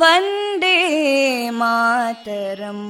वन्दे मातरम्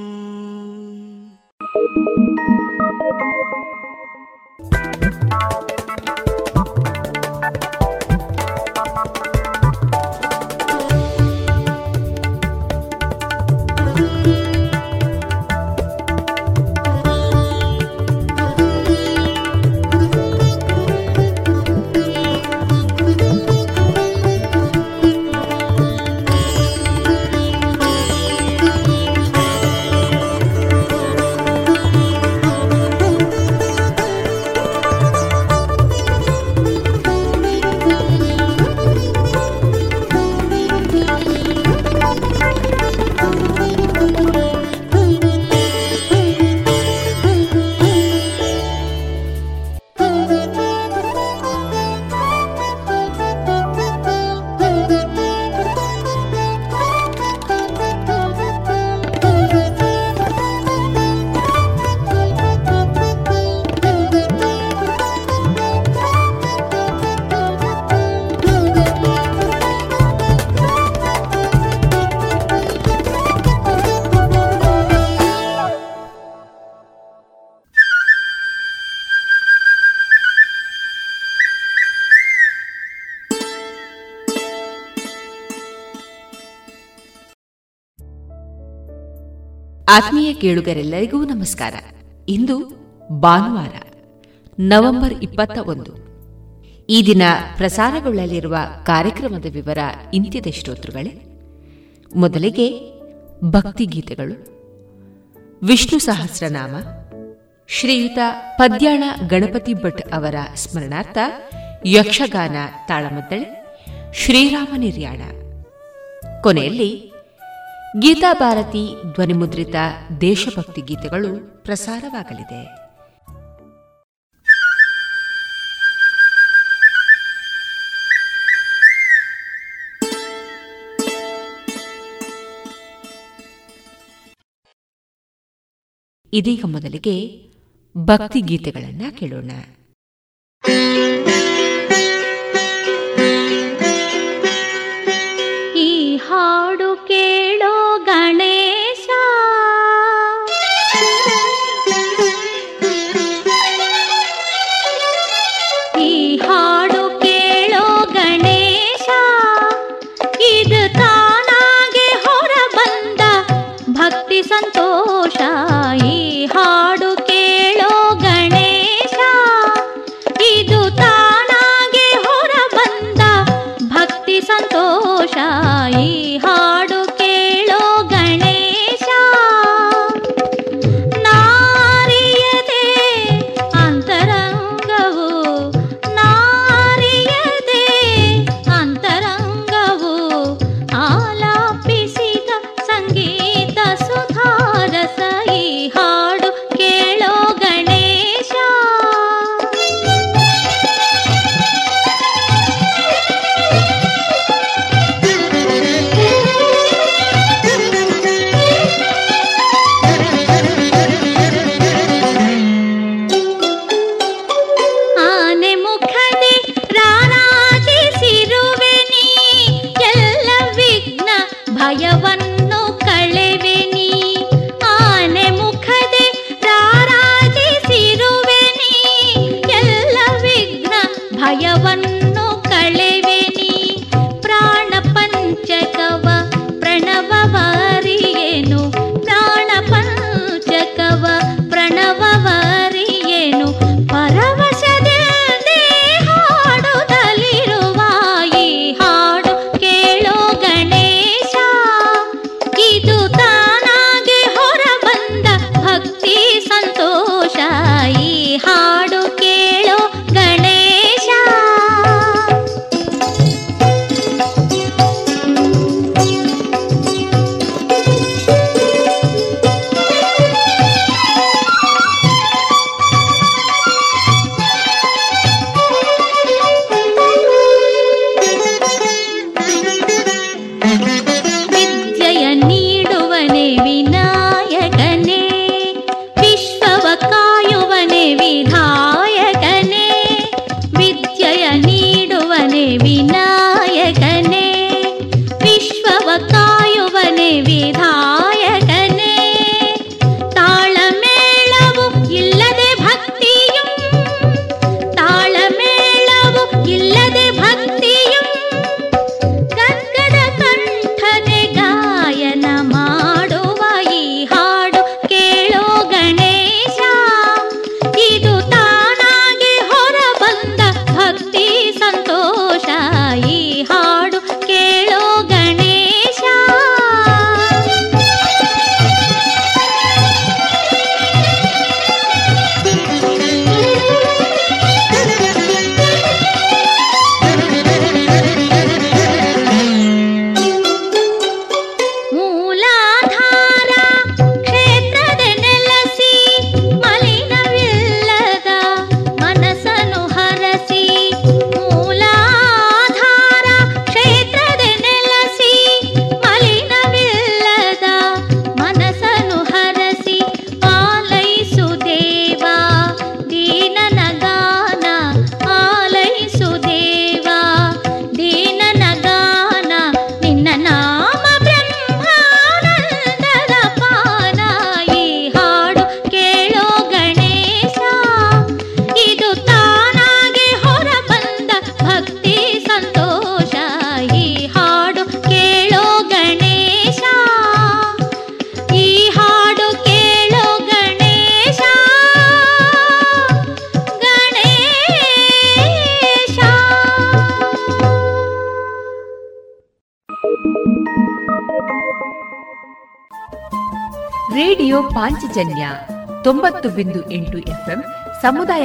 ಆತ್ಮೀಯ ಕೇಳುಗರೆಲ್ಲರಿಗೂ ನಮಸ್ಕಾರ. ಇಂದು ಭಾನುವಾರ, ನವೆಂಬರ್ ಇಪ್ಪತ್ತ ಒಂದು. ಈ ದಿನ ಪ್ರಸಾರಗೊಳ್ಳಲಿರುವ ಕಾರ್ಯಕ್ರಮದ ವಿವರ ಇಂತಿದೆ ಶ್ರೋತೃಗಳೇ, ಮೊದಲಿಗೆ ಭಕ್ತಿಗೀತೆಗಳು ವಿಷ್ಣು ಸಹಸ್ರನಾಮ, ಶ್ರೀಯುತ ಪದ್ಯಾಣ ಗಣಪತಿ ಭಟ್ ಅವರ ಸ್ಮರಣಾರ್ಥ ಯಕ್ಷಗಾನ ತಾಳಮದ್ದಳೆ, ಶ್ರೀರಾಮ ನಿರ್ಯಾಣ. ಕೊನೆಯಲ್ಲಿ ಗೀತಾ ಭಾರತಿ ಧ್ವನಿಮುದ್ರಿತ ದೇಶಭಕ್ತಿ ಗೀತೆಗಳು ಪ್ರಸಾರವಾಗಲಿದೆ. ಇದೀಗ ಮೊದಲಿಗೆ ಭಕ್ತಿ ಗೀತೆಗಳನ್ನ ಕೇಳೋಣ.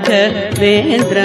पुराजवेन्द्र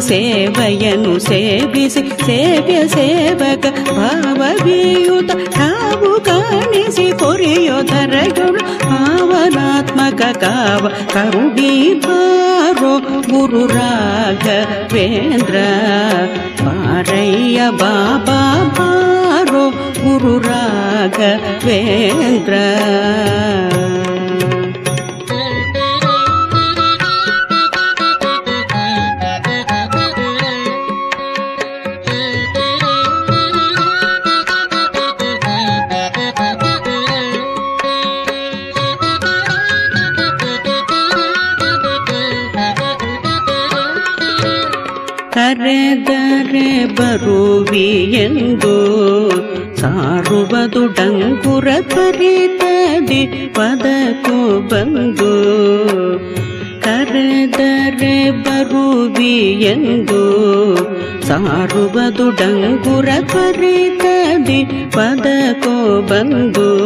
ಸೇವೆಯನ್ನು ಸೇವಿಸಿ ಸೇವ್ಯ ಸೇವಕ ಭಾವವಿಯುತ ತಾವು ಕಾಣಿಸಿ ಪೊರೆಯೋದರಗಳು ಪಾವನಾತ್ಮಕ ಕಾವ ಕರುಣಿ ಬಾರೋ ಗುರು ರಾಘವೇಂದ್ರ ಪಾರಯ್ಯ ಬಾಬಾ ಬಾರೋ ಗುರು ರಾಘವೇಂದ್ರ ಸಾರುವುದು ಡಂಗುರ ಪರಿತದಿ ಪದಕೋ ಬಂದು.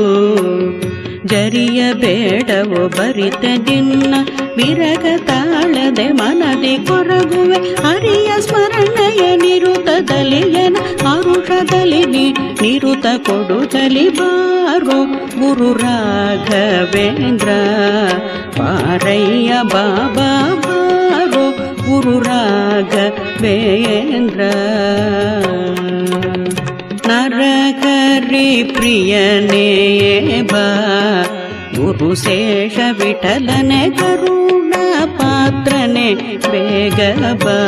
ಜರಿಯ ಬೇಡವೋ ಬರಿತ ದಿನ್ನ ವಿರಗ ತಾಳದೆ ಮನದಿ ಕೊರಗುವೆ. ಹರಿಯ ಸ್ಮರಣೆಯ ನಿರುತದಲಿಯನ ಹರುಷದಲ್ಲಿ ನಿ ನಿರುತ ಕೊಡು ಚಲಿ ಬಾರು. ಗುರು ರಾಘವೇಂದ್ರ ಪಾರಯ್ಯ ಬಾಬಾ ಬಾರೋ ಗುರು ರಾಘವೇಂದ್ರ ನರಕರಿ ಪ್ರಿಯನೇ ಬಾ ಗುರು ಶೇಷ ವಿಠಲನೆ ಕರುಣ ಪಾತ್ರನೆ ಬೇಗ ಬಾ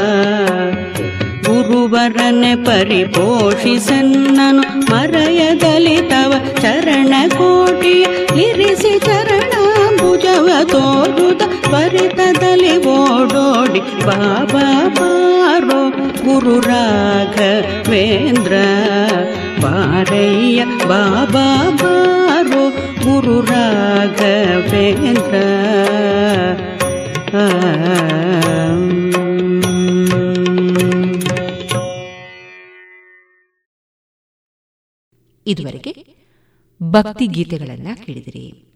ಗುರುವರನೆ ಪರಿಪೋಷಿಸನ್ನನು ಮರಯದಲ್ಲಿ ತವ ಚರಣ ಕೋಟಿ ಇರಿಸಿ ಚರಣ ಭುಜವ ತೋರುದ ಪರಿತದಲ್ಲಿ ಓಡೋಡಿ ಬಾಬಾ ಬಾರೋ ಗುರು ರಾಘವೇಂದ್ರ. ಬಾರಯ್ಯ ಬಾಬಾ ಬಾರೋ ಗುರು ರಾಘವೇಂದ್ರ. ಇದುವರೆಗೆ ಭಕ್ತಿ ಗೀತೆಗಳನ್ನ ಕೇಳಿದಿರಿ.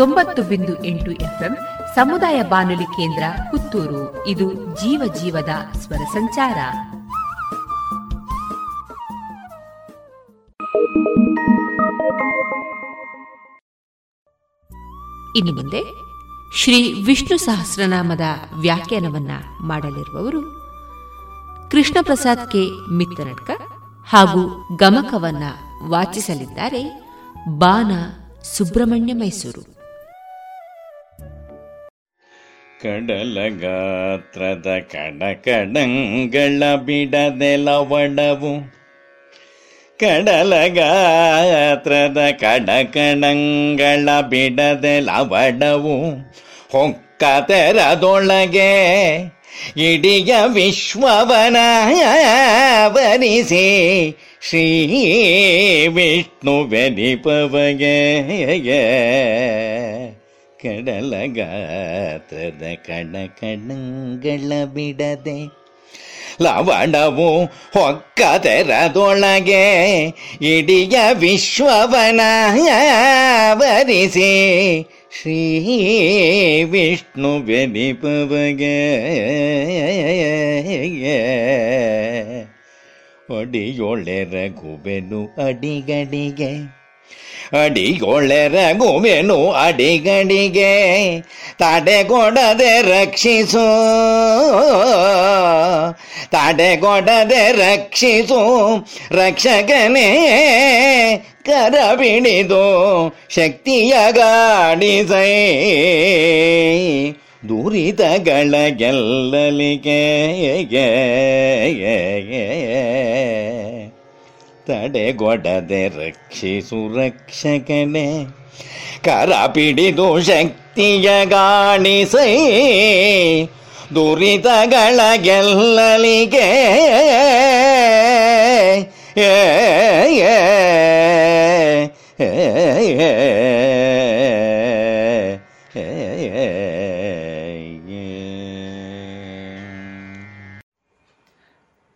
ತೊಂಬತ್ತು ಬಿಂದು ಎಂಟು ಎಫ್ಎಂ ಸಮುದಾಯ ಬಾನುಲಿ ಕೇಂದ್ರ ಪುತ್ತೂರು. ಇದು ಜೀವ ಜೀವದ ಸ್ವರ ಸಂಚಾರ. ಇನ್ನು ಮುಂದೆ ಶ್ರೀ ವಿಷ್ಣು ಸಹಸ್ರನಾಮದ ವ್ಯಾಖ್ಯಾನವನ್ನ ಮಾಡಲಿರುವವರು ಕೃಷ್ಣ ಪ್ರಸಾದ್ ಕೆ. ಮಿತ್ತನಡ್ಕ ಹಾಗೂ ಗಮಕವನ್ನ ವಾಚಿಸಲಿದ್ದಾರೆ ಬಾನ ಸುಬ್ರಹ್ಮಣ್ಯ ಮೈಸೂರು. ಕಡಲಗಾತ್ರದ ಕಡಕಡಂಗಳ ಬಿಡದೆ ಲವಣವು ಕಡಲಗಾತ್ರದ ಕಡಕಣಂಗಳ ಬಿಡದೆ ಲವಣವು ಹೊಕ್ಕ ತೆರದೊಳಗೆ ಇಡಿಯ ವಿಶ್ವವನ ವರಿಸಿ ಶ್ರೀ ವಿಷ್ಣು ಬೆನಿಪವಗೆ ಕಣ ಕಣಗಳ ಬಿಡದೆ ಲವಣವು ಹೊಕ್ಕದರದೊಳಗೆ ಇಡಿಯ ವಿಶ್ವವನ ವರಿಸಿ ಶ್ರೀ ವಿಷ್ಣು ಬೆನಿಪವಗೆ ಒಡಿಯೊಳೆರ ಗುಬೆನು ಅಡಿಗಡಿಗೆ ಅಡಿಗೊಳೆರ ಗುಬೆನು ಅಡಿಗಡಿಗೆ ತಡೆಗೊಡದೆ ರಕ್ಷಿಸು. ತಡೆಗೊಡದೆ ರಕ್ಷಿಸು. ರಕ್ಷಕನೇ ಕರ ಬಿಡಿದು ಶಕ್ತಿಯ ಗಾಡಿಸೈ. ದುರಿತಗಳ ಗೆಲ್ಲಲಿಗೆ ತಡೆಗೊಡದೆ ರಕ್ಷಿಸು ರಕ್ಷಕನೇ. ಕರ ಪಿಡಿದು ಶಕ್ತಿಯ ಗಾಣಿಸೈ. ದುರಿತಗಳ ಗೆಲ್ಲಲಿಗೆ.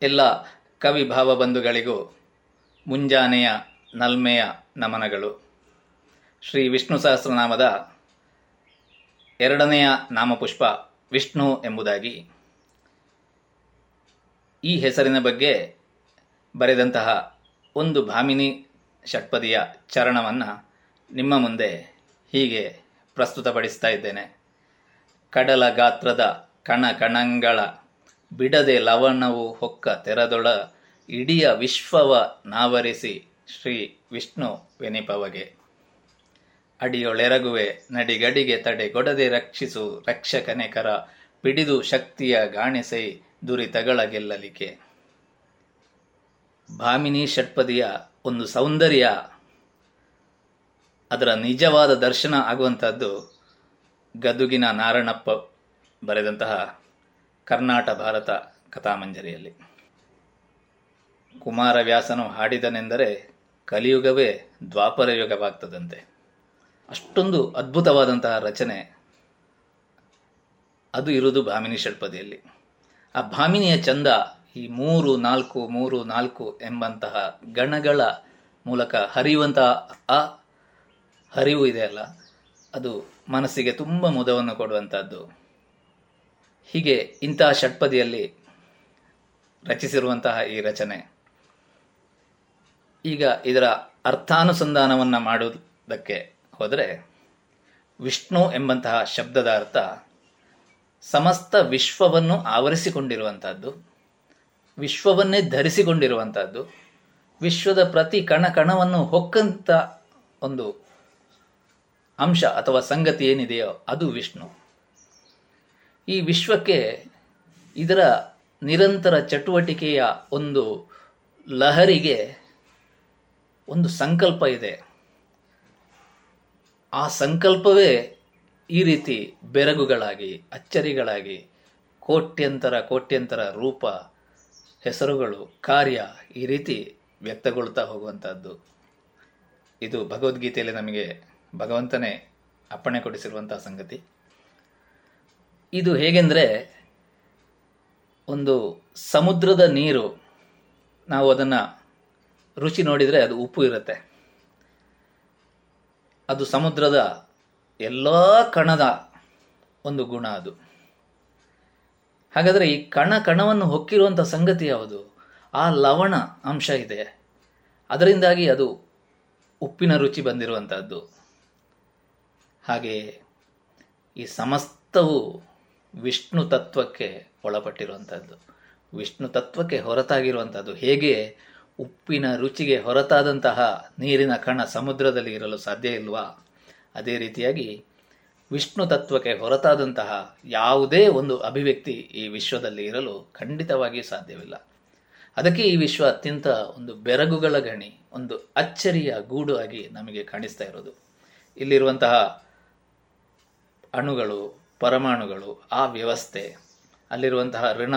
ಎಲ್ಲ ಕವಿ ಬಂಧುಗಳಿಗೂ ಮುಂಜಾನೆಯ ನಲ್ಮೆಯ ನಮನಗಳು. ಶ್ರೀ ವಿಷ್ಣು ಸಹಸ್ರನಾಮದ ಎರಡನೆಯ ನಾಮಪುಷ್ಪ ವಿಷ್ಣು ಎಂಬುದಾಗಿ. ಈ ಹೆಸರಿನ ಬಗ್ಗೆ ಬರೆದಂತಹ ಒಂದು ಭಾಮಿನಿ ಷಟ್ಪದಿಯ ಚರಣವನ್ನು ನಿಮ್ಮ ಮುಂದೆ ಹೀಗೆ ಪ್ರಸ್ತುತಪಡಿಸ್ತಾ ಇದ್ದೇನೆ. ಕಡಲ ಗಾತ್ರದ ಕಣ ಕಣಂಗಳ ಬಿಡದೆ ಲವಣವು ಹೊಕ್ಕ ತೆರದೊಳ ಇಡಿಯ ವಿಶ್ವವ ನಾವರಿಸಿ ಶ್ರೀ ವಿಷ್ಣು ವೆನಿಪವಗೆ. ಅಡಿಯೊಳೆರಗುವೆ, ನಡಿಗಡಿಗೆ ತಡೆ ಗೊಡದೆ ರಕ್ಷಿಸು ರಕ್ಷಕನೆ ಕರ, ಪಿಡಿದು ಶಕ್ತಿಯ ಗಾಣಿಸೈ ದುರಿತಗಳ ಗೆಲ್ಲಲಿಕೆ. ಭಾಮಿನಿ ಷಟ್ಪದಿಯ ಒಂದು ಸೌಂದರ್ಯ, ಅದರ ನಿಜವಾದ ದರ್ಶನ ಆಗುವಂಥದ್ದು ಗದುಗಿನ ನಾರಣಪ್ಪ ಬರೆದಂತಹ ಕರ್ನಾಟ ಭಾರತ ಕಥಾಮಂಜರಿಯಲ್ಲಿ. ಕುಮಾರವ್ಯಾಸನು ಹಾಡಿದನೆಂದರೆ ಕಲಿಯುಗವೇ ದ್ವಾಪರ ಯುಗವಾಗ್ತದಂತೆ. ಅಷ್ಟೊಂದು ಅದ್ಭುತವಾದಂತಹ ರಚನೆ ಅದು ಇರುವುದು ಭಾಮಿನಿ ಷಟ್ಪದಿಯಲ್ಲಿ. ಆ ಭಾಮಿನಿಯ ಚಂದ ಈ ಮೂರು ನಾಲ್ಕು ಮೂರು ನಾಲ್ಕು ಎಂಬಂತಹ ಗಣಗಳ ಮೂಲಕ ಹರಿಯುವಂತಹ ಆ ಹರಿವು ಇದೆಯಲ್ಲ ಅದು ಮನಸ್ಸಿಗೆ ತುಂಬ ಮುದವನ್ನು ಕೊಡುವಂಥದ್ದು ಹೀಗೆ ಇಂತಹ ಷಟ್ಪದಿಯಲ್ಲಿ ರಚಿಸಿರುವಂತಹ ಈ ರಚನೆ. ಈಗ ಇದರ ಅರ್ಥಾನುಸಂಧಾನವನ್ನು ಮಾಡುವುದಕ್ಕೆ ಹೋದರೆ ವಿಷ್ಣು ಎಂಬಂತಹ ಶಬ್ದದ ಅರ್ಥ ಸಮಸ್ತ ವಿಶ್ವವನ್ನು ಆವರಿಸಿಕೊಂಡಿರುವಂಥದ್ದು ವಿಶ್ವವನ್ನೇ ಧರಿಸಿಕೊಂಡಿರುವಂಥದ್ದು ವಿಶ್ವದ ಪ್ರತಿ ಕಣ ಕಣವನ್ನು ಹೊಕ್ಕಂತ ಒಂದು ಅಂಶ ಅಥವಾ ಸಂಗತಿ ಏನಿದೆಯೋ ಅದು ವಿಷ್ಣು. ಈ ವಿಶ್ವಕ್ಕೆ ಇದರ ನಿರಂತರ ಚಟುವಟಿಕೆಯ ಒಂದು ಲಹರಿಗೆ ಒಂದು ಸಂಕಲ್ಪ ಇದೆ. ಆ ಸಂಕಲ್ಪವೇ ಈ ರೀತಿ ಬೆರಗುಗಳಾಗಿ, ಅಚ್ಚರಿಗಳಾಗಿ, ಕೋಟ್ಯಂತರ ಕೋಟ್ಯಂತರ ರೂಪ, ಹೆಸರುಗಳು, ಕಾರ್ಯ ಈ ರೀತಿ ವ್ಯಕ್ತಗೊಳ್ತಾ ಹೋಗುವಂಥದ್ದು ಇದು ಭಗವದ್ಗೀತೆಯಲ್ಲಿ ನಮಗೆ ಭಗವಂತನೇ ಅಪ್ಪಣೆ ಕೊಡಿಸಿರುವಂತಹ ಸಂಗತಿ. ಇದು ಹೇಗೆಂದರೆ, ಒಂದು ಸಮುದ್ರದ ನೀರು, ನಾವು ಅದನ್ನು ರುಚಿ ನೋಡಿದರೆ ಅದು ಉಪ್ಪು ಇರುತ್ತೆ. ಅದು ಸಮುದ್ರದ ಎಲ್ಲ ಕಣದ ಒಂದು ಗುಣ ಅದು. ಹಾಗಾದರೆ ಈ ಕಣ ಕಣವನ್ನು ಹೊಕ್ಕಿರುವಂಥ ಸಂಗತಿ ಯಾವುದು? ಆ ಲವಣ ಅಂಶ ಇದೆ. ಅದರಿಂದಾಗಿ ಅದು ಉಪ್ಪಿನ ರುಚಿ ಬಂದಿರುವಂಥದ್ದು ಹಾಗೆ ಈ ಸಮಸ್ತವು ವಿಷ್ಣು ತತ್ವಕ್ಕೆ ಒಳಪಟ್ಟಿರುವಂಥದ್ದು ವಿಷ್ಣು ತತ್ವಕ್ಕೆ ಹೊರತಾಗಿರುವಂಥದ್ದು ಹೇಗೆ? ಉಪ್ಪಿನ ರುಚಿಗೆ ಹೊರತಾದಂತಹ ನೀರಿನ ಕಣ ಸಮುದ್ರದಲ್ಲಿ ಇರಲು ಸಾಧ್ಯ ಇಲ್ವಾ? ಅದೇ ರೀತಿಯಾಗಿ ವಿಷ್ಣು ತತ್ವಕ್ಕೆ ಹೊರತಾದಂತಹ ಯಾವುದೇ ಒಂದು ಅಭಿವ್ಯಕ್ತಿ ಈ ವಿಶ್ವದಲ್ಲಿ ಇರಲು ಖಂಡಿತವಾಗಿ ಸಾಧ್ಯವಿಲ್ಲ. ಅದಕ್ಕೆ ಈ ವಿಶ್ವ ಅತ್ಯಂತ ಒಂದು ಬೆರಗುಗಳ ಗಣಿ, ಒಂದು ಅಚ್ಚರಿಯ ಗೂಡು ಆಗಿ ನಮಗೆ ಕಾಣಿಸ್ತಾ ಇರೋದು. ಇಲ್ಲಿರುವಂತಹ ಅಣುಗಳು, ಪರಮಾಣುಗಳು, ಆ ವ್ಯವಸ್ಥೆ, ಅಲ್ಲಿರುವಂತಹ ಋಣ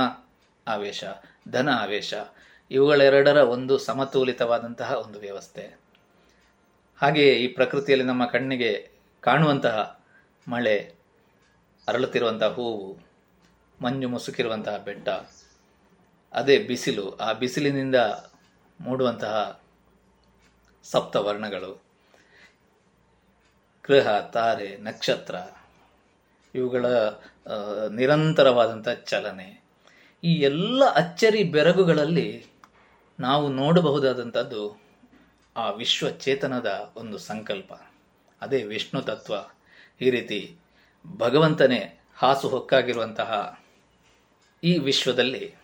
ಆವೇಶ, ಧನ ಆವೇಶ ಇವುಗಳೆರಡರ ಒಂದು ಸಮತೋಲಿತವಾದಂತಹ ಒಂದು ವ್ಯವಸ್ಥೆ. ಹಾಗೆಯೇ ಈ ಪ್ರಕೃತಿಯಲ್ಲಿ ನಮ್ಮ ಕಣ್ಣಿಗೆ ಕಾಣುವಂತಹ ಮಳೆ, ಅರಳುತ್ತಿರುವಂತಹ ಹೂವು, ಮಂಜು ಮುಸುಕಿರುವಂತಹ ಬೆಟ್ಟ, ಅದೇ ಬಿಸಿಲು. ಆ ಬಿಸಿಲಿನಿಂದ ಮೂಡುವಂತಹ ಸಪ್ತವರ್ಣಗಳು, ಗ್ರಹ, ತಾರೆ, ನಕ್ಷತ್ರ, ಇವುಗಳ ನಿರಂತರವಾದಂಥ ಚಲನೆ. ಈ ಎಲ್ಲ ಅಚ್ಚರಿ ಬೆರಗುಗಳಲ್ಲಿ ನಾವು ನೋಡಬಹುದಾದಂಥದ್ದು ಆ ವಿಶ್ವ ಚೇತನದ ಒಂದು ಸಂಕಲ್ಪ. ಅದೇ ವಿಷ್ಣು ತತ್ವ. ಈ ರೀತಿ ಭಗವಂತನೇ ಹಾಸು ಹೊಕ್ಕಾಗಿರುವಂತಹ ಈ ವಿಶ್ವದಲ್ಲಿ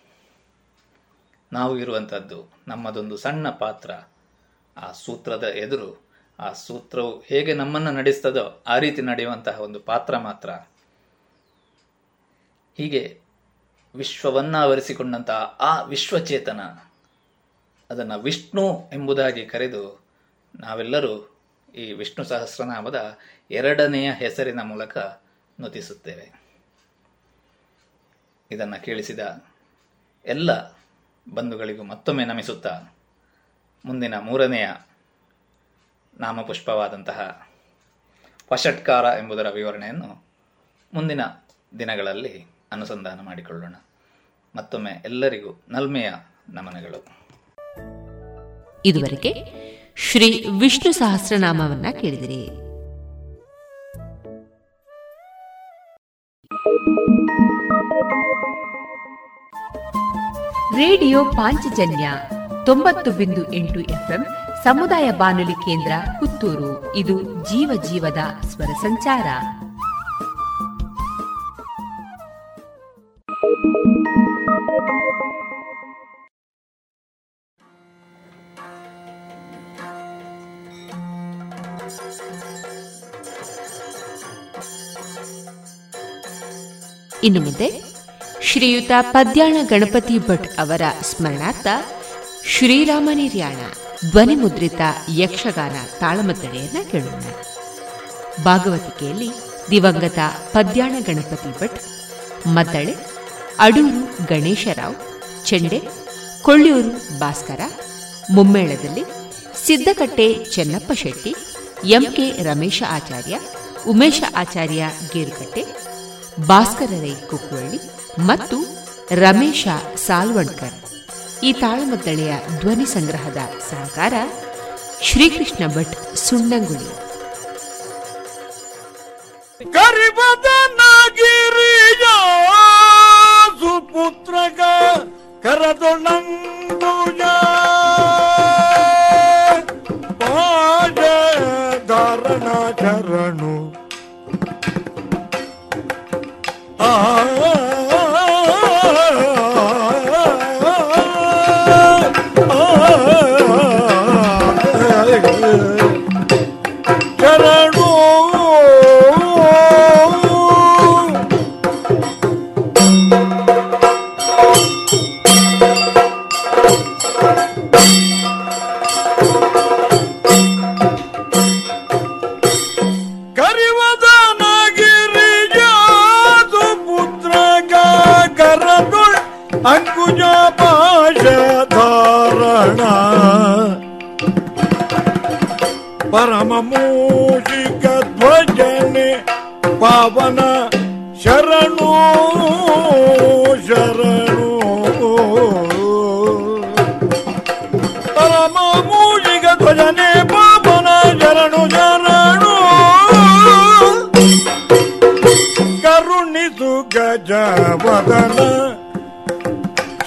ನಾವು ಇರುವಂಥದ್ದು ನಮ್ಮದೊಂದು ಸಣ್ಣ ಪಾತ್ರ. ಆ ಸೂತ್ರದ ಎದುರು, ಆ ಸೂತ್ರವು ಹೇಗೆ ನಮ್ಮನ್ನು ನಡೆಸ್ತದೋ ಆ ರೀತಿ ನಡೆಯುವಂತಹ ಒಂದು ಪಾತ್ರ ಮಾತ್ರ. ಹೀಗೆ ವಿಶ್ವವನ್ನ ಆವರಿಸಿಕೊಂಡಂತಹ ಆ ವಿಶ್ವಚೇತನ ಅದನ್ನು ವಿಷ್ಣು ಎಂಬುದಾಗಿ ಕರೆದು ನಾವೆಲ್ಲರೂ ಈ ವಿಷ್ಣು ಸಹಸ್ರನಾಮದ ಎರಡನೆಯ ಹೆಸರಿನ ಮೂಲಕ ನುತಿಸುತ್ತೇವೆ. ಇದನ್ನು ಕೇಳಿಸಿದ ಎಲ್ಲ ಬಂಧುಗಳಿಗೂ ಮತ್ತೊಮ್ಮೆ ನಮಿಸುತ್ತಾ ಮುಂದಿನ ಮೂರನೆಯ ನಾಮಪುಷ್ಪವಾದಂತಹ ವಷಟ್ಕಾರ ಎಂಬುದರ ವಿವರಣೆಯನ್ನು ಮುಂದಿನ ದಿನಗಳಲ್ಲಿ ಅನುಸಂಧಾನ ಮಾಡಿಕೊಳ್ಳೋಣ. ಮತ್ತೊಮ್ಮೆ ಎಲ್ಲರಿಗೂ ನಲ್ಮೆಯ ನಮನಗಳು. ಇದುವರೆಗೆ ಶ್ರೀ ವಿಷ್ಣು ಸಹಸ್ರನಾಮವನ್ನ ಕೇಳಿದಿರಿ. ರೇಡಿಯೋ ಪಾಂಚಜನ್ಯ ತೊಂಬತ್ತು ಬಿಂದು ಎಂಟು ಎಫ್ಎಂ ಸಮುದಾಯ ಬಾನುಲಿ ಕೇಂದ್ರ ಪುತ್ತೂರು. ಇದು ಜೀವ ಜೀವದ ಸ್ವರ ಸಂಚಾರ. ಇನ್ನು ಮುಂದೆ ಶ್ರೀಯುತ ಪದ್ಯಾಣ ಗಣಪತಿ ಭಟ್ ಅವರ ಸ್ಮರಣಾರ್ಥ ಶ್ರೀರಾಮ ನಿರ್ಯಾಣ ಧ್ವನಿ ಮುದ್ರಿತ ಯಕ್ಷಗಾನ ತಾಳಮದ್ದಳೆಯನ್ನ ಕೇಳೋಣ. ಭಾಗವತಿಕೆಯಲ್ಲಿ ದಿವಂಗತ ಪದ್ಯಾಣ ಗಣಪತಿ ಭಟ್, ಮದ್ದಳೆ, ಅಡೂರು ಗಣೇಶರಾವ್, ಚೆಂಡೆ, ಕೊಳ್ಳೂರು ಭಾಸ್ಕರ, ಮುಮ್ಮೇಳದಲ್ಲಿ ಸಿದ್ದಕಟ್ಟೆ ಚೆನ್ನಪ್ಪ ಶೆಟ್ಟಿ, ಎಂಕೆ ರಮೇಶ ಆಚಾರ್ಯ, ಉಮೇಶ ಆಚಾರ್ಯ ಗೇರುಕಟ್ಟೆ ಭಾಸ್ಕರ ರೈ ಕುಕ್ಕುವಳ್ಳಿ ಮತ್ತು ರಮೇಶ ಸಾಲ್ವಣ್ಕರ್. ಈ ತಾಳಮದ್ದಳೆಯ ಧ್ವನಿ ಸಂಗ್ರಹದ ಸಹಕಾರ ಶ್ರೀಕೃಷ್ಣ ಭಟ್ ಸುಣ್ಣಂಗುಳಿ. ಸುಪುತ್ರಗ ಕರದೊಳಂಗುಜ ಪಾಜ ಧಾರಣ ಚರಣು ಆ పరమమూషిక ధ్వజని పవన శరణు శరణు. పరమమూషిక ధ్వజని పవన శరణు శరణు. కరుణితు గజవదన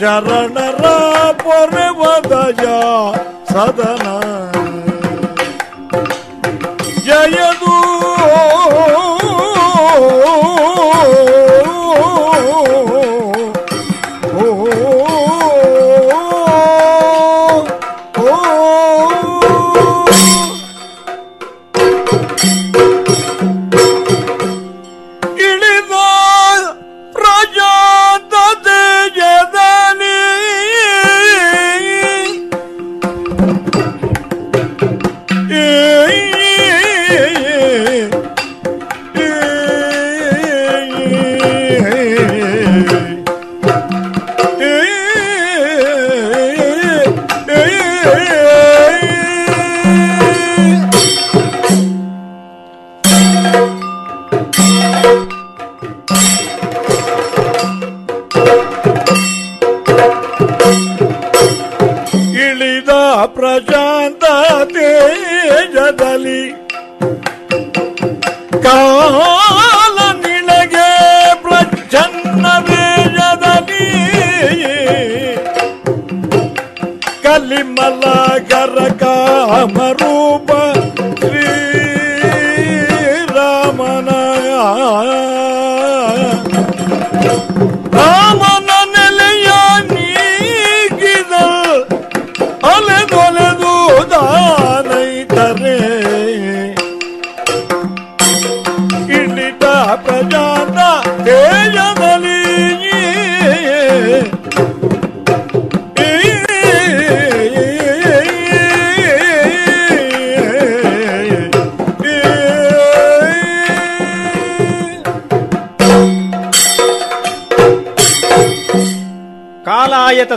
శరణరా పొరవదయ సదనా.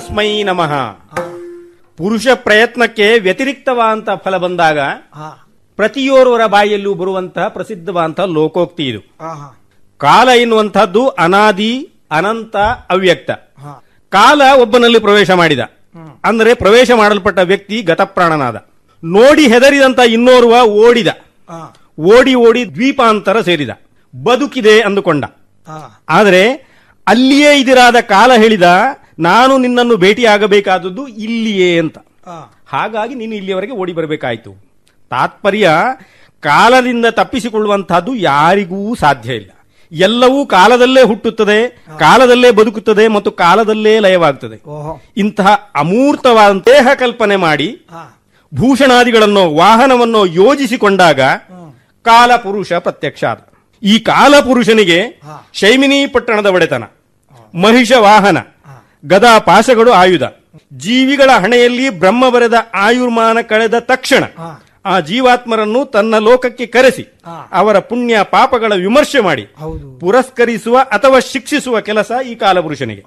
ತಸ್ಮೈ ನಮಃ. ಪುರುಷ ಪ್ರಯತ್ನಕ್ಕೆ ವ್ಯತಿರಿಕ್ತವಾದ ಫಲ ಬಂದಾಗ ಪ್ರತಿಯೋರ್ವರ ಬಾಯಿಯಲ್ಲೂ ಬರುವಂತಹ ಪ್ರಸಿದ್ಧವಾದಂತಹ ಲೋಕೋಕ್ತಿ ಇದು. ಕಾಲ ಎನ್ನುವಂತಹದ್ದು ಅನಾದಿ ಅನಂತ ಅವ್ಯಕ್ತ. ಕಾಲ ಒಬ್ಬನಲ್ಲಿ ಪ್ರವೇಶ ಮಾಡಿದ. ಅಂದರೆ ಪ್ರವೇಶ ಮಾಡಲ್ಪಟ್ಟ ವ್ಯಕ್ತಿ ಗತಪ್ರಾಣನಾದ. ನೋಡಿ ಹೆದರಿದಂತ ಇನ್ನೋರ್ವ ಓಡಿದ. ಓಡಿ ಓಡಿ ದ್ವೀಪಾಂತರ ಸೇರಿದ. ಬದುಕಿದೆ ಅಂದುಕೊಂಡ. ಆದರೆ ಅಲ್ಲಿಯೇ ಇದಿರಾದ ಕಾಲ ಹೇಳಿದ ನಾನು ನಿನ್ನನ್ನು ಭೇಟಿಯಾಗಬೇಕಾದದ್ದು ಇಲ್ಲಿಯೇ ಅಂತ. ಹಾಗಾಗಿ ನೀನು ಇಲ್ಲಿಯವರೆಗೆ ಓಡಿ ಬರಬೇಕಾಯಿತು. ತಾತ್ಪರ್ಯ ಕಾಲದಿಂದ ತಪ್ಪಿಸಿಕೊಳ್ಳುವಂತಹದ್ದು ಯಾರಿಗೂ ಸಾಧ್ಯ ಇಲ್ಲ. ಎಲ್ಲವೂ ಕಾಲದಲ್ಲೇ ಹುಟ್ಟುತ್ತದೆ ಕಾಲದಲ್ಲೇ ಬದುಕುತ್ತದೆ ಮತ್ತು ಕಾಲದಲ್ಲೇ ಲಯವಾಗುತ್ತದೆ ಇಂತಹ ಅಮೂರ್ತವಾದ ದೇಹ ಕಲ್ಪನೆ ಮಾಡಿ ಭೂಷಣಾದಿಗಳನ್ನು ವಾಹನವನ್ನು ಯೋಜಿಸಿಕೊಂಡಾಗ ಕಾಲಪುರುಷ ಪ್ರತ್ಯಕ್ಷ ಆದ ಈ ಕಾಲಪುರುಷನಿಗೆ ಶೈಮಿನಿ ಪಟ್ಟಣದ ಒಡೆತನ ಮಹಿಷ ವಾಹನ ಗದಾ ಪಾಶಗಳು ಆಯುಧ. ಜೀವಿಗಳ ಹಣೆಯಲ್ಲಿ ಬ್ರಹ್ಮ ಬರೆದ ಆಯುರ್ಮಾನ ಕಳೆದ ತಕ್ಷಣ ಆ ಜೀವಾತ್ಮರನ್ನು ತನ್ನ ಲೋಕಕ್ಕೆ ಕರೆಸಿ ಅವರ ಪುಣ್ಯ ಪಾಪಗಳ ವಿಮರ್ಶೆ ಮಾಡಿ ಪುರಸ್ಕರಿಸುವ ಅಥವಾ ಶಿಕ್ಷಿಸುವ ಕೆಲಸ ಈ ಕಾಲಪುರುಷನಿಗೆ.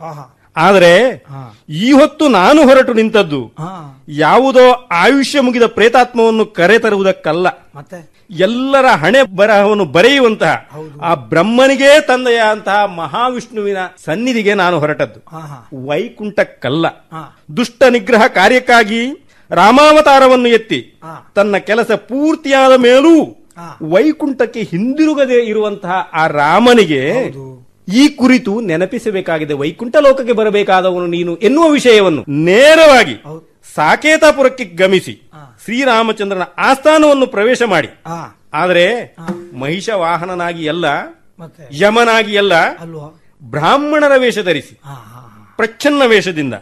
ಆದರೆ ಈ ಹೊತ್ತು ನಾನು ಹೊರಟು ನಿಂತದ್ದು ಯಾವುದೋ ಆಯುಷ್ಯ ಮುಗಿದ ಪ್ರೇತಾತ್ಮವನ್ನು ಕರೆತರುವುದಕ್ಕಲ್ಲ ಎಲ್ಲರ ಹಣೆ ಬರಹವನ್ನು ಬರೆಯುವಂತಹ ಆ ಬ್ರಹ್ಮನಿಗೇ ತಂದೆಯಂತಹ ಮಹಾವಿಷ್ಣುವಿನ ಸನ್ನಿಧಿಗೆ ನಾನು ಹೊರಟದ್ದು. ವೈಕುಂಠಕ್ಕಲ್ಲ. ದುಷ್ಟ ನಿಗ್ರಹ ಕಾರ್ಯಕ್ಕಾಗಿ ರಾಮಾವತಾರವನ್ನು ಎತ್ತಿ ತನ್ನ ಕೆಲಸ ಪೂರ್ತಿಯಾದ ಮೇಲೂ ವೈಕುಂಠಕ್ಕೆ ಹಿಂದಿರುಗದೆ ಇರುವಂತಹ ಆ ರಾಮನಿಗೆ ಈ ಕುರಿತು ನೆನಪಿಸಬೇಕಾಗಿದೆ ವೈಕುಂಠ ಲೋಕಕ್ಕೆ ಬರಬೇಕಾದವನು ನೀನು ಎನ್ನುವ ವಿಷಯವನ್ನು ನೇರವಾಗಿ ಸಾಕೇತಾಪುರಕ್ಕೆ ಗಮಿಸಿ ಶ್ರೀರಾಮಚಂದ್ರನ ಆಸ್ಥಾನವನ್ನು ಪ್ರವೇಶ ಮಾಡಿ. ಆದರೆ ಮಹಿಷ ವಾಹನನಾಗಿ ಅಲ್ಲ ಯಮನಾಗಿ ಎಲ್ಲ ಬ್ರಾಹ್ಮಣರ ವೇಷ ಧರಿಸಿ. ಪ್ರಚ್ಛನ್ನ ವೇಷದಿಂದ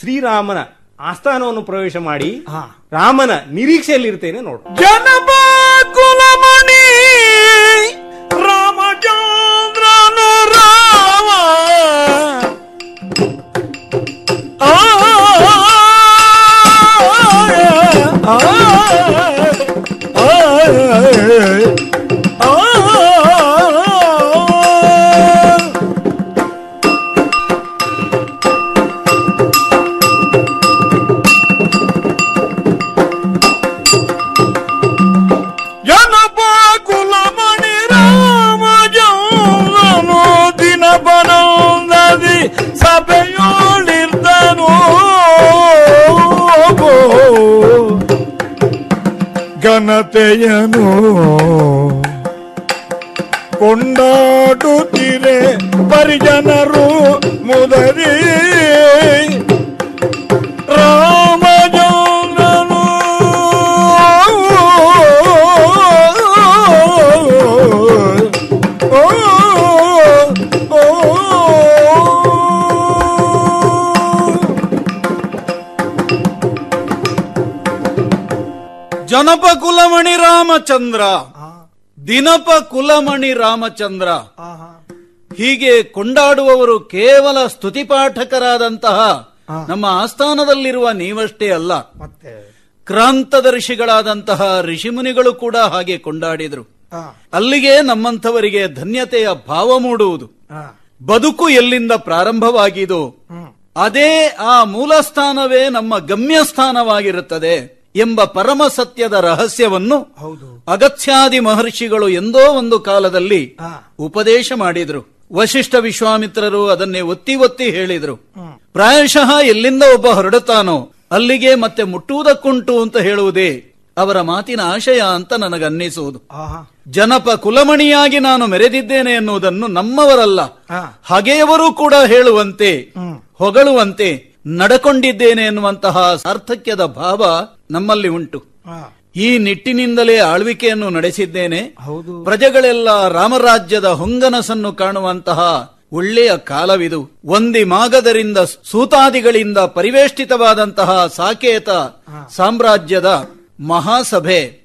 ಶ್ರೀರಾಮನ ಆಸ್ಥಾನವನ್ನು ಪ್ರವೇಶ ಮಾಡಿ ರಾಮನ ನಿರೀಕ್ಷೆಯಲ್ಲಿರ್ತೇನೆ ನೋಡು. yeah, yeah. ರಾಮಚಂದ್ರ. ದಿನಪ ಕುಲಮಣಿ ರಾಮಚಂದ್ರ. ಹೀಗೆ ಕೊಂಡಾಡುವವರು ಕೇವಲ ಸ್ತುತಿಪಾಠಕರಾದಂತಹ ನಮ್ಮ ಆಸ್ಥಾನದಲ್ಲಿರುವ ನೀವಷ್ಟೇ ಅಲ್ಲ. ಕ್ರಾಂತದರ್ಶಿಗಳಾದಂತಹ ಋಷಿಮುನಿಗಳು ಕೂಡ ಹಾಗೆ ಕೊಂಡಾಡಿದರು. ಅಲ್ಲಿಗೆ ನಮ್ಮಂಥವರಿಗೆ ಧನ್ಯತೆಯ ಭಾವ ಮೂಡುವುದು. ಬದುಕು ಎಲ್ಲಿಂದ ಪ್ರಾರಂಭವಾಗಿದೋ ಅದೇ ಆ ಮೂಲ ಸ್ಥಾನವೇ ನಮ್ಮ ಗಮ್ಯ ಸ್ಥಾನವಾಗಿರುತ್ತದೆ ಎಂಬ ಪರಮ ಸತ್ಯದ ರಹಸ್ಯವನ್ನು ಅಗತ್ಯಾದಿ ಮಹರ್ಷಿಗಳು ಎಂದೋ ಒಂದು ಕಾಲದಲ್ಲಿ ಉಪದೇಶ ಮಾಡಿದ್ರು. ವಶಿಷ್ಠ ವಿಶ್ವಾಮಿತ್ರರು ಅದನ್ನೇ ಒತ್ತಿ ಒತ್ತಿ ಹೇಳಿದ್ರು. ಪ್ರಾಯಶಃ ಎಲ್ಲಿಂದ ಒಬ್ಬ ಹೊರಡುತ್ತಾನೋ ಅಲ್ಲಿಗೆ ಮತ್ತೆ ಮುಟ್ಟುವುದಕ್ಕುಂಟು ಅಂತ ಹೇಳುವುದೇ ಅವರ ಮಾತಿನ ಆಶಯ ಅಂತ ನನಗನ್ನಿಸುವುದು. ಜನಪ ಕುಲಮಣಿಯಾಗಿ ನಾನು ಮೆರೆದಿದ್ದೇನೆ ಎನ್ನುವುದನ್ನು ನಮ್ಮವರಲ್ಲ. ಹಾಗೆಯವರು ಕೂಡ ಹೇಳುವಂತೆ ಹೊಗಳುವಂತೆ ನಡಕೊಂಡಿದ್ದೇನೆ ಎನ್ನುವಂತಹ ಸಾರ್ಥಕ್ಯದ ಭಾವ ನಮ್ಮಲ್ಲಿ ಉಂಟು. ಈ ನಿಟ್ಟಿನಿಂದಲೇ ಆಳ್ವಿಕೆಯನ್ನು ನಡೆಸಿದ್ದೇನೆ. ಪ್ರಜೆಗಳೆಲ್ಲ ರಾಮರಾಜ್ಯದ ಹೊಂಗನಸನ್ನು ಕಾಣುವಂತಹ ಒಳ್ಳೆಯ ಕಾಲವಿದು. ಒಂದಿ ಮಾಗದರಿಂದ ಸೂತಾದಿಗಳಿಂದ ಪರಿವೇಷ್ಟಿತವಾದಂತಹ ಸಾಕೇತ ಸಾಮ್ರಾಜ್ಯದ ಮಹಾಸಭೆ.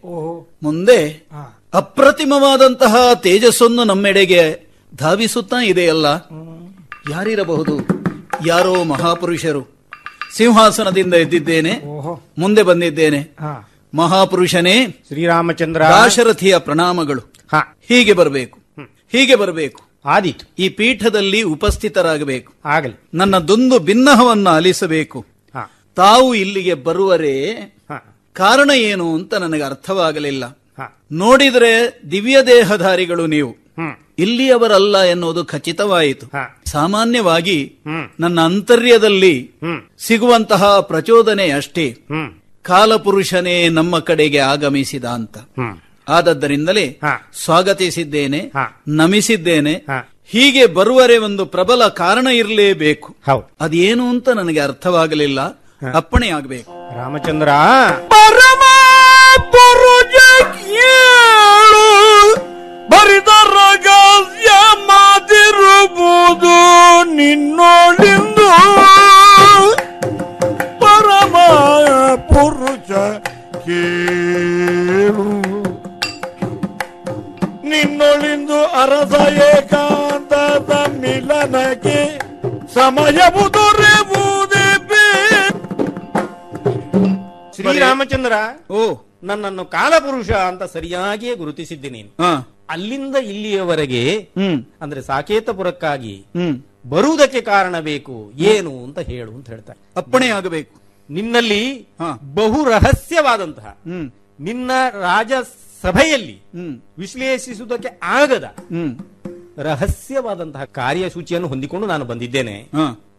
ಮುಂದೆ ಅಪ್ರತಿಮವಾದಂತಹ ತೇಜಸ್ಸನ್ನು ನಮ್ಮೆಡೆಗೆ ಧಾವಿಸುತ್ತಾ ಇದೆಯಲ್ಲ? ಯಾರಿರಬಹುದು? ಯಾರೋ ಮಹಾಪುರುಷರು. ಸಿಂಹಾಸನದಿಂದ ಎದ್ದಿದ್ದೇನೆ. ಮುಂದೆ ಬಂದಿದ್ದೇನೆ. ಮಹಾಪುರುಷನೇ ಶ್ರೀರಾಮಚಂದ್ರ. ದಾಶರಥಿಯ ಪ್ರಣಾಮಗಳು. ಹೀಗೆ ಬರಬೇಕು. ಹೀಗೆ ಬರಬೇಕು. ಆದೀತು. ಈ ಪೀಠದಲ್ಲಿ ಉಪಸ್ಥಿತರಾಗಬೇಕು. ಆಗಲಿ. ನನ್ನ ದೊಂದು ಭಿನ್ನಹವನ್ನು ಆಲಿಸಬೇಕು ತಾವು ಇಲ್ಲಿಗೆ ಬರುವರೇ ಕಾರಣ ಏನು ಅಂತ ನನಗೆ ಅರ್ಥವಾಗಲಿಲ್ಲ. ನೋಡಿದರೆ ದಿವ್ಯ ದೇಹಧಾರಿಗಳು ನೀವು ಇಲ್ಲಿಯವರಲ್ಲ ಎನ್ನುವುದು ಖಚಿತವಾಯಿತು. ಸಾಮಾನ್ಯವಾಗಿ ನನ್ನ ಅಂತರ್ಯದಲ್ಲಿ ಸಿಗುವಂತಹ ಪ್ರಚೋದನೆ ಅಷ್ಟೇ. ಕಾಲಪುರುಷನೇ ನಮ್ಮ ಕಡೆಗೆ ಆಗಮಿಸಿದ ಅಂತ. ಆದದ್ದರಿಂದಲೇ ಸ್ವಾಗತಿಸಿದ್ದೇನೆ ನಮಿಸಿದ್ದೇನೆ ಹೀಗೆ ಬರುವರೆ ಒಂದು ಪ್ರಬಲ ಕಾರಣ ಇರಲೇಬೇಕು. ಅದೇನು ಅಂತ ನನಗೆ ಅರ್ಥವಾಗಲಿಲ್ಲ. ಅಪ್ಪಣೆ ಆಗಬೇಕು. ರಾಮಚಂದ್ರ. ಬರಿದ ಮಾತಿರುವುದು ನಿನ್ನೋಳಿಂದು. ಪರಮ ಪುರುಷ ಕೇಳು. ನಿನ್ನೊಳಿಂದು ಅರಸ ಏಕಾಂತದ ಮಿಲನಕ್ಕೆ ಸಮಯವು ದೊರೆಯುವುದೇ ಶ್ರೀರಾಮಚಂದ್ರ ಓ. ನನ್ನನ್ನು ಕಾಲಪುರುಷ ಅಂತ ಸರಿಯಾಗಿಯೇ ಗುರುತಿಸಿದ್ದೆ ನೀನು. ಅಲ್ಲಿಂದ ಇಲ್ಲಿಯವರೆಗೆ ಅಂದ್ರೆ ಸಾಕೇತಪುರಕ್ಕಾಗಿ ಬರುವುದಕ್ಕೆ ಕಾರಣ ಬೇಕು ಏನು ಅಂತ ಹೇಳು ಅಂತ ಹೇಳ್ತಾರೆ. ಅಪ್ಪಣೆ ಆಗಬೇಕು. ನಿನ್ನಲ್ಲಿ ಬಹು ರಹಸ್ಯವಾದಂತಹ ನಿನ್ನ ರಾಜ ಸಭೆಯಲ್ಲಿ ವಿಶ್ಲೇಷಿಸುವುದಕ್ಕೆ ಆಗದ ರಹಸ್ಯವಾದಂತಹ ಕಾರ್ಯಸೂಚಿಯನ್ನು ಹೊಂದಿಕೊಂಡು ನಾನು ಬಂದಿದ್ದೇನೆ.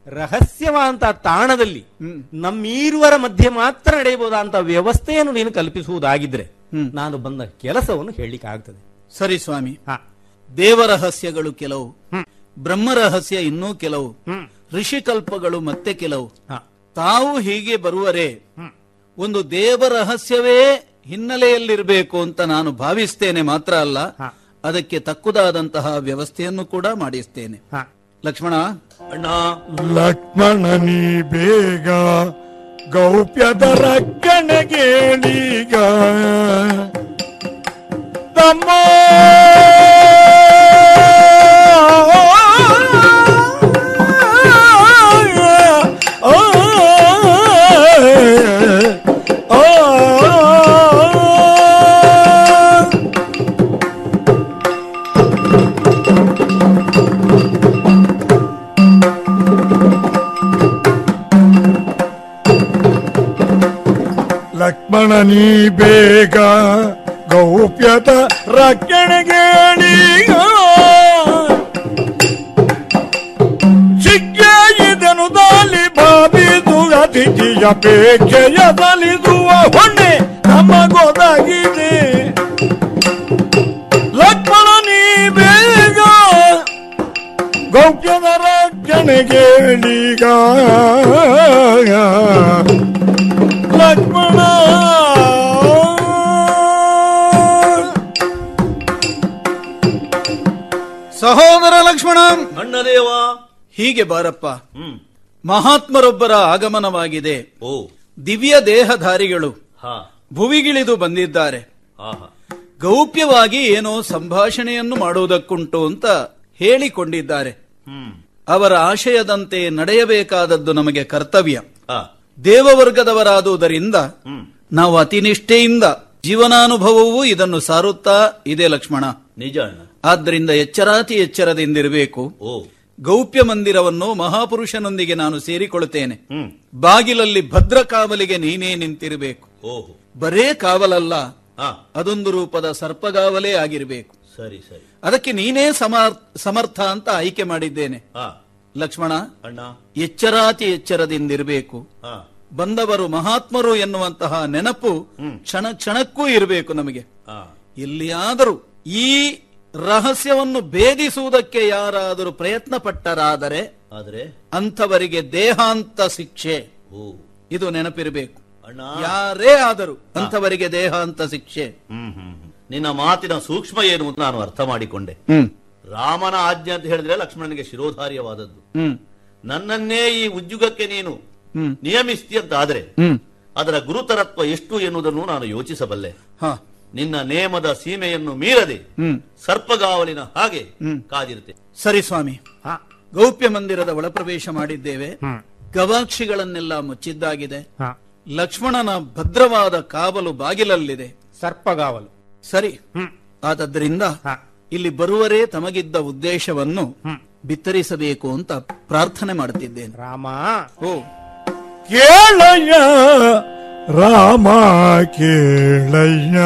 ರಹಸ್ಯವಾದಂತಹ ತಾಣದಲ್ಲಿ ನಮ್ಮೀರುವರ ಮಧ್ಯೆ ಮಾತ್ರ ನಡೆಯಬಹುದಾದಂತಹ ವ್ಯವಸ್ಥೆಯನ್ನು ನೀನು ಕಲ್ಪಿಸುವುದಾಗಿದ್ರೆ ನಾನು ಬಂದ ಕೆಲಸವನ್ನು ಹೇಳಲಿಕ್ಕೆ ಆಗ್ತದೆ ಸರಿ ಸ್ವಾಮಿ. ದೇವರಹಸ್ಯಗಳು ಕೆಲವು ಬ್ರಹ್ಮ ರಹಸ್ಯ ಇನ್ನೂ ಕೆಲವು ಋಷಿಕಲ್ಪಗಳು ಮತ್ತೆ ಕೆಲವು. ತಾವು ಹೀಗೆ ಬರುವರೆ ಒಂದು ದೇವರಹಸ್ಯವೇ ಹಿನ್ನೆಲೆಯಲ್ಲಿರಬೇಕು ಅಂತ ನಾನು ಭಾವಿಸ್ತೇನೆ ಮಾತ್ರ ಅಲ್ಲ ಅದಕ್ಕೆ ತಕ್ಕುದಾದಂತಹ ವ್ಯವಸ್ಥೆಯನ್ನು ಕೂಡ ಮಾಡಿಸ್ತೇನೆ. ಲಕ್ಷ್ಮಣ. ಅಣ್ಣ ಲಕ್ಷ್ಮಣ ನೀ ಬೇಗ ಗೌಪ್ಯದ ರಕ್ಷಣೆಗೇಳೀಗ. ತಮ್ಮ ಲಕ್ಷ್ಮಣ ನೀ ಬೇಗ ಗೌಪ್ಯದ ರಕ್ಷಣೆಗೆ ಶಿಕ್ಷೆ ಇದನು ದಾಲಿ ಬಾಬಿದು, ಅತಿಥಿಯ ಪೇಕ್ಷೆಯ ಸಲಿಸುವ ಹೊಣ್ಣೆ ನಮಗೊದಗಿದೆ. ಲಕ್ಷ್ಮಣ ನೀ ಬೇಗ ಗೌಪ್ಯದ ರಕ್ಷಣೆಗೆ ಲಕ್ಷ್ಮಣ ಸಹೋದರ ಲಕ್ಷ್ಮಣ! ಅಣ್ಣದೇವ! ಹೀಗೆ ಬಾರಪ್ಪ. ಮಹಾತ್ಮರೊಬ್ಬರ ಆಗಮನವಾಗಿದೆ. ಓ. ದಿವ್ಯ ದೇಹಧಾರಿಗಳು ಭುವಿಗಿಳಿದು ಬಂದಿದ್ದಾರೆ. ಗೌಪ್ಯವಾಗಿ ಏನೋ ಸಂಭಾಷಣೆಯನ್ನು ಮಾಡುವುದಕ್ಕುಂಟು ಅಂತ ಹೇಳಿಕೊಂಡಿದ್ದಾರೆ. ಅವರ ಆಶಯದಂತೆ ನಡೆಯಬೇಕಾದದ್ದು ನಮಗೆ ಕರ್ತವ್ಯ. ದೇವವರ್ಗದವರಾದುದರಿಂದ ನಾವು ಅತಿ ನಿಷ್ಠೆಯಿಂದ ಜೀವನಾನುಭವವೂ ಇದನ್ನು ಸಾರುತ್ತಾ ಇದೆ ಲಕ್ಷ್ಮಣ. ನಿಜ ಆದ್ದರಿಂದ ಎಚ್ಚರಾತಿ ಎಚ್ಚರದಿಂದಿರಬೇಕು. ಗೌಪ್ಯ ಮಂದಿರವನ್ನು ಮಹಾಪುರುಷನೊಂದಿಗೆ ನಾನು ಸೇರಿಕೊಳ್ಳುತ್ತೇನೆ. ಬಾಗಿಲಲ್ಲಿ ಭದ್ರ ಕಾವಲಿಗೆ ನೀನೇ ನಿಂತಿರಬೇಕು. ಓಹೋ. ಬರೇ ಕಾವಲಲ್ಲ. ಅದೊಂದು ರೂಪದ ಸರ್ಪಗಾವಲೇ ಆಗಿರಬೇಕು. ಸರಿ ಸರಿ. ಅದಕ್ಕೆ ನೀನೇ ಸಮರ್- ಸಮರ್ಥ ಅಂತ ಆಯ್ಕೆ ಮಾಡಿದ್ದೇನೆ. ಲಕ್ಷ್ಮಣ ಅಣ್ಣ. ಎಚ್ಚರಾತಿ ಎಚ್ಚರದಿಂದಿರಬೇಕು. ಬಂದವರು ಮಹಾತ್ಮರು ಎನ್ನುವಂತಹ ನೆನಪು ಕ್ಷಣ ಕ್ಷಣಕ್ಕೂ ಇರಬೇಕು ನಮಗೆ. ಎಲ್ಲಿಯಾದರೂ ಈ ರಹಸ್ಯವನ್ನು ಭೇದಿಸುವುದಕ್ಕೆ ಯಾರಾದರೂ ಪ್ರಯತ್ನ ಪಟ್ಟರಾದರೆ ಆದರೆ ಅಂಥವರಿಗೆ ದೇಹಾಂತ ಶಿಕ್ಷೆ. ಓ. ಇದು ನೆನಪಿರಬೇಕು. ಅಣ್ಣ. ಯಾರೇ ಆದರೂ ಅಂಥವರಿಗೆ ದೇಹಾಂತ ಶಿಕ್ಷೆ. ನಿನ್ನ ಮಾತಿನ ಸೂಕ್ಷ್ಮ ಏನು ನಾನು ಅರ್ಥ ಮಾಡಿಕೊಂಡೆ. ರಾಮನ ಆಜ್ಞೆ ಅಂತ ಹೇಳಿದ್ರೆ ಲಕ್ಷ್ಮಣನಿಗೆ ಶಿರೋಧಾರ್ಯವಾದದ್ದು. ನನ್ನನ್ನೇ ಈ ಉದ್ಯುಗಕ್ಕೆ ನೀನು ನಿಯಮಿಸ್ತಿ ಅಂತ ಆದ್ರೆ ಅದರ ಗುರುತರತ್ವ ಎಷ್ಟು ಎನ್ನುವುದನ್ನು ನಾನು ಯೋಚಿಸಬಲ್ಲೆ. ನಿನ್ನ ನೇಮದ ಸೀಮೆಯನ್ನು ಮೀರದೆ ಹ್ಮ್. ಸರ್ಪಗಾವಲಿನ ಹಾಗೆ ಹ್ಮ್. ಕಾದಿರುತ್ತೆ. ಸರಿ ಸ್ವಾಮಿ. ಗೌಪ್ಯ ಮಂದಿರದ ಒಳಪ್ರವೇಶ ಮಾಡಿದ್ದೇವೆ. ಗವಾಕ್ಷಿಗಳನ್ನೆಲ್ಲ ಮುಚ್ಚಿದ್ದಾಗಿದೆ. ಲಕ್ಷ್ಮಣನ ಭದ್ರವಾದ ಕಾವಲು ಬಾಗಿಲಲ್ಲಿದೆ. ಸರ್ಪಗಾವಲು. ಸರಿ. ಆದದ್ರಿಂದ ಇಲ್ಲಿ ಬರುವರೇ ತಮಗಿದ್ದ ಉದ್ದೇಶವನ್ನು ಬಿತ್ತರಿಸಬೇಕು ಅಂತ ಪ್ರಾರ್ಥನೆ ಮಾಡುತ್ತಿದ್ದೇನೆ. ರಾಮ. ಓ. ಕೇಳಯ್ಯ ರಾಮ ಕೇಳಯ್ಯ.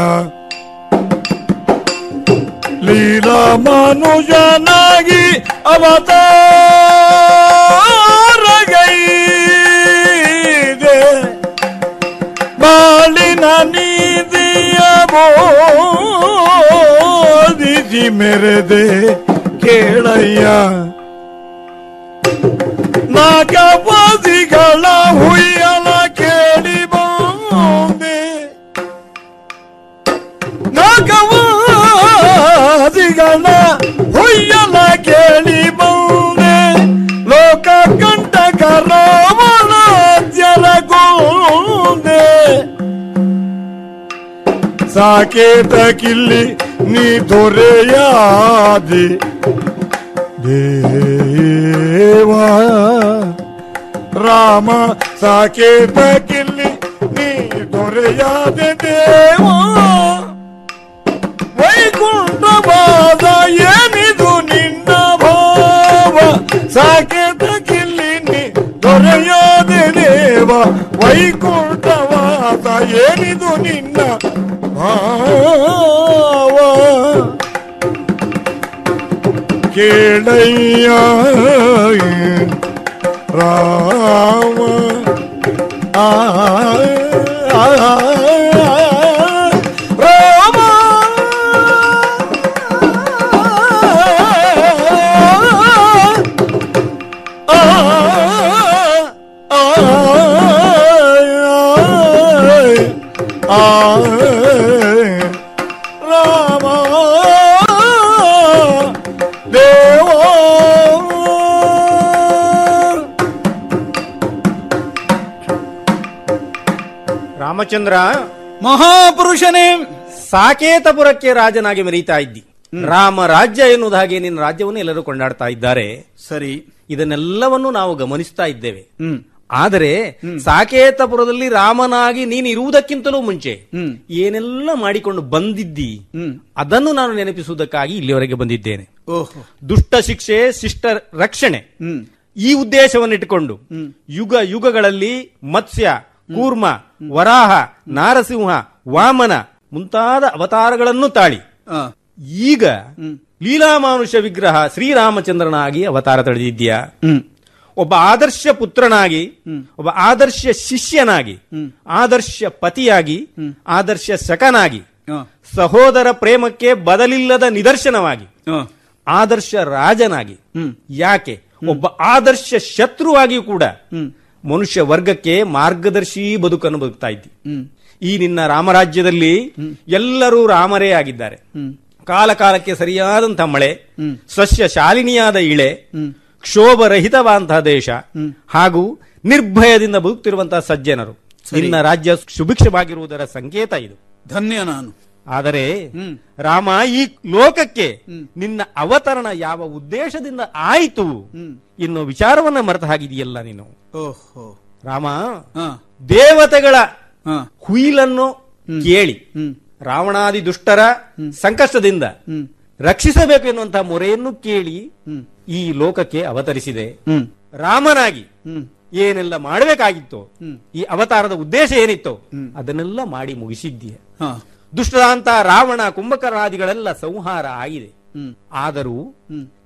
ಲೀಲಾ ಮನುಜನಾಗಿ ಅವತಾರಗೈದೆ. ಬಾಳಿನ ನೀತಿಯ ಬೋಧಿಸಿ ಮೆರೆದೆ ಕೇಳಯ್ಯ. ನಾಗವಾದಿಗಳ ಹುಯ್ಯಲ ನಾಗವಾದಿಗಳ ಹುಯ್ಯಲ ಕೇಳಿ ಬಂದೆ ಲೋಕ ಕಂಟಕ ರಾವಣ ಗೋಂದೆ ಸಾಕೇತ ಕಿಲ್ಲಿ, ನೀ ದೊರೆಯಾದಿ. ದೇವ, ರಾಮ, ಸಾಕೇತ ಕಿಲ್ಲಿ, ನೀ ದೊರೆಯಾದ ದೇವ. ಸಾಕೇತ ಕಿಲ್ಲಿ ನೀ ದೊರೆಯಾದ ದೇವ ವೈಕುಂಠವಾದ ಏನಿದು ನಿನ್ನ ಭಾವ ಕೇಳಯ್ಯ ರಾಮ ಆ, ರಾಮಚಂದ್ರ ಮಹಾಪುರುಷನೇ. ಸಾಕೇತಪುರಕ್ಕೆ ರಾಜನಾಗಿ ಮೆರೀತಾ ಇದ್ದಿ. ರಾಮ ರಾಜ್ಯ ಎನ್ನುವುದಾಗಿ ಹಾಗೆ ನಿನ್ನ ರಾಜ್ಯವನ್ನು ಎಲ್ಲರೂ ಕೊಂಡಾಡ್ತಾ ಇದ್ದಾರೆ. ಸರಿ. ಇದನ್ನೆಲ್ಲವನ್ನು ನಾವು ಗಮನಿಸ್ತಾ ಇದ್ದೇವೆ. ಆದರೆ ಸಾಕೇತಪುರದಲ್ಲಿ ರಾಮನಾಗಿ ನೀನು ಇರುವುದಕ್ಕಿಂತಲೂ ಮುಂಚೆ ಏನೆಲ್ಲ ಮಾಡಿಕೊಂಡು ಬಂದಿದ್ದಿ ಅದನ್ನು ನಾನು ನೆನಪಿಸುವುದಕ್ಕಾಗಿ ಇಲ್ಲಿವರೆಗೆ ಬಂದಿದ್ದೇನೆ. ಓಹೋ. ದುಷ್ಟ ಶಿಕ್ಷೆ ಶಿಷ್ಟ ರಕ್ಷಣೆ ಈ ಉದ್ದೇಶವನ್ನಿಟ್ಟುಕೊಂಡು ಯುಗ ಯುಗಗಳಲ್ಲಿ ಮತ್ಸ್ಯ ಕೂರ್ಮ ವರಾಹ ನಾರಸಿಂಹ ವಾಮನ ಮುಂತಾದ ಅವತಾರಗಳನ್ನು ತಾಳಿ. ಈಗ ಈಗ ಲೀಲಾಮಾನುಷ ವಿಗ್ರಹ ಶ್ರೀರಾಮಚಂದ್ರನಾಗಿ ಅವತಾರ ತಳೆದಿದ್ಯಾ ಒಬ್ಬ ಆದರ್ಶ ಪುತ್ರನಾಗಿ ಒಬ್ಬ ಆದರ್ಶ ಶಿಷ್ಯನಾಗಿ ಆದರ್ಶ ಪತಿಯಾಗಿ ಆದರ್ಶ ಶಕನಾಗಿ ಸಹೋದರ ಪ್ರೇಮಕ್ಕೆ ಬದಲಿಲ್ಲದ ನಿದರ್ಶನವಾಗಿ ಆದರ್ಶ ರಾಜನಾಗಿ. ಯಾಕೆ? ಒಬ್ಬ ಆದರ್ಶ ಶತ್ರುವಾಗಿಯೂ ಕೂಡ. ಮನುಷ್ಯ ವರ್ಗಕ್ಕೆ ಮಾರ್ಗದರ್ಶಿ ಬದುಕನ್ನು ಬದುಕ್ತಾ ಇದ್ದಿ. ಈ ನಿನ್ನ ರಾಮರಾಜ್ಯದಲ್ಲಿ ಎಲ್ಲರೂ ರಾಮರೇ ಆಗಿದ್ದಾರೆ. ಕಾಲ ಕಾಲಕ್ಕೆ ಸರಿಯಾದಂತಹ ಮಳೆ. ಸಸ್ಯ ಶಾಲಿನಿಯಾದ ಇಳೆ. ಕ್ಷೋಭರಹಿತವಾದಂತಹ ದೇಶ ಹಾಗೂ ನಿರ್ಭಯದಿಂದ ಬದುಕ್ತಿರುವಂತಹ ಸಜ್ಜನರು. ನಿನ್ನ ರಾಜ್ಯ ಸುಭಿಕ್ಷವಾಗಿರುವುದರ ಸಂಕೇತ ಇದು. ಧನ್ಯ ನಾನು. ಆದರೆ ರಾಮ ಈ ಲೋಕಕ್ಕೆ ನಿನ್ನ ಅವತರಣ ಯಾವ ಉದ್ದೇಶದಿಂದ ಆಯಿತು ಎನ್ನುವ ವಿಚಾರವನ್ನ ಮರೆತು ಹಾಗಿದೆಯಲ್ಲ ನೀನು. ಓಹೋ. ರಾಮ ದೇವತೆಗಳ ಹುಯಿಲನ್ನು ಕೇಳಿ. ರಾವಣಾದಿ ದುಷ್ಟರ ಸಂಕಷ್ಟದಿಂದ ರಕ್ಷಿಸಬೇಕು ಎನ್ನುವಂತಹ ಮೊರೆಯನ್ನು ಕೇಳಿ ಈ ಲೋಕಕ್ಕೆ ಅವತರಿಸಿದೆ. ರಾಮನಾಗಿ ಏನೆಲ್ಲ ಮಾಡಬೇಕಾಗಿತ್ತು ಈ ಅವತಾರದ ಉದ್ದೇಶ ಏನಿತ್ತು ಅದನ್ನೆಲ್ಲ ಮಾಡಿ ಮುಗಿಸಿದ್ದೀಯ. ದುಷ್ಟರಾಂತ ರಾವಣ ಕುಂಭಕರಾದಿಗಳೆಲ್ಲ ಸಂಹಾರ ಆಗಿದೆ. ಆದರೂ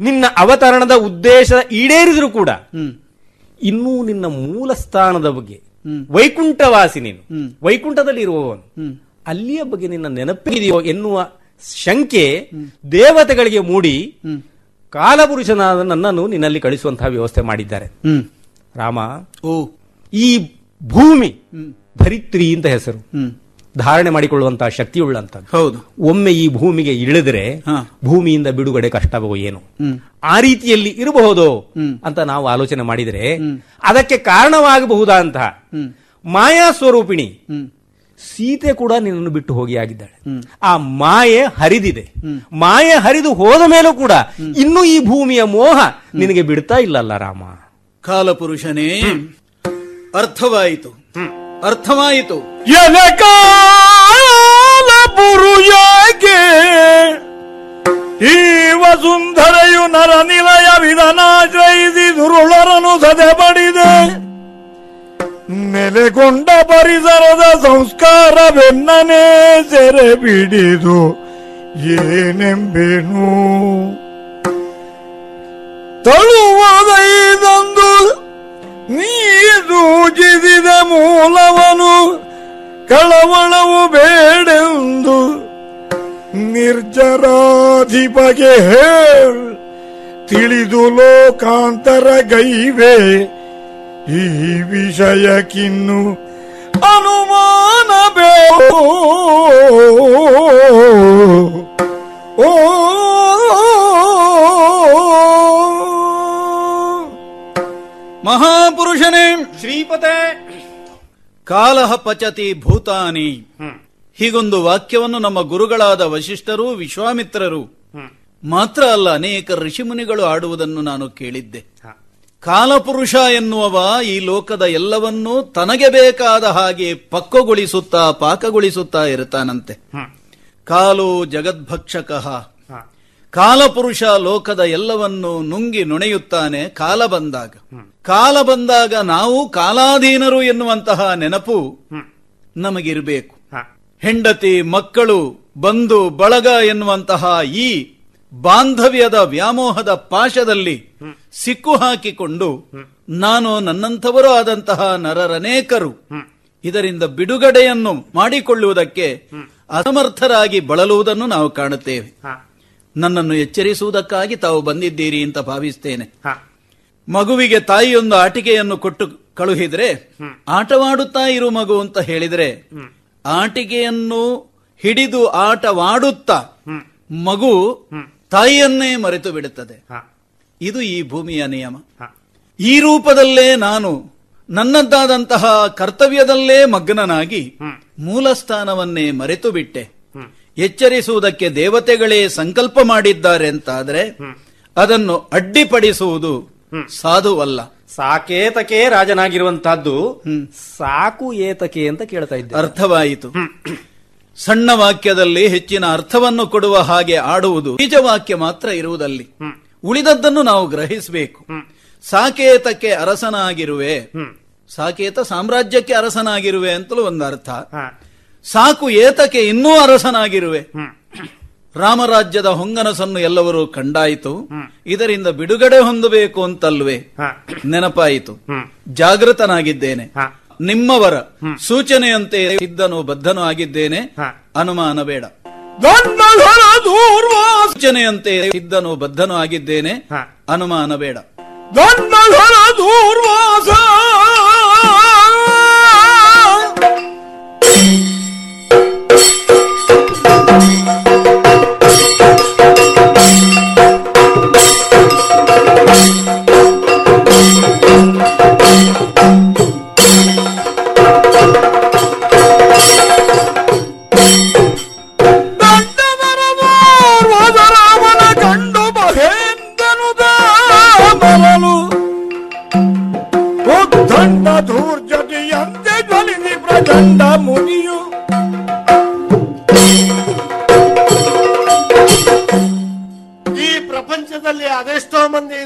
ನಿನ್ನ ಅವತರಣದ ಉದ್ದೇಶ ಈಡೇರಿದ್ರು ಕೂಡ ಇನ್ನೂ ನಿನ್ನ ಮೂಲ ಸ್ಥಾನದ ಬಗ್ಗೆ ವೈಕುಂಠವಾಸಿ ನೀನು. ವೈಕುಂಠದಲ್ಲಿ ಇರುವವನು ಅಲ್ಲಿಯ ಬಗ್ಗೆ ನಿನ್ನ ನೆನಪಿದೆಯೋ ಎನ್ನುವ ಶಂಕೆ ದೇವತೆಗಳಿಗೆ ಮೂಡಿ ಕಾಲಪುರುಷನಾದ ನನ್ನನ್ನು ನಿನ್ನಲ್ಲಿ ಕಳಿಸುವಂತಹ ವ್ಯವಸ್ಥೆ ಮಾಡಿದ್ದಾರೆ. ರಾಮ ಓ. ಈ ಭೂಮಿ ಧರಿತ್ರಿ ಅಂತ ಹೆಸರು. ಧಾರಣೆ ಮಾಡಿಕೊಳ್ಳುವಂತಹ ಶಕ್ತಿಯುಳ್ಳಂತ ಹೌದು. ಒಮ್ಮೆ ಈ ಭೂಮಿಗೆ ಇಳಿದ್ರೆ ಭೂಮಿಯಿಂದ ಬಿಡುಗಡೆ ಕಷ್ಟವೋ ಏನು. ಆ ರೀತಿಯಲ್ಲಿ ಇರಬಹುದು ಅಂತ ನಾವು ಆಲೋಚನೆ ಮಾಡಿದರೆ ಅದಕ್ಕೆ ಕಾರಣವಾಗಬಹುದಂತಹ ಮಾಯಾ ಸ್ವರೂಪಿಣಿ ಸೀತೆ ಕೂಡ ನಿನ್ನನ್ನು ಬಿಟ್ಟು ಹೋಗಿ ಆಗಿದ್ದಾಳೆ. ಆ ಮಾಯೆ ಹರಿದಿದೆ. ಮಾಯೆ ಹರಿದು ಹೋದ ಮೇಲೂ ಕೂಡ ಇನ್ನೂ ಈ ಭೂಮಿಯ ಮೋಹ ನಿನಗೆ ಬಿಡ್ತಾ ಇಲ್ಲಲ್ಲ ರಾಮ. ಕಾಲಪುರುಷನೇ ಅರ್ಥವಾಯಿತು. ಅರ್ಥವಾಯಿತು. ಪುರುಷಕ್ಕೆ ಈ ವಸುಂಧರೆಯು ನರ ನಿಲಯ ವಿಧನಾಶ್ರಯಿಸಿ ಸದೆ ಪಡಿದೆ ನೆಲೆಗೊಂಡ ಪರಿಸರದ ಸಂಸ್ಕಾರವೆನ್ನನೇ ಸೆರೆ ಬಿಡಿದು ಏನೆಂಬೆನು? ತಳುವದೈದೊಂದು ನೀ ಜಿದಿದ ಮೂಲವನು ಕಳವಳವು ಬೇಡೆಂದು ನಿರ್ಜರಾಧಿಪಗೆ ಹೇಳ್ ತಿಳಿದು ಲೋಕಾಂತರ ಗೈವೆ ಈ ವಿಷಯಕ್ಕಿನ್ನು ಅನುಮಾನ ಓ ಮಹಾಪುರುಷನೇ ಶ್ರೀಪತೆ! ಕಾಲಹ ಪಚತಿ ಭೂತಾನಿ ಹೀಗೊಂದು ವಾಕ್ಯವನ್ನು ನಮ್ಮ ಗುರುಗಳಾದ ವಶಿಷ್ಠರು ವಿಶ್ವಾಮಿತ್ರರು ಮಾತ್ರ ಅಲ್ಲ ಅನೇಕ ಋಷಿಮುನಿಗಳು ಆಡುವುದನ್ನು ನಾನು ಕೇಳಿದ್ದೆ. ಕಾಲಪುರುಷ ಎನ್ನುವವ ಈ ಲೋಕದ ಎಲ್ಲವನ್ನೂ ತನಗೆ ಬೇಕಾದ ಹಾಗೆ ಪಕ್ಕಗೊಳಿಸುತ್ತಾ ಪಾಕಗೊಳಿಸುತ್ತಾ ಇರುತ್ತಾನಂತೆ. ಕಾಲು ಜಗದ್ಭಕ್ಷಕಃ. ಕಾಲಪುರುಷ ಲೋಕದ ಎಲ್ಲವನ್ನೂ ನುಂಗಿ ನುಣೆಯುತ್ತಾನೆ ಕಾಲ ಬಂದಾಗ. ಕಾಲ ಬಂದಾಗ ನಾವು ಕಾಲಾಧೀನರು ಎನ್ನುವಂತಹ ನೆನಪು ನಮಗಿರಬೇಕು. ಹೆಂಡತಿ ಮಕ್ಕಳು ಬಂಧು ಬಳಗ ಎನ್ನುವಂತಹ ಈ ಬಾಂಧವ್ಯದ ವ್ಯಾಮೋಹದ ಪಾಶದಲ್ಲಿ ಸಿಕ್ಕು ಹಾಕಿಕೊಂಡು ನಾನು ನನ್ನಂಥವರು ಆದಂತಹ ನರರನೇಕರು ಇದರಿಂದ ಬಿಡುಗಡೆಯನ್ನು ಮಾಡಿಕೊಳ್ಳುವುದಕ್ಕೆ ಅಸಮರ್ಥರಾಗಿ ಬಳಲುವುದನ್ನು ನಾವು ಕಾಣುತ್ತೇವೆ. ನನ್ನನ್ನು ಎಚ್ಚರಿಸುವುದಕ್ಕಾಗಿ ತಾವು ಬಂದಿದ್ದೀರಿ ಅಂತ ಭಾವಿಸ್ತೇನೆ. ಮಗುವಿಗೆ ತಾಯಿಯೊಂದು ಆಟಿಕೆಯನ್ನು ಕೊಟ್ಟು ಕಳುಹಿದ್ರೆ ಆಟವಾಡುತ್ತಾ ಇರು ಮಗು ಅಂತ ಹೇಳಿದ್ರೆ ಆಟಿಕೆಯನ್ನು ಹಿಡಿದು ಆಟವಾಡುತ್ತಾ ಮಗು ತಾಯಿಯನ್ನೇ ಮರೆತು ಬಿಡುತ್ತದೆ. ಇದು ಈ ಭೂಮಿಯ ನಿಯಮ. ಈ ರೂಪದಲ್ಲೇ ನಾನು ನನ್ನದ್ದಾದಂತಹ ಕರ್ತವ್ಯದಲ್ಲೇ ಮಗ್ನನಾಗಿ ಮೂಲ ಸ್ಥಾನವನ್ನೇ ಮರೆತು ಬಿಟ್ಟೆ. ಎಚ್ಚರಿಸುವುದಕ್ಕೆ ದೇವತೆಗಳೇ ಸಂಕಲ್ಪ ಮಾಡಿದ್ದಾರೆ ಅಂತಾದ್ರೆ ಅದನ್ನು ಅಡ್ಡಿಪಡಿಸುವುದು ಸಾಧುವಲ್ಲ. ಸಾಕೇತಕೆ ರಾಜನಾಗಿರುವಂತಹದ್ದು ಸಾಕು ಏತಕೆ ಅಂತ ಕೇಳ್ತಾ ಇದ್ದೆ ಅರ್ಥವಾಯಿತು. ಸಣ್ಣ ವಾಕ್ಯದಲ್ಲಿ ಹೆಚ್ಚಿನ ಅರ್ಥವನ್ನು ಕೊಡುವ ಹಾಗೆ ಆಡುವುದು ವಾಕ್ಯ ಮಾತ್ರ ಇರುವುದಲ್ಲಿ. ಉಳಿದದ್ದನ್ನು ನಾವು ಗ್ರಹಿಸಬೇಕು. ಸಾಕೇತಕ್ಕೆ ಅರಸನಾಗಿರುವೆ. ಸಾಕೇತ ಸಾಮ್ರಾಜ್ಯಕ್ಕೆ ಅರಸನಾಗಿರುವೆ ಅಂತಲೂ ಒಂದು ಅರ್ಥ. ಸಾಕು ಏತಕ್ಕೆ ಇನ್ನೂ ಅರಸನಾಗಿರುವೆ. ರಾಮರಾಜ್ಯದ ಹೊಂಗನಸನ್ನು ಎಲ್ಲವರು ಕಂಡಾಯಿತು. ಇದರಿಂದ ಬಿಡುಗಡೆ ಹೊಂದಬೇಕು ಅಂತಲ್ವೇ? ನೆನಪಾಯಿತು. ಜಾಗೃತನಾಗಿದ್ದೇನೆ. ನಿಮ್ಮವರ ಸೂಚನೆಯಂತೆ ಇದ್ದನು ಬದ್ಧನು ಆಗಿದ್ದೇನೆ. ಅನುಮಾನ ಬೇಡ. ಸೂಚನೆಯಂತೆ ಇದ್ದನು ಬದ್ಧನು ಆಗಿದ್ದೇನೆ. ಅನುಮಾನ ಬೇಡ. ದೂರ್ವಾಸ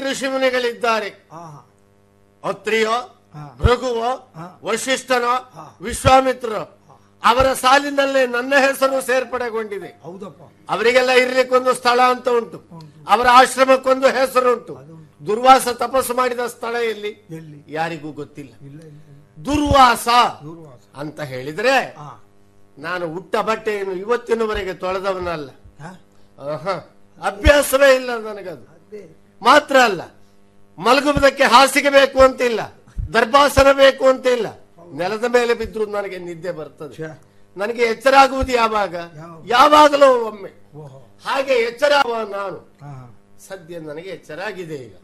ಮಂದಿ ಋಷಿಮುನಿಗಳಿದ್ದಾರೆ ಅತ್ರಿಯೋ ಭೃಗುವೋ ವಶಿಷ್ಠನೋ ವಿಶ್ವಾಮಿತ್ರರೋ ಅವರ ಸಾಲಿನಲ್ಲೇ ನನ್ನ ಹೆಸರು ಸೇರ್ಪಡೆಗೊಂಡಿದೆ. ಹೌದಪ್ಪ. ಅವರಿಗೆಲ್ಲ ಇರ್ಲಿಕ್ಕೊಂದು ಸ್ಥಳ ಅಂತ ಉಂಟು. ಅವರ ಆಶ್ರಮಕ್ಕೊಂದು ಹೆಸರು ಉಂಟು. ದುರ್ವಾಸ ತಪಸ್ಸು ಮಾಡಿದ ಸ್ಥಳ ಎಲ್ಲಿ? ಯಾರಿಗೂ ಗೊತ್ತಿಲ್ಲ. ದುರ್ವಾಸ ಅಂತ ಹೇಳಿದ್ರೆ ನಾನು ಉಟ್ಟ ಬಟ್ಟೆಯನ್ನು ಇವತ್ತಿನವರೆಗೆ ತೊಳೆದವನಲ್ಲ. ಅಭ್ಯಾಸವೇ ಇಲ್ಲ ನನಗದು. ಮಾತ್ರ ಅಲ್ಲ ಮಲಗುವುದಕ್ಕೆ ಹಾಸಿಗೆ ಬೇಕು ಅಂತಿಲ್ಲ ದರ್ಭಾಸನ ಬೇಕು ಅಂತ ಇಲ್ಲ ನೆಲದ ಮೇಲೆ ಬಿದ್ರು ನನಗೆ ನಿದ್ದೆ ಬರ್ತದೆ. ನನಗೆ ಎಚ್ಚರ ಆಗುವುದು ಯಾವಾಗ? ಯಾವಾಗಲೂ ಒಮ್ಮೆ. ಹಾಗೆ ಎಚ್ಚರ ನಾನು. ಸದ್ಯ ನನಗೆ ಎಚ್ಚರ ಆಗಿದೆ ಈಗ.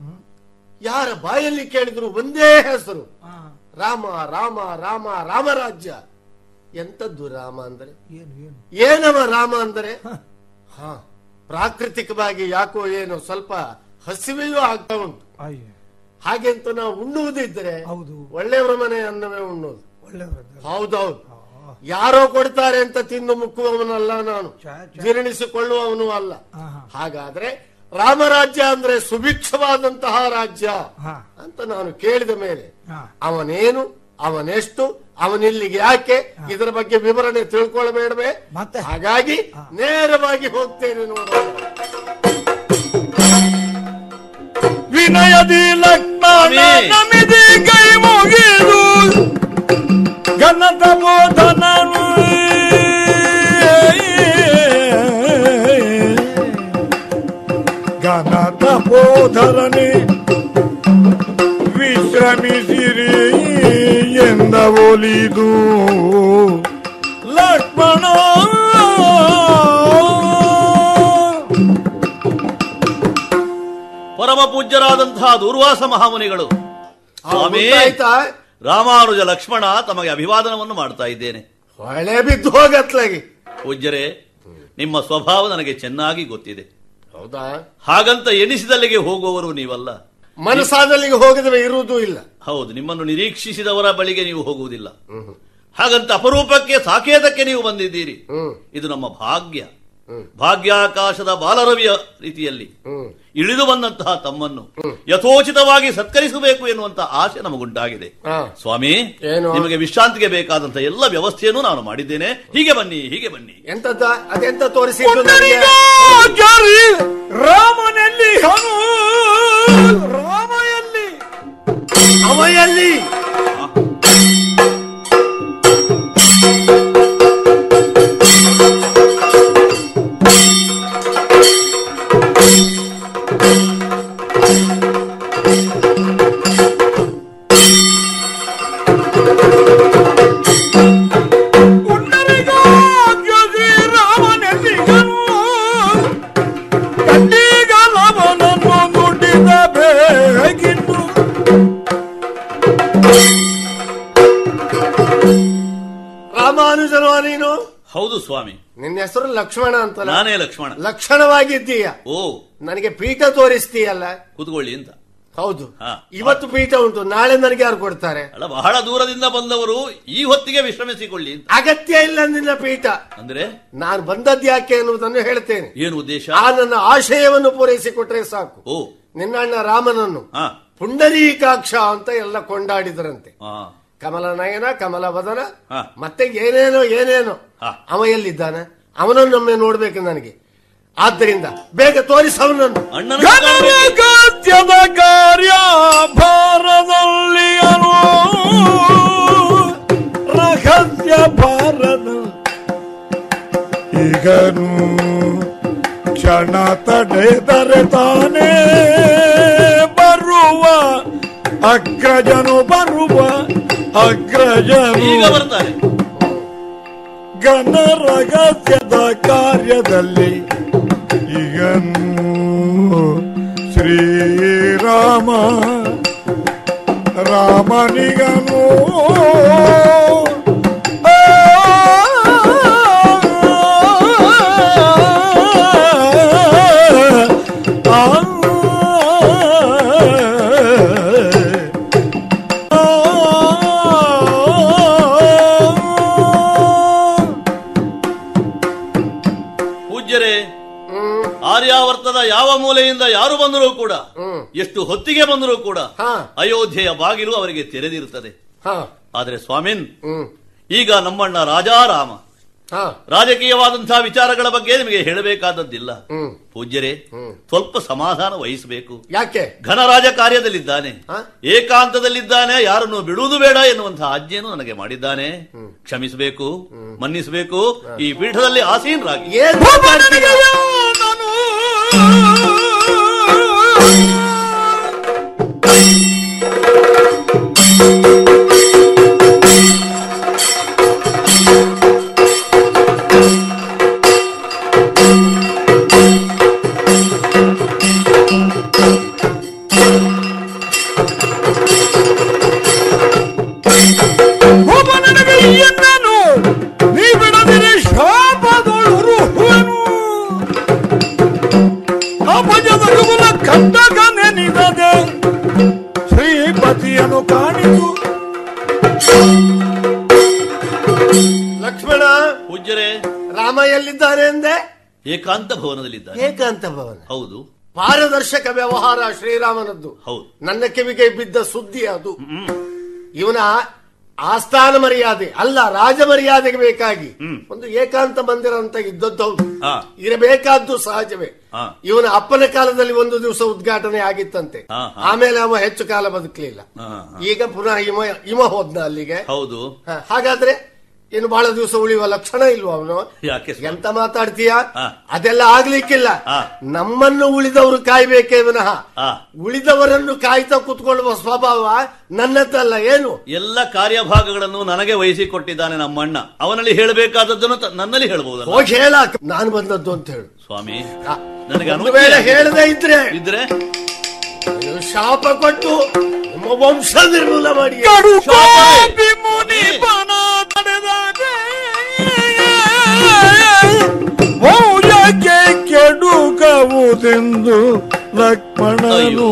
ಯಾರ ಬಾಯಲ್ಲಿ ಕೇಳಿದ್ರು ಒಂದೇ ಹೆಸರು. ರಾಮ ರಾಮ ರಾಮ ರಾಮರಾಜ್ಯ. ಎಂತದ್ದು ರಾಮ ಅಂದ್ರೆ? ಏನವ ರಾಮ ಅಂದರೆ? ಹ. ಪ್ರಾಕೃತಿಕವಾಗಿ ಯಾಕೋ ಏನೋ ಸ್ವಲ್ಪ ಹಸಿವೆಯೂ ಆಗ್ತಾ ಉಂಟು. ಹಾಗೆ ಅಂತ ನಾವು ಉಣ್ಣುವುದಿದ್ರೆ ಒಳ್ಳೆಯವರ ಮನೆ ಅನ್ನವೇ ಉಣ್ಣುವುದು. ಹೌದೌದು ಯಾರೋ ಕೊಡ್ತಾರೆ ಅಂತ ತಿಂದು ಮುಕ್ಕುವವನಲ್ಲ ನಾನು. ಜೀರ್ಣಿಸಿಕೊಳ್ಳುವವನು ಅಲ್ಲ. ಹಾಗಾದ್ರೆ ರಾಮರಾಜ್ಯ ಅಂದ್ರೆ ಸುಭಿಕ್ಷವಾದಂತಹ ರಾಜ್ಯ ಅಂತ ನಾನು ಕೇಳಿದ ಮೇಲೆ ಅವನೇನು ಅವನೆಷ್ಟು ಅವನಿಲ್ಲಿಗೆ ಯಾಕೆ ಇದರ ಬಗ್ಗೆ ವಿವರಣೆ ತಿಳ್ಕೊಳ್ಬೇಡವೆ? ಹಾಗಾಗಿ ನೇರವಾಗಿ ಹೋಗ್ತೇನೆ ನೋಡೋಣ. ನಮಿದಿ ಕೈ ಮುಗಿದು ಘನತ ಬೋಧನನು ಘನತ ಬೋಧರನೆ ವಿಶ್ರಮಿಸಿರಿ ಎಂದ ಒಲಿದು ಪರಮ ಪೂಜ್ಯರಾದಂತಹ ದೂರ್ವಾಸ ಮಹಾಮುನಿಗಳು? ರಾಮಾನುಜ ಲಕ್ಷ್ಮಣ ತಮಗೆ ಅಭಿವಾದನವನ್ನು ಮಾಡ್ತಾ ಇದ್ದೇನೆ. ಹೊಳೆ ಬಿದ್ದು ಹೋಗತ್ಲಾಗಿ ಪೂಜ್ಯರೇ ನಿಮ್ಮ ಸ್ವಭಾವ ನನಗೆ ಚೆನ್ನಾಗಿ ಗೊತ್ತಿದೆ. ಹೌದಾ? ಹಾಗಂತ ಎನಿಸಿದಲ್ಲಿಗೆ ಹೋಗುವವರು ನೀವಲ್ಲ. ಮನಸಾದಲ್ಲಿಗೆ ಹೋಗಿದ್ರೆ ಇರುವುದೂ ಇಲ್ಲ. ಹೌದು ನಿಮ್ಮನ್ನು ನಿರೀಕ್ಷಿಸಿದವರ ಬಳಿಗೆ ನೀವು ಹೋಗುವುದಿಲ್ಲ. ಹಾಗಂತ ಅಪರೂಪಕ್ಕೆ ಸಾಕೇತಕ್ಕೆ ನೀವು ಬಂದಿದ್ದೀರಿ. ಇದು ನಮ್ಮ ಭಾಗ್ಯ. ಭಾಗ್ಯಾಕಾಶದ ಬಾಲರವಿಯ ರೀತಿಯಲ್ಲಿ ಇಳಿದು ಬಂದಂತಹ ತಮ್ಮನ್ನು ಯಥೋಚಿತವಾಗಿ ಸತ್ಕರಿಸಬೇಕು ಎನ್ನುವಂತಹ ಆಸೆ ನಮಗುಂಟಾಗಿದೆ. ಸ್ವಾಮಿ ನಿಮಗೆ ವಿಶ್ರಾಂತಿಗೆ ಬೇಕಾದಂತಹ ಎಲ್ಲ ವ್ಯವಸ್ಥೆಯನ್ನು ನಾನು ಮಾಡಿದ್ದೇನೆ. ಹೀಗೆ ಬನ್ನಿ ಹೀಗೆ ಬನ್ನಿ. ಎಂತ ನನಗೆ? ರಾಮನಲ್ಲಿ ರಾಮಯಲ್ಲಿ ಅವಯಲ್ಲಿ. ಲಕ್ಷ್ಮಣ ಅಂತ ನಾನೇ ಲಕ್ಷ್ಮಣ. ಲಕ್ಷಣವಾಗಿದ್ದೀಯ? ಓ. ನನಗೆ ಪೀಠ ತೋರಿಸ್ತೀಯಲ್ಲ? ಕೂತ್ಕೊಳ್ಳಿ ಅಂತ. ಹೌದು. ಇವತ್ತು ಪೀಠ ಉಂಟು ನಾಳೆ ನನಗೆ ಯಾರು ಕೊಡ್ತಾರೆ? ಅಲ್ಲ ಬಹಳ ದೂರದಿಂದ ಬಂದವರು ಈ ಹೊತ್ತಿಗೆ ವಿಶ್ರಮಿಸಿಕೊಳ್ಳಿ ಅಗತ್ಯ ಇಲ್ಲ ನಿನ್ನ ಪೀಠ. ಅಂದ್ರೆ? ನಾನು ಬಂದದ್ದು ಯಾಕೆ ಎನ್ನುವುದನ್ನು ಹೇಳ್ತೇನೆ. ಏನು ಉದ್ದೇಶ? ಆ ನನ್ನ ಆಶಯವನ್ನು ಪೂರೈಸಿಕೊಟ್ರೆ ಸಾಕು. ಓ. ನಿನ್ನಣ್ಣ ರಾಮನನ್ನು ಪುಂಡರೀಕಾಕ್ಷ ಅಂತ ಎಲ್ಲ ಕೊಂಡಾಡಿದರಂತೆ. ಕಮಲ ನಯನ ಕಮಲ ವದನ ಮತ್ತೆ ಏನೇನೋ ಏನೇನೋ. ಅವ ಎಲ್ಲಿದ್ದಾನೆ? ಅವನನ್ನೊಮ್ಮೆ ನೋಡ್ಬೇಕು ನನಗೆ. ಆದ್ದರಿಂದ ಬೇಗ ತೋರಿಸವನನ್ನು ಗತ್ಯದ ಕಾರ್ಯ ಭಾರದಲ್ಲಿ ಅನು. ರಹಸ್ಯ ಭಾರದ ಈಗನು ಕ್ಷಣ ತಡೆದರೆ ತಾನೇ ಬರುವ ಅಗ್ರಜನು ಬರುವ ಅಗ್ರಜನು. ಈಗ ಬರ್ತಾರೆ. ಘನ ರಹಸ್ಯದ ಕಾರ್ಯದಲ್ಲಿ ಈಗನು ಶ್ರೀರಾಮ ರಾಮನಿಗನು ಯಾವ ಮೂಲೆಯಿಂದ ಯಾರು ಬಂದರೂ ಕೂಡ ಎಷ್ಟು ಹೊತ್ತಿಗೆ ಬಂದರೂ ಕೂಡ ಅಯೋಧ್ಯೆಯ ಬಾಗಿಲು ಅವರಿಗೆ ತೆರೆದಿರುತ್ತದೆ. ಆದರೆ ಸ್ವಾಮಿನ್ ಈಗ ನಮ್ಮಣ್ಣ ರಾಜಾರಾಮ ರಾಜಕೀಯವಾದಂತಹ ವಿಚಾರಗಳ ಬಗ್ಗೆ ನಿಮಗೆ ಹೇಳಬೇಕಾದದ್ದಿಲ್ಲ. ಪೂಜ್ಯರೇ ಸ್ವಲ್ಪ ಸಮಾಧಾನ ವಹಿಸಬೇಕು. ಯಾಕೆ? ಘನರಾಜ ಕಾರ್ಯದಲ್ಲಿದ್ದಾನೆ. ಏಕಾಂತದಲ್ಲಿದ್ದಾನೆ ಯಾರನ್ನು ಬಿಡುವುದು ಬೇಡ ಎನ್ನುವಂತಹ ಆಜ್ಞೆಯನ್ನು ನನಗೆ ಮಾಡಿದ್ದಾನೆ. ಕ್ಷಮಿಸಬೇಕು ಮನ್ನಿಸಬೇಕು ಈ ಪೀಠದಲ್ಲಿ ಆಸೀನರಾಗಿ. ಏನ್ ಏಕಾಂತ ಭವನ. ಹೌದು. ಪಾರದರ್ಶಕ ವ್ಯವಹಾರ ಶ್ರೀರಾಮನದ್ದು. ಹೌದು. ನನ್ನ ಕಿವಿಗೆ ಬಿದ್ದ ಸುದ್ದಿ ಅದು. ಇವನ ಆಸ್ಥಾನ ಮರ್ಯಾದೆ ಅಲ್ಲ ರಾಜ ಮರ್ಯಾದೆಗೆ ಬೇಕಾಗಿ ಒಂದು ಏಕಾಂತ ಮಂದಿರ ಅಂತ ಇದ್ದದ್ದು ಹೌದು. ಇರಬೇಕಾದ್ದು ಸಹಜವೇ. ಇವನ ಅಪ್ಪನ ಕಾಲದಲ್ಲಿ ಒಂದು ದಿವಸ ಉದ್ಘಾಟನೆ ಆಗಿತ್ತಂತೆ. ಆಮೇಲೆ ಅವ ಹೆಚ್ಚು ಕಾಲ ಬದುಕಲಿಲ್ಲ. ಈಗ ಪುನಃ ಇಮ ಇಮ ಹೋದ್ನ ಅಲ್ಲಿಗೆ. ಹೌದು. ಹಾಗಾದ್ರೆ ಇನ್ನು ಬಹಳ ದಿವಸ ಉಳಿಯುವ ಲಕ್ಷಣ ಇಲ್ವ ಅವನು? ಯಾಕೆ? ಎಂತ ಮಾತಾಡ್ತೀಯ. ಅದೆಲ್ಲ ಆಗ್ಲಿಕ್ಕಿಲ್ಲ. ನಮ್ಮನ್ನು ಉಳಿದವರು ಕಾಯ್ಬೇಕೇ ವಿನಃ. ಉಳಿದವರನ್ನು ಕಾಯ್ತಾ ಕುತ್ಕೊಳ್ಳುವ ಸ್ವಭಾವ ನನ್ನದಲ್ಲ ಏನು? ಎಲ್ಲ ಕಾರ್ಯಭಾಗಗಳನ್ನು ನನಗೆ ವಹಿಸಿಕೊಟ್ಟಿದ್ದಾನೆ ನಮ್ಮಣ್ಣ. ಅವನಲ್ಲಿ ಹೇಳಬೇಕಾದದ್ದನ್ನು ನನ್ನಲ್ಲಿ ಹೇಳಬಹುದು ಹೋಗಿ ಹೇಳ. ನಾನು ಬಂದದ್ದು ಅಂತ ಹೇಳು. ಸ್ವಾಮಿ ನನಗೆ ಅನುಮತಿ ವೇಳೆ ಹೇಳದೇ ಇದ್ರೆ ಇದ್ರೆ? ಶಾಪ ಕೊಟ್ಟು ನಿಮ್ಮ ವಂಶ ನಿರ್ಮೂಲ ಮಾಡಿ ಮೌಲ್ಯಕ್ಕೆ ಕೆಡುಕವುದೆಂದು ಲಕ್ಷ್ಮಣನು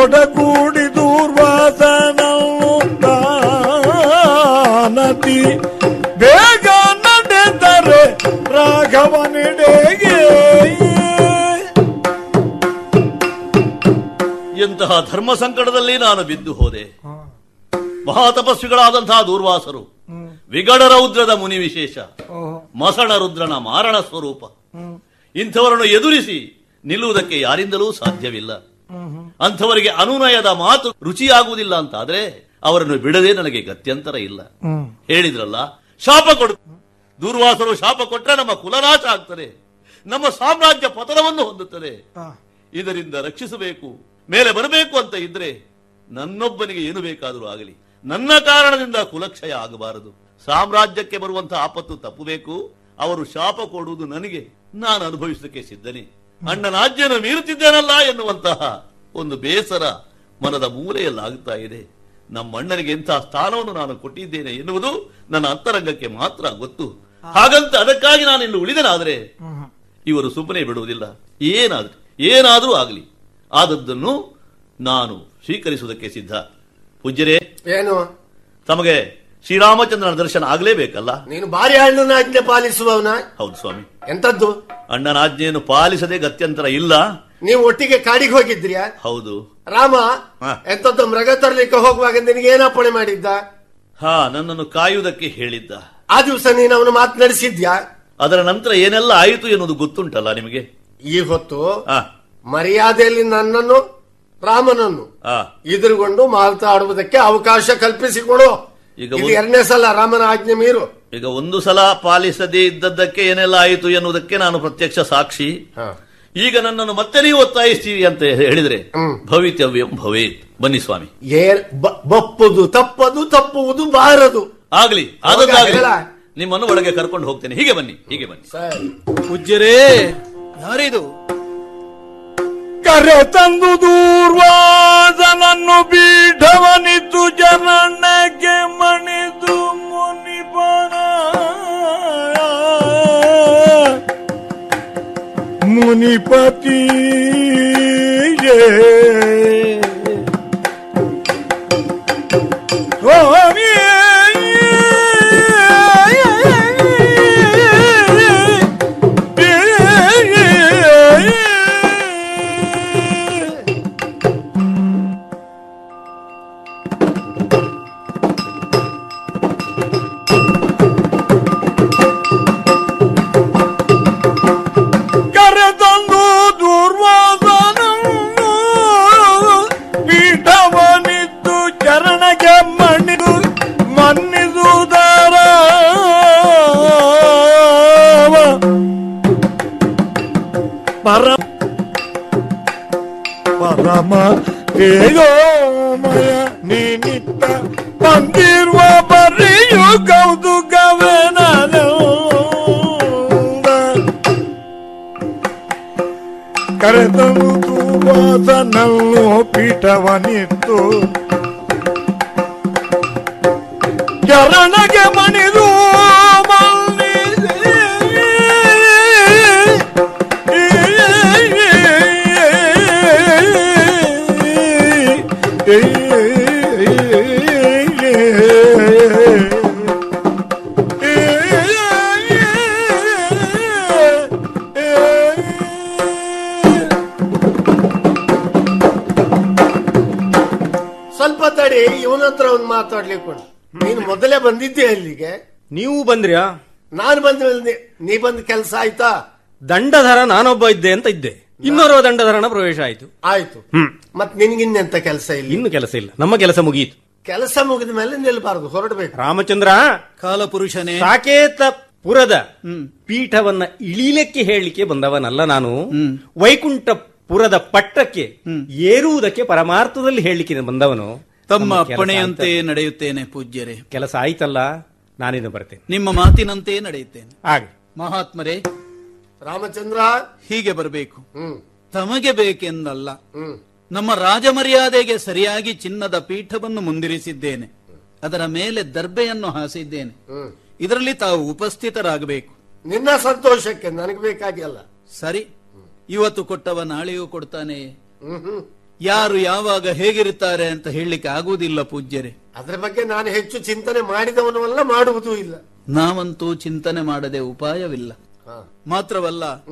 ಒಡಗೂಡಿ ದೂರ್ವಾಸನವು ತಾನತಿ ಬೇಗ ನಡೆದರೆ ರಾಘವನೆಡೆಗೆ. ಎಂತಹ ಧರ್ಮ ಸಂಕಟದಲ್ಲಿ ನಾನು ಬಿದ್ದು ಹೋದೆ. ಮಹಾತಪಸ್ವಿಗಳಾದಂತಹ ದೂರ್ವಾಸರು. ವಿಗಡ ರೌದ್ರದ ಮುನಿ ವಿಶೇಷ. ಮಸಣ ರುದ್ರನ ಮಾರಣ ಸ್ವರೂಪ. ಇಂಥವರನ್ನು ಎದುರಿಸಿ ನಿಲ್ಲುವುದಕ್ಕೆ ಯಾರಿಂದಲೂ ಸಾಧ್ಯವಿಲ್ಲ. ಅಂಥವರಿಗೆ ಅನುನಯದ ಮಾತು ರುಚಿಯಾಗುವುದಿಲ್ಲ ಅಂತಾದ್ರೆ ಅವರನ್ನು ಬಿಡದೆ ನನಗೆ ಗತ್ಯಂತರ ಇಲ್ಲ. ಹೇಳಿದ್ರಲ್ಲ ಶಾಪ ಕೊಡು. ದೂರ್ವಾಸರು ಶಾಪ ಕೊಟ್ಟರೆ ನಮ್ಮ ಕುಲನಾಶ ಆಗ್ತದೆ. ನಮ್ಮ ಸಾಮ್ರಾಜ್ಯ ಪತನವನ್ನು ಹೊಂದುತ್ತದೆ. ಇದರಿಂದ ರಕ್ಷಿಸಬೇಕು ಮೇಲೆ ಬರಬೇಕು ಅಂತ ಇದ್ರೆ ನನ್ನೊಬ್ಬನಿಗೆ ಏನು ಬೇಕಾದರೂ ಆಗಲಿ. ನನ್ನ ಕಾರಣದಿಂದ ಕುಲಕ್ಷಯ ಆಗಬಾರದು. ಸಾಮ್ರಾಜ್ಯಕ್ಕೆ ಬರುವಂತಹ ಆಪತ್ತು ತಪ್ಪಬೇಕು. ಅವರು ಶಾಪ ಕೊಡುವುದು ನನಗೆ. ನಾನು ಅನುಭವಿಸಲಿಕ್ಕೆ ಸಿದ್ಧನೆ. ಅಣ್ಣನಾಜ್ಯನ ಮೀರುತ್ತಿದ್ದೇನಲ್ಲ ಎನ್ನುವಂತಹ ಒಂದು ಬೇಸರ ಮನದ ಮೂಲೆಯಲ್ಲಾಗುತ್ತಾ ಇದೆ. ನಮ್ಮ ಅಣ್ಣನಿಗೆ ಸ್ಥಾನವನ್ನು ನಾನು ಕೊಟ್ಟಿದ್ದೇನೆ ಎನ್ನುವುದು ನನ್ನ ಅಂತರಂಗಕ್ಕೆ ಮಾತ್ರ ಗೊತ್ತು. ಹಾಗಂತ ಅದಕ್ಕಾಗಿ ನಾನು ಇಲ್ಲಿ ಉಳಿದನಾದರೆ ಇವರು ಸುಮ್ಮನೆ ಬಿಡುವುದಿಲ್ಲ. ಏನಾದ್ರೂ, ಏನಾದರೂ ಆಗಲಿ. ಆದದ್ದನ್ನು ನಾನು ಸ್ವೀಕರಿಸುವುದಕ್ಕೆ ಸಿದ್ಧ. ಪೂಜ್ಯರೇ ಏನು? ತಮಗೆ ಶ್ರೀರಾಮಚಂದ್ರನ ದರ್ಶನ ಆಗಲೇಬೇಕಲ್ಲ? ನೀನು ಭಾರಿ ಅಣ್ಣನ ಆಜ್ಞೆ ಪಾಲಿಸುವವನ? ಹೌದು ಸ್ವಾಮಿ. ಎಂತದ್ದು ಅಣ್ಣನ ಆಜ್ಞೆಯನ್ನು ಪಾಲಿಸದೆ ಗತ್ಯಂತರ ಇಲ್ಲ. ನೀವು ಒಟ್ಟಿಗೆ ಕಾಡಿಗೆ ಹೋಗಿದ್ರಿಯಾ ಹೌದು. ರಾಮ. ಎಂತದ್ದು ಮೃಗ ತರಲಿಕ್ಕೆ ಹೋಗುವಾಗ ನಿನಗೆ ಏನಪ್ಪಣೆ ಮಾಡಿದ್ದ? ಹಾ ನನ್ನನ್ನು ಕಾಯುವುದಕ್ಕೆ ಹೇಳಿದ್ದ. ಆ ದಿವಸ ನೀನು ಅವನು ಮಾತನಾಡಿಸಿದ್ಯಾ ಅದರ ನಂತರ ಏನೆಲ್ಲ ಆಯಿತು ಎನ್ನುವುದು ಗೊತ್ತುಂಟಲ್ಲ ನಿಮಗೆ? ಈ ಹೊತ್ತು ಮರ್ಯಾದೆಯಲ್ಲಿ ನನ್ನನ್ನು ರಾಮನನ್ನು ಎದುರುಗೊಂಡು ಮಾತಾಡುವುದಕ್ಕೆ ಅವಕಾಶ ಕಲ್ಪಿಸಿಕೊಡು. ಈಗ ಎರಡನೇ ಸಲ ರಾಮನ ಆಜ್ಞೆ ಮೀರು. ಈಗ ಒಂದು ಸಲ ಪಾಲಿಸದೇ ಇದ್ದದ್ದಕ್ಕೆ ಏನೆಲ್ಲ ಆಯಿತು ಎನ್ನುವುದಕ್ಕೆ ನಾನು ಪ್ರತ್ಯಕ್ಷ ಸಾಕ್ಷಿ. ಈಗ ನನ್ನನ್ನು ಮತ್ತೆ ನೀವು ಒತ್ತಾಯಿಸ್ತೀವಿ ಅಂತ ಹೇಳಿದ್ರೆ ಭವಿತವ್ಯಂ ಭವೇತ್. ಬನ್ನಿ ಸ್ವಾಮಿ. ಬಪ್ಪದು ಬ- ಬಪ್ಪುದು ತಪ್ಪದು ತಪ್ಪುವುದು ಬಾರದು. ಆಗ್ಲಿ ಆಗಲಿ ನಿಮ್ಮನ್ನು ಒಳಗೆ ಕರ್ಕೊಂಡು ಹೋಗ್ತೇನೆ. ಹೀಗೆ ಬನ್ನಿ ಹೀಗೆ ಬನ್ನಿ. ಪೂಜ್ಯರೇ ಯಾರಿದು? ಕರೆ ತಂದು ಬಂದ್ರ್ಯಾ ನಾನು ಬಂದ್ರೆ ನೀ ಬಂದ ಕೆಲಸ ಆಯ್ತಾ? ದಂಡಧರ ನಾನೊಬ್ಬ ಇದ್ದೆ ಅಂತ ಇದ್ದೆ. ಇನ್ನೋರ್ವ ದಂಡಧರನ ಪ್ರವೇಶ ಆಯ್ತು. ಆಯ್ತು. ಹ್ಮ್. ಮತ್ ನಿನ್ಗಿನ್ನೆಂತ ಕೆಲಸ ಇಲ್ಲ? ಇನ್ನು ಕೆಲಸ ಇಲ್ಲ. ನಮ್ಮ ಕೆಲಸ ಮುಗಿಯಿತು ಕೆಲಸ ಮುಗಿದ ಮೇಲೆ ನಿಲ್ಬಾರದು ಹೊರಡಬೇಕು. ರಾಮಚಂದ್ರ ಕಾಲಪುರುಷನೇ. ಸಾಕೇತ ಪುರದ ಪೀಠವನ್ನ ಇಳಿಲಿಕ್ಕೆ ಹೇಳಲಿಕ್ಕೆ ಬಂದವನಲ್ಲ ನಾನು. ವೈಕುಂಠ ಪುರದ ಪಟ್ಟಕ್ಕೆ ಏರುವುದಕ್ಕೆ ಪರಮಾರ್ಥದಲ್ಲಿ ಹೇಳಲಿಕ್ಕೆ ಬಂದವನು. ತಮ್ಮ ಅಪ್ಪಣೆಯಂತೆ ನಡೆಯುತ್ತೇನೆ ಪೂಜ್ಯರೇ. ಕೆಲಸ ಆಯ್ತಲ್ಲ? ನಾನಿನ್ನು ಬರ್ತೇನೆ. ನಿಮ್ಮ ಮಾತಿನಂತೆ ನಡೆಯುತ್ತೇನೆ. ಹಾಗೆ. ಮಹಾತ್ಮರೇ ರಾಮಚಂದ್ರ! ಹೀಗೆ ಬರಬೇಕು. ತಮಗೆ ಬೇಕೆಂದಲ್ಲ. ನಮ್ಮ ರಾಜಮರ್ಯಾದೆಗೆ ಸರಿಯಾಗಿ ಚಿನ್ನದ ಪೀಠವನ್ನು ಮುಂದಿರಿಸಿದ್ದೇನೆ. ಅದರ ಮೇಲೆ ದರ್ಬೆಯನ್ನು ಹಾಸಿದ್ದೇನೆ. ಇದರಲ್ಲಿ ತಾವು ಉಪಸ್ಥಿತರಾಗಬೇಕು. ನಿನ್ನ ಸಂತೋಷಕ್ಕೆ ನನಗೆ ಬೇಕಾಗಿಲ್ಲ ಸರಿ. ಇವತ್ತು ಕೊಟ್ಟವ ನಾಳೆಯೂ ಕೊಡ್ತಾನೆ. ಯಾರು ಯಾವಾಗ ಹೇಗಿರುತ್ತಾರೆ ಅಂತ ಹೇಳಲಿಕ್ಕೆ ಆಗುವುದಿಲ್ಲ ಪೂಜ್ಯರೇ. ಅದರ ಬಗ್ಗೆ ನಾನು ಹೆಚ್ಚು ಚಿಂತನೆ ಮಾಡಿದವನವಲ್ಲ ಮಾಡುವುದೂ ಇಲ್ಲ. ನಾವಂತೂ ಚಿಂತನೆ ಮಾಡದೆ ಉಪಾಯವಿಲ್ಲ. ಮಾತ್ರವಲ್ಲ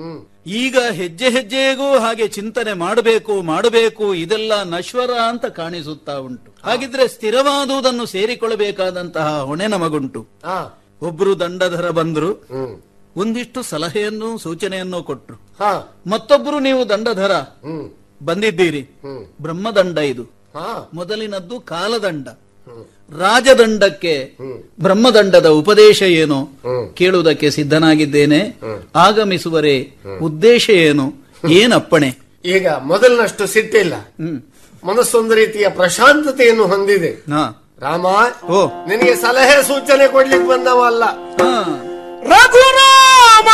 ಈಗ ಹೆಜ್ಜೆ ಹೆಜ್ಜೆಗೂ ಹಾಗೆ ಚಿಂತನೆ ಮಾಡಬೇಕು ಮಾಡಬೇಕು ಇದೆಲ್ಲ ನಶ್ವರ ಅಂತ ಕಾಣಿಸುತ್ತಾ ಉಂಟು. ಹಾಗಿದ್ರೆ ಸ್ಥಿರವಾದುದನ್ನು ಸೇರಿಕೊಳ್ಳಬೇಕಾದಂತಹ ಹೊಣೆ ನಮಗುಂಟು. ಒಬ್ರು ದಂಡಧರ ಬಂದ್ರು ಒಂದಿಷ್ಟು ಸಲಹೆಯನ್ನು ಸೂಚನೆಯನ್ನು ಕೊಟ್ರು. ಹಾ. ಮತ್ತೊಬ್ರು ನೀವು ದಂಡಧರ. ಬಂದಿದ್ದೀರಿ. ಹ್ಮ್. ಬ್ರಹ್ಮದಂಡ ಇದು. ಮೊದಲಿನದ್ದು ಕಾಲದಂಡ. ರಾಜದಂಡಕ್ಕೆ ಹ್ಮ್. ಬ್ರಹ್ಮದಂಡದ ಉಪದೇಶ ಏನು? ಕೇಳುವುದಕ್ಕೆ ಸಿದ್ಧನಾಗಿದ್ದೇನೆ. ಆಗಮಿಸುವರೆ ಉದ್ದೇಶ ಏನು? ಏನಪ್ಪಣೆ? ಈಗ ಮೊದಲಿನಷ್ಟು ಸಿಟ್ಟಿಲ್ಲ. ಹ್ಮ್. ಮನಸ್ಸೊಂದು ರೀತಿಯ ಪ್ರಶಾಂತತೆಯನ್ನು ಹೊಂದಿದೆ. ಹಾ. ರಾಮ ಓ. ನಿನಗೆ ಸಲಹೆ ಸೂಚನೆ ಕೊಡ್ಲಿಕ್ಕೆ ಬಂದವಲ್ಲ. ಹಾ. ರಘುರಾಮ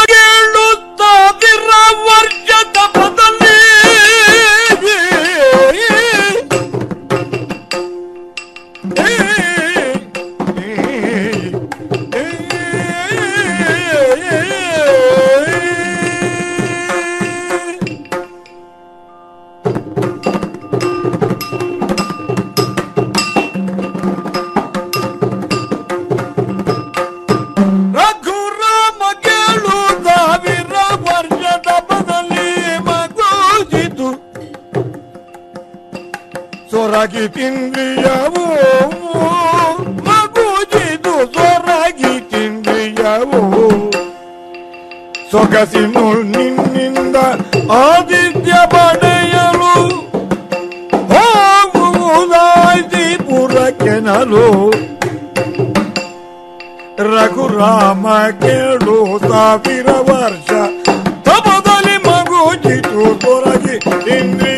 ಸೊರಗಿ ತಿಂದ್ರಿಯವು. ಮಗುಜಿತು ಸೊರಗಿ ಸೊಗಸಿನು ನಿನ್ನಿಂದ ಆದಿತ್ಯ ಪಡೆಯಲು ಹೋಗುವುದಾಯ್ತಿ ಪುರಕ್ಕೆನಲು ರಘುರಾಮ ಕೇಳು ಸಾವಿರ ವರ್ಷ ತಪದಲ್ಲಿ ಮಗುಚಿತು ತೊರಗಿ ಇಂದ್ರಿಯವು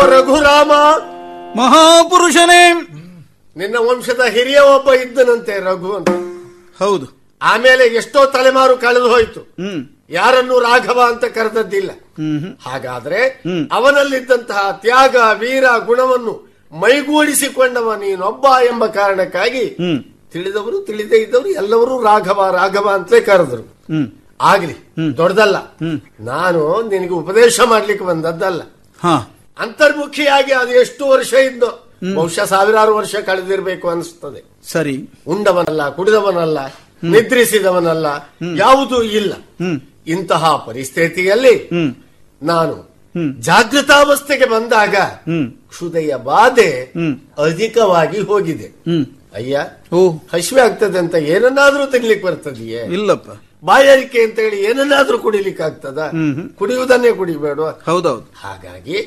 ರಘುರಾಮ! ಮಹಾಪುರುಷನೇ! ನಿನ್ನ ವಂಶದ ಹಿರಿಯ ಒಬ್ಬ ಇದ್ದನಂತೆ ರಘು ಅಂತ. ಹೌದು. ಆಮೇಲೆ ಎಷ್ಟೋ ತಲೆಮಾರು ಕಳೆದು ಹೋಯ್ತು. ಯಾರನ್ನು ರಾಘವ ಅಂತ ಕರೆದದ್ದಿಲ್ಲ. ಹಾಗಾದ್ರೆ. ಅವನಲ್ಲಿದ್ದಂತಹ ತ್ಯಾಗ ವೀರ ಗುಣವನ್ನು ಮೈಗೂಡಿಸಿಕೊಂಡವ ನೀನೊಬ್ಬ ಎಂಬ ಕಾರಣಕ್ಕಾಗಿ ತಿಳಿದವರು ತಿಳಿದೇ ಇದ್ದವರು ಎಲ್ಲರೂ ರಾಘವ ರಾಘವ ಅಂತಲೇ ಕರೆದ್ರು. ಆಗ್ಲಿ ದೊಡ್ಡದಲ್ಲ. ನಾನು ನಿನಗೆ ಉಪದೇಶ ಮಾಡ್ಲಿಕ್ಕೆ ಬಂದದ್ದಲ್ಲ. ಅಂತರ್ಮುಖಿಯಾಗಿ ಅದು ಎಷ್ಟು ವರ್ಷ ಇದ್ದೋ ಬಹುಶಃ ಸಾವಿರಾರು ವರ್ಷ ಕಳೆದಿರಬೇಕು ಅನಿಸ್ತದೆ. ಸರಿ. ಉಂಡವನಲ್ಲ ಕುಡಿದವನಲ್ಲ ನಿದ್ರಿಸಿದವನಲ್ಲ ಯಾವುದೂ ಇಲ್ಲ. ಇಂತಹ ಪರಿಸ್ಥಿತಿಯಲ್ಲಿ ನಾನು ಜಾಗೃತಾವಸ್ಥೆಗೆ ಬಂದಾಗ ಕ್ಷುದೆಯ ಬಾಧೆ ಅಧಿಕವಾಗಿ ಹೋಗಿದೆ. ಅಯ್ಯ ಹಸಿವೆ ಆಗ್ತದೆ ಅಂತ ಏನನ್ನಾದ್ರೂ ತಿನ್ಲಿಕ್ಕೆ ಬರ್ತದೆಯೇ? ಇಲ್ಲಪ್ಪ. ಬಾಯಾರಿಕೆ ಅಂತ ಹೇಳಿ ಏನನ್ನಾದ್ರೂ ಕುಡಿಲಿಕ್ಕೆ ಆಗ್ತದ ಹ್ಮ್. ಹ್ಮ್. ಕುಡಿಯುವುದನ್ನೇ ಕುಡಿಬೇಡ ಹೌದೌದು. ಹಾಗಾಗಿ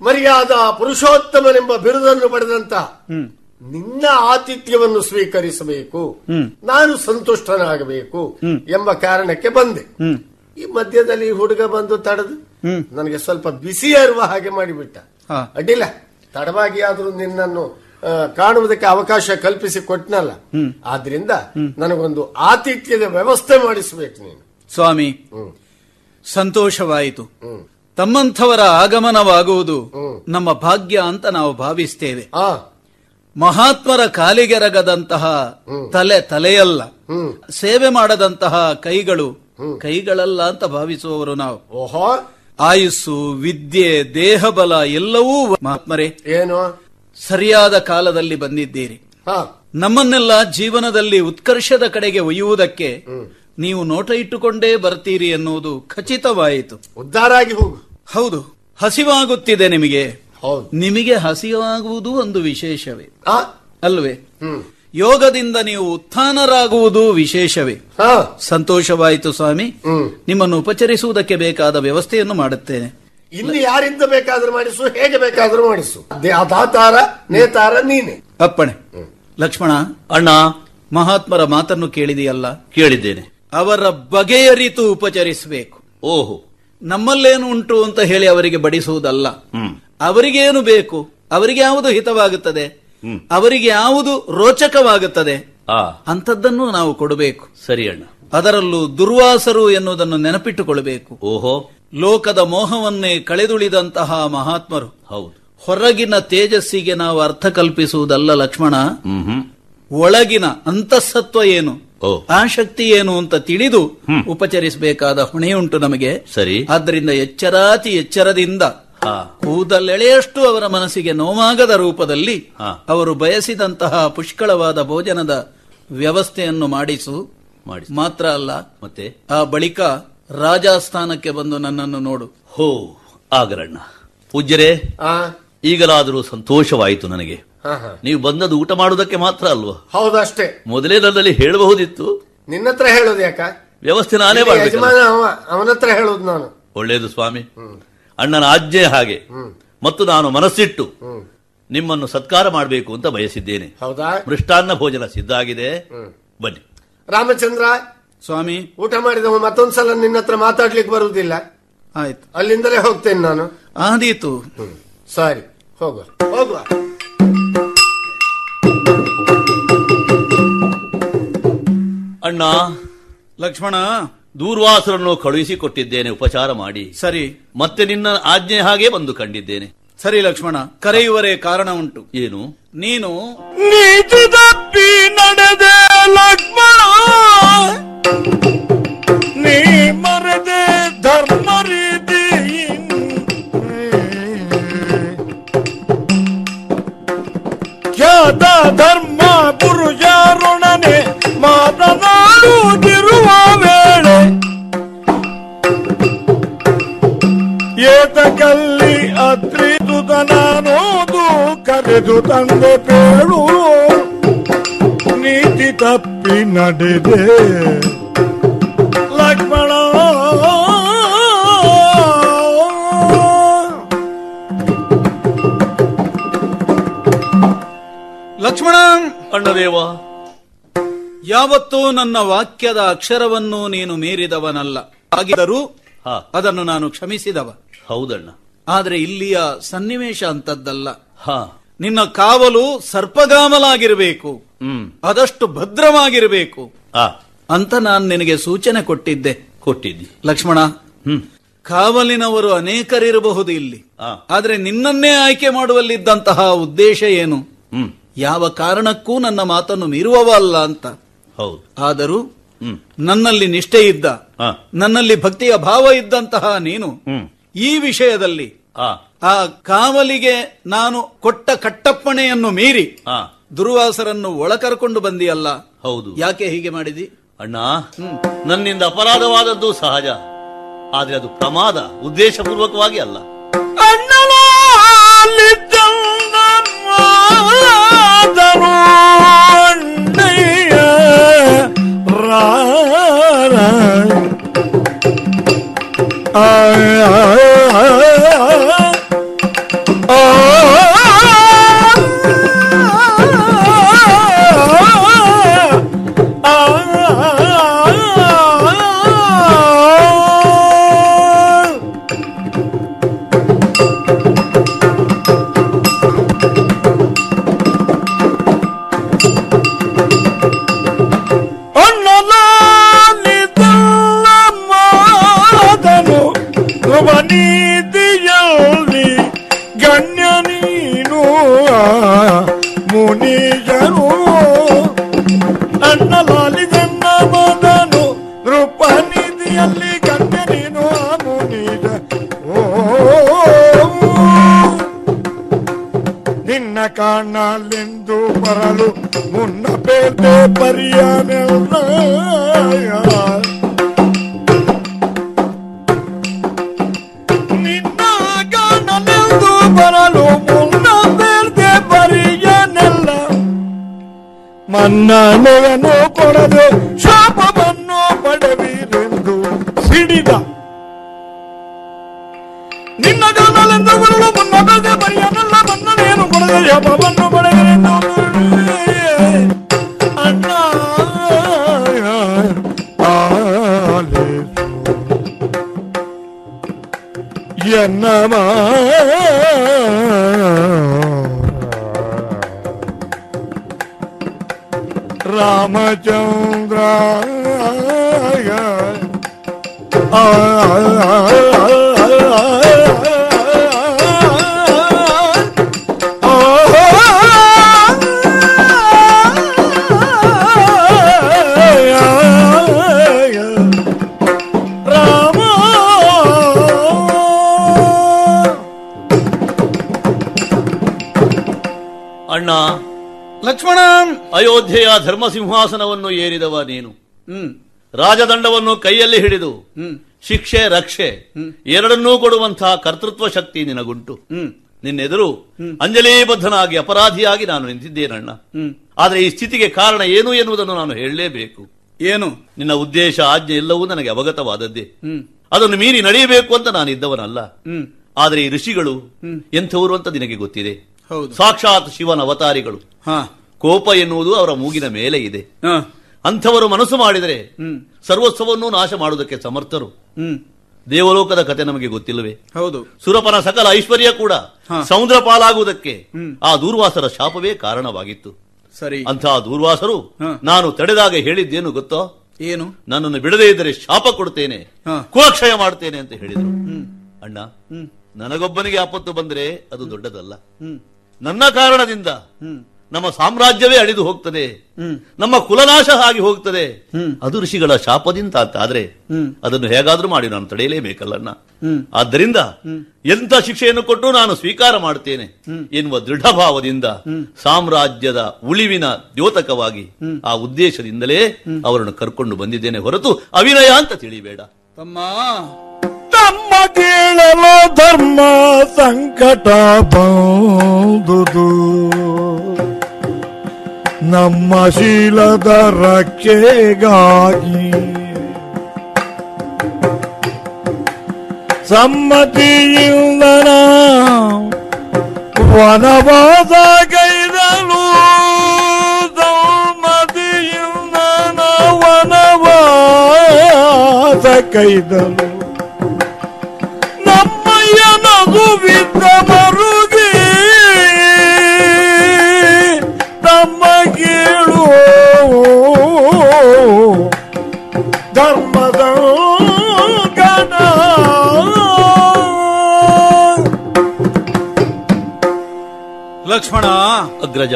ಮರ್ಯಾದ ಪುರುಷೋತ್ತಮನೆಂಬ ಬಿರುದನ್ನು ಪಡೆದಂತ ನಿನ್ನ ಆತಿಥ್ಯವನ್ನು ಸ್ವೀಕರಿಸಬೇಕು. ನಾನು ಸಂತುಷ್ಟನಾಗಬೇಕು ಎಂಬ ಕಾರಣಕ್ಕೆ ಬಂದೆ. ಈ ಮಧ್ಯದಲ್ಲಿ ಹುಡುಗ ಬಂದು ತಡೆದು ನನಗೆ ಸ್ವಲ್ಪ ಬಿಸಿ ಇರುವ ಹಾಗೆ ಮಾಡಿಬಿಟ್ಟ. ಅಡ್ಡಿಲ್ಲ. ತಡವಾಗಿ ಆದ್ರೂ ನಿನ್ನನ್ನು ಕಾಣುವುದಕ್ಕೆ ಅವಕಾಶ ಕಲ್ಪಿಸಿ ಕೊಟ್ಟನಲ್ಲ. ಆದ್ರಿಂದ ನನಗೊಂದು ಆತಿಥ್ಯದ ವ್ಯವಸ್ಥೆ ಮಾಡಿಸಬೇಕು ನೀನು. ಸ್ವಾಮಿ ಸಂತೋಷವಾಯಿತು. ತಮ್ಮಂಥವರ ಆಗಮನವಾಗುವುದು ನಮ್ಮ ಭಾಗ್ಯ ಅಂತ ನಾವು ಭಾವಿಸ್ತೇವೆ. ಮಹಾತ್ಮರ ಕಾಲಿಗೆರಗದಂತಹ ತಲೆ ತಲೆಯಲ್ಲ. ಸೇವೆ ಮಾಡದಂತಹ ಕೈಗಳು ಕೈಗಳಲ್ಲ ಅಂತ ಭಾವಿಸುವವರು ನಾವು. ಓಹೋ. ಆಯುಸ್ಸು ವಿದ್ಯೆ ದೇಹಬಲ ಎಲ್ಲವೂ ಮಹಾತ್ಮರೇ. ಏನು? ಸರಿಯಾದ ಕಾಲದಲ್ಲಿ ಬಂದಿದ್ದೀರಿ. ನಮ್ಮನ್ನೆಲ್ಲ ಜೀವನದಲ್ಲಿ ಉತ್ಕರ್ಷದ ಕಡೆಗೆ ಒಯ್ಯುವುದಕ್ಕೆ ನೀವು ನೋಟ ಇಟ್ಟುಕೊಂಡೇ ಬರ್ತೀರಿ ಎನ್ನುವುದು ಖಚಿತವಾಯಿತು. ಉದ್ಧಾರ ಆಗಿ ಹೋಗು. ಹೌದು ಹಸಿವಾಗುತ್ತಿದೆ ನಿಮಗೆ. ಹೌದು. ನಿಮಗೆ ಹಸಿವಾಗುವುದು ಒಂದು ವಿಶೇಷವೇ. ಅಲ್ವೇ? ಯೋಗದಿಂದ ನೀವು ಉತ್ಥಾನರಾಗುವುದು ವಿಶೇಷವೇ. ಹಾ. ಸಂತೋಷವಾಯಿತು ಸ್ವಾಮಿ. ನಿಮ್ಮನ್ನು ಉಪಚರಿಸುವುದಕ್ಕೆ ಬೇಕಾದ ವ್ಯವಸ್ಥೆಯನ್ನು ಮಾಡುತ್ತೇನೆ. ಇಲ್ಲಿ ಯಾರಿಂದ ಬೇಕಾದ್ರೂ ಮಾಡಿಸು ಹೇಗೆ ಬೇಕಾದ್ರೂ ಮಾಡಿಸು. ದಾತಾರ ನೇತಾರ ನೀನೆ. ಅಪ್ಪಣೆ. ಲಕ್ಷ್ಮಣ ಅಣ್ಣ ಮಹಾತ್ಮರ ಮಾತನ್ನು ಕೇಳಿದೆಯಲ್ಲ? ಕೇಳಿದ್ದೇನೆ. ಅವರ ಬಗೆಯ ರೀತು ಉಪಚರಿಸಬೇಕು. ಓಹೋ. ನಮ್ಮಲ್ಲೇನು ಉಂಟು ಅಂತ ಹೇಳಿ ಅವರಿಗೆ ಬಡಿಸುವುದಲ್ಲ. ಅವರಿಗೇನು ಬೇಕು? ಅವರಿಗೆ ಯಾವುದು ಹಿತವಾಗುತ್ತದೆ? ಅವರಿಗೆ ಯಾವುದು ರೋಚಕವಾಗುತ್ತದೆ? ಆ. ಅಂಥದ್ದನ್ನು ನಾವು ಕೊಡಬೇಕು. ಸರಿ ಅಣ್ಣ. ಅದರಲ್ಲೂ ದುರ್ವಾಸರು ಎನ್ನುವುದನ್ನು ನೆನಪಿಟ್ಟುಕೊಳ್ಳಬೇಕು. ಓಹೋ. ಲೋಕದ ಮೋಹವನ್ನೇ ಕಳೆದುಳಿದಂತಹ ಮಹಾತ್ಮರು. ಹೌದು. ಹೊರಗಿನ ತೇಜಸ್ಸಿಗೆ ನಾವು ಅರ್ಥ ಕಲ್ಪಿಸುವುದಲ್ಲ ಲಕ್ಷ್ಮಣ. ಒಳಗಿನ ಅಂತಸ್ಸತ್ವ ಏನು? ಆ ಶಕ್ತಿ ಏನು ಅಂತ ತಿಳಿದು ಉಪಚರಿಸಬೇಕಾದ ಹೊಣೆಯುಂಟು ನಮಗೆ. ಸರಿ. ಆದ್ದರಿಂದ ಎಚ್ಚರಾತಿ ಎಚ್ಚರದಿಂದ ಕೂದಲೆಳೆಯಷ್ಟು ಅವರ ಮನಸ್ಸಿಗೆ ನೋವಾಗದ ರೂಪದಲ್ಲಿ. ಅವರು ಬಯಸಿದಂತಹ ಪುಷ್ಕಳವಾದ ಭೋಜನದ ವ್ಯವಸ್ಥೆಯನ್ನು ಮಾಡಿಸು. ಮಾಡಿ ಮಾತ್ರ ಅಲ್ಲ. ಮತ್ತೆ? ಆ ಬಳಿಕ ರಾಜಸ್ಥಾನಕ್ಕೆ ಬಂದು ನನ್ನನ್ನು ನೋಡು. ಹೋ ಆಗರಣ್ಣ. ಪೂಜ್ಯರೇ ಆ? ಈಗಲಾದರೂ ಸಂತೋಷವಾಯಿತು ನನಗೆ. ನೀವು ಬಂದದ್ದು ಊಟ ಮಾಡುವುದಕ್ಕೆ ಮಾತ್ರ ಅಲ್ವಾ? ಹೌದಷ್ಟೇ. ಮೊದಲೇ ನನ್ನಲ್ಲಿ ಹೇಳಬಹುದಿತ್ತು. ನಿನ್ನ ಹತ್ರ ಹೇಳೋದು ಯಾಕ? ವ್ಯವಸ್ಥೆ ನಾನೇ ಅವನತ್ರ ಹೇಳೋದು ನಾನು. ಒಳ್ಳೇದು ಸ್ವಾಮಿ. ಅಣ್ಣನ ಆಜ್ಞೆ ಹಾಗೆ. ಮತ್ತು ನಾನು ಮನಸ್ಸಿಟ್ಟು ನಿಮ್ಮನ್ನು ಸತ್ಕಾರ ಮಾಡಬೇಕು ಅಂತ ಬಯಸಿದ್ದೇನೆ. ಹೌದಾ? ಮೃಷ್ಟಾನ್ನ ಭೋಜನ ಸಿದ್ಧ ಆಗಿದೆ. ಬನ್ನಿ. ರಾಮಚಂದ್ರ ಸ್ವಾಮಿ. ಊಟ ಮಾಡಿದವ ಮತ್ತೊಂದ್ಸಲ ನಿನ್ನ ಹತ್ರ ಮಾತಾಡ್ಲಿಕ್ಕೆ ಬರುವುದಿಲ್ಲ ಆಯ್ತು. ಅಲ್ಲಿಂದಲೇ ಹೋಗ್ತೇನೆ ನಾನು. ಆದೀತು. ಸರಿ ಹೋಗುವ. ಹೋಗುವ. ಅಣ್ಣ ಲಕ್ಷ್ಮಣ ದೂರ್ವಾಸರನ್ನು ಕಳುಹಿಸಿ ಕೊಟ್ಟಿದ್ದೇನೆ ಉಪಚಾರ ಮಾಡಿ. ಸರಿ. ಮತ್ತೆ ನಿನ್ನ ಆಜ್ಞೆ ಹಾಗೆ ಬಂದು ಕಂಡಿದ್ದೇನೆ. ಸರಿ ಲಕ್ಷ್ಮಣ. ಕರೆಯುವರೇ ಕಾರಣ ಉಂಟು. ಏನು? ನೀನು ನೀತಿ ತಪ್ಪಿ ನಡೆದೆ ಲಕ್ಷ್ಮಣ. ನೀ ಮರದೆ ಧರ್ಮ ರೀತಿ ಖ್ಯಾತ ಧರ್ಮ ಪುರುಷರೊಡನೆ ಮಾತನಾಡುತ್ತಿರುವ ವೇಳೆ ಏತಕಲ್ಲಿ ಅತ್ರಿದುತ ನಾನೋದು ಕರೆದು ತಂದೆ ಪೇಳು ನೀತಿ ತಪ್ಪಿ ನಡೆದೆ. ಅಣ್ಣದೇವ ಯಾವತ್ತೂ ನನ್ನ ವಾಕ್ಯದ ಅಕ್ಷರವನ್ನು ನೀನು ಮೀರಿದವನಲ್ಲ. ಆಗಿದ್ದರೂ ಹಾ. ಅದನ್ನು ನಾನು ಕ್ಷಮಿಸಿದವ. ಹೌದಣ್ಣ. ಆದ್ರೆ ಇಲ್ಲಿಯ ಸನ್ನಿವೇಶ ಅಂತದ್ದಲ್ಲ ಹಾ. ನಿನ್ನ ಕಾವಲು ಸರ್ಪಗಾಮಲಾಗಿರಬೇಕು. ಹ್ಮ್. ಅದಷ್ಟು ಭದ್ರವಾಗಿರಬೇಕು. ಅಂತ ನಾನು ನಿನಗೆ ಸೂಚನೆ ಕೊಟ್ಟಿದ್ದೆ. ಕೊಟ್ಟಿದ್ದಿ. ಲಕ್ಷ್ಮಣ ಹ್ಮ್. ಕಾವಲಿನವರು ಅನೇಕರಿರಬಹುದು ಇಲ್ಲಿ. ಆದ್ರೆ ನಿನ್ನನ್ನೇ ಆಯ್ಕೆ ಮಾಡುವಲ್ಲಿದ್ದಂತಹ ಉದ್ದೇಶ ಏನು? ಯಾವ ಕಾರಣಕ್ಕೂ ನನ್ನ ಮಾತನ್ನು ಮೀರುವವ ಅಲ್ಲ ಅಂತ. ಹೌದು. ಆದರೂ ನನ್ನಲ್ಲಿ ನಿಷ್ಠೆ ಇದ್ದ ನನ್ನಲ್ಲಿ ಭಕ್ತಿಯ ಭಾವ ಇದ್ದಂತಹ ನೀನು ಈ ವಿಷಯದಲ್ಲಿ ಆ ಕಾವಲಿಗೆ ನಾನು ಕೊಟ್ಟ ಕಟ್ಟಪ್ಪಣೆಯನ್ನು ಮೀರಿ ದುರ್ವಾಸರನ್ನು ಒಳಕರ್ಕೊಂಡು ಬಂದಿಯಲ್ಲ. ಹೌದು. ಯಾಕೆ ಹೀಗೆ ಮಾಡಿದಿ? ಅಣ್ಣ ನನ್ನಿಂದ ಅಪರಾಧವಾದದ್ದು ಸಹಜ. ಆದ್ರೆ ಅದು ಪ್ರಮಾದ ಉದ್ದೇಶಪೂರ್ವಕವಾಗಿ ಅಲ್ಲ 아, 아, 아, 아, 아. ನನ್ನ ಲಾಲಿದನ್ನ ಮದನು ನೃಪನಿಧಿಯಲ್ಲಿ ಕಂಡೆ ನೀನು ಆ ನಿನ್ನ ಕಾಣಲೆಂದು ಬರಲು ಮುನ್ನ ಪೇದೆ ಪರಿಯನೆಲ್ಲ ಮನ್ನಣೆಯನ್ನು ಕೊಡದೆ ಶಾಪವನ್ನು ಪಡೆವಿರೆಂದು ಸಿಡಿದ ನಿನ್ನ ಜನಲೆಂದು ಗುರುಳು ಮುನ್ನ ಬೇಟೆ ಪರಿಯನೆಲ್ಲ ಮನ್ನಣೆಯನ್ನು ಕೊಡದೆ ಶಾಪವನ್ನು ಪಡೆವಿರೆಂದು ಅಣ್ಣ ಆಲಿಸು ಎನ್ನಮ ರಾಮಚಂದ್ರ ರಾಮ ಅಣ್ಣ ಲಕ್ಷ್ಮಣ ಅಯೋಧ್ಯೆಯ ಧರ್ಮ ಸಿಂಹಾಸನವನ್ನು ಏರಿದವ ನೀನು. ಹ್ಮ್. ರಾಜದಂಡವನ್ನು ಕೈಯಲ್ಲಿ ಹಿಡಿದು ಹ್ಮ್. ಶಿಕ್ಷೆ ರಕ್ಷೆ ಎರಡನ್ನೂ ಕೊಡುವಂತಹ ಕರ್ತೃತ್ವ ಶಕ್ತಿ ನಿನಗುಂಟು. ಹ್ಮ್. ನಿನ್ನೆದುರು ಅಂಜಲೀಬದ್ಧನಾಗಿ ಅಪರಾಧಿಯಾಗಿ ನಾನು ನಿಂತಿದ್ದೇನಣ್ಣ. ಹ್ಮ್. ಆದರೆ ಈ ಸ್ಥಿತಿಗೆ ಕಾರಣ ಏನು ಎನ್ನುವುದನ್ನು ನಾನು ಹೇಳಲೇಬೇಕು. ಏನು? ನಿನ್ನ ಉದ್ದೇಶ ಆಜ್ಞೆ ಎಲ್ಲವೂ ನನಗೆ ಅವಗತವಾದದ್ದೇ. ಅದನ್ನು ಮೀರಿ ನಡೆಯಬೇಕು ಅಂತ ನಾನು ಇದ್ದವನಲ್ಲ. ಆದರೆ ಈ ಋಷಿಗಳು. ಎಂಥವರು ಅಂತ ನಿನಗೆ ಗೊತ್ತಿದೆ. ಸಾಕ್ಷಾತ್ ಶಿವನ ಅವತಾರಿಗಳು. ಹಾ. ಕೋಪ ಎನ್ನುವುದು ಅವರ ಮೂಗಿನ ಮೇಲೆ ಇದೆ. ಅಂಥವರು ಮನಸ್ಸು ಮಾಡಿದರೆ ಸರ್ವಸ್ವವನ್ನು ನಾಶ ಮಾಡುವುದಕ್ಕೆ ಸಮರ್ಥರು. ದೇವಲೋಕದ ಕತೆ ನಮಗೆ ಗೊತ್ತಿಲ್ಲವೇ? ಹೌದು. ಸುರಪನ ಸಕಲ ಐಶ್ವರ್ಯ ಕೂಡ. ಸಮುದ್ರ ಪಾಲಾಗುವುದಕ್ಕೆ ಆ ದೂರ್ವಾಸರ ಶಾಪವೇ ಕಾರಣವಾಗಿತ್ತು. ಸರಿ. ಅಂತಹ ದೂರ್ವಾಸರು ನಾನು ತಡೆದಾಗ ಹೇಳಿದ್ದೇನು ಗೊತ್ತೋ? ಏನು? ನನ್ನನ್ನು ಬಿಡದೇ ಇದ್ದರೆ ಶಾಪ ಕೊಡ್ತೇನೆ. ಕುಲಕ್ಷಯ ಮಾಡ್ತೇನೆ ಅಂತ ಹೇಳಿದರು. ಹ್ಮ್. ಅಣ್ಣ ಹ್ಮ್. ನನಗೊಬ್ಬನಿಗೆ ಆಪತ್ತು ಬಂದರೆ ಅದು ದೊಡ್ಡದಲ್ಲ. ನನ್ನ ಕಾರಣದಿಂದ ನಮ್ಮ ಸಾಮ್ರಾಜ್ಯವೇ ಅಳಿದು ಹೋಗ್ತದೆ. ಹ್ಮ್. ನಮ್ಮ ಕುಲನಾಶ ಆಗಿ ಹೋಗ್ತದೆ. ಹ್ಮ್. ಅದು ಋಷಿಗಳ ಶಾಪದಿಂದ ಅಂತ ಆದ್ರೆ ಹ್ಮ್. ಅದನ್ನು ಹೇಗಾದ್ರೂ ಮಾಡಿ ನಾನು ತಡೆಯಲೇಬೇಕಲ್ಲಣ್ಣ. ಹ್ಮ್. ಆದ್ದರಿಂದ ಎಂಥ ಎಂತ ಶಿಕ್ಷೆಯನ್ನು ಕೊಟ್ಟು ನಾನು ಸ್ವೀಕಾರ ಮಾಡ್ತೇನೆ. ಎನ್ನುವ ದೃಢ ಭಾವದಿಂದ ಸಾಮ್ರಾಜ್ಯದ ಉಳಿವಿನ ದ್ಯೋತಕವಾಗಿ ಆ ಉದ್ದೇಶದಿಂದಲೇ ಅವರನ್ನು ಕರ್ಕೊಂಡು ಬಂದಿದ್ದೇನೆ ಹೊರತು ಅವಿನಯ ಅಂತ ತಿಳಿಬೇಡ. ತಮ್ಮ. ತಮ್ಮ ಕೇಳಲು ಧರ್ಮ ಸಂಕಟ ಬಂದುದು. ನಮ್ಮ ಶೀಲದ ರಕ್ಷೆಗಾಗಿ. ಸಮ್ಮತಿಯಿಂದ ವನವಾಸ ಕೈದಲು ಸಮ್ಮತಿಯಿಂದ ವನವಾಸ ಕೈದಲು ನಮ್ಮಯ್ಯ ನಗುವಿದ್ದ ಧರ್ಮದ ಗಣ ಲಕ್ಷ್ಮಣ ಅಗ್ರಜ.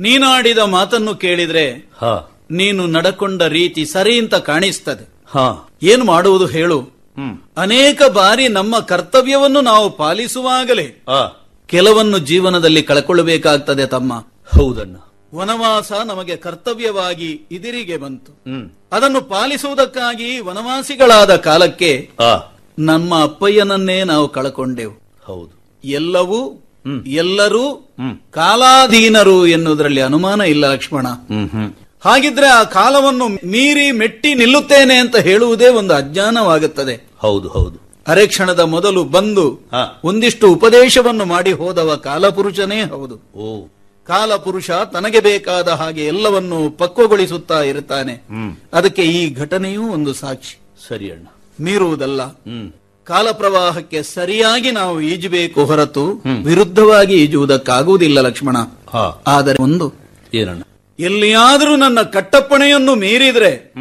ನೀನಾಡಿದ ಮಾತನ್ನು ಕೇಳಿದ್ರೆ ಹಾ. ನೀನು ನಡಕೊಂಡ ರೀತಿ ಸರಿ ಅಂತ ಕಾಣಿಸ್ತದೆ. ಹಾ. ಏನು ಮಾಡುವುದು ಹೇಳು. ಅನೇಕ ಬಾರಿ ನಮ್ಮ ಕರ್ತವ್ಯವನ್ನು ನಾವು ಪಾಲಿಸುವಾಗಲೇ ಕೆಲವನ್ನು ಜೀವನದಲ್ಲಿ ಕಳ್ಕೊಳ್ಳಬೇಕಾಗ್ತದೆ ತಮ್ಮ. ಹೌದಣ್ಣ. ವನವಾಸ ನಮಗೆ ಕರ್ತವ್ಯವಾಗಿ ಇದಿರಿಗೆ ಬಂತು. ಅದನ್ನು ಪಾಲಿಸುವುದಕ್ಕಾಗಿ ವನವಾಸಿಗಳಾದ ಕಾಲಕ್ಕೆ ನಮ್ಮ ಅಪ್ಪಯ್ಯನನ್ನೇ ನಾವು ಕಳಕೊಂಡೆವು. ಹೌದು. ಎಲ್ಲವೂ. ಎಲ್ಲರೂ ಕಾಲಾಧೀನರು ಎನ್ನುವುದರಲ್ಲಿ ಅನುಮಾನ ಇಲ್ಲ ಲಕ್ಷ್ಮಣ. ಹಾಗಿದ್ರೆ ಆ ಕಾಲವನ್ನು ಮೀರಿ ಮೆಟ್ಟಿ ನಿಲ್ಲುತ್ತೇನೆ ಅಂತ ಹೇಳುವುದೇ ಒಂದು ಅಜ್ಞಾನವಾಗುತ್ತದೆ. ಹೌದು ಹೌದು. ಅರೆ ಕ್ಷಣದ ಮೊದಲು ಬಂದು. ಒಂದಿಷ್ಟು ಉಪದೇಶವನ್ನು ಮಾಡಿ ಹೋದವ ಕಾಲಪುರುಷನೇ ಹೌದು. ಓ. ಕಾಲಪುರುಷ ತನಗೆ ಬೇಕಾದ ಹಾಗೆ ಎಲ್ಲವನ್ನು ಪಕ್ವಗೊಳಿಸುತ್ತಾ ಇರುತ್ತಾನೆ. ಅದಕ್ಕೆ ಈ ಘಟನೆಯೂ ಒಂದು ಸಾಕ್ಷಿ. ಸರಿ ಅಣ್ಣ. ಮೀರುವುದಲ್ಲ. ಹ್ಮ್. ಕಾಲ ಪ್ರವಾಹಕ್ಕೆ ಸರಿಯಾಗಿ ನಾವು ಈಜಬೇಕು ಹೊರತು ವಿರುದ್ಧವಾಗಿ ಈಜುವುದಕ್ಕಾಗುವುದಿಲ್ಲ ಲಕ್ಷ್ಮಣ. ಆದರೆ ಒಂದು. ಏನಣ್ಣ? ಎಲ್ಲಿಯಾದರೂ ನನ್ನ ಕಟ್ಟಪ್ಪಣೆಯನ್ನು ಮೀರಿದ್ರೆ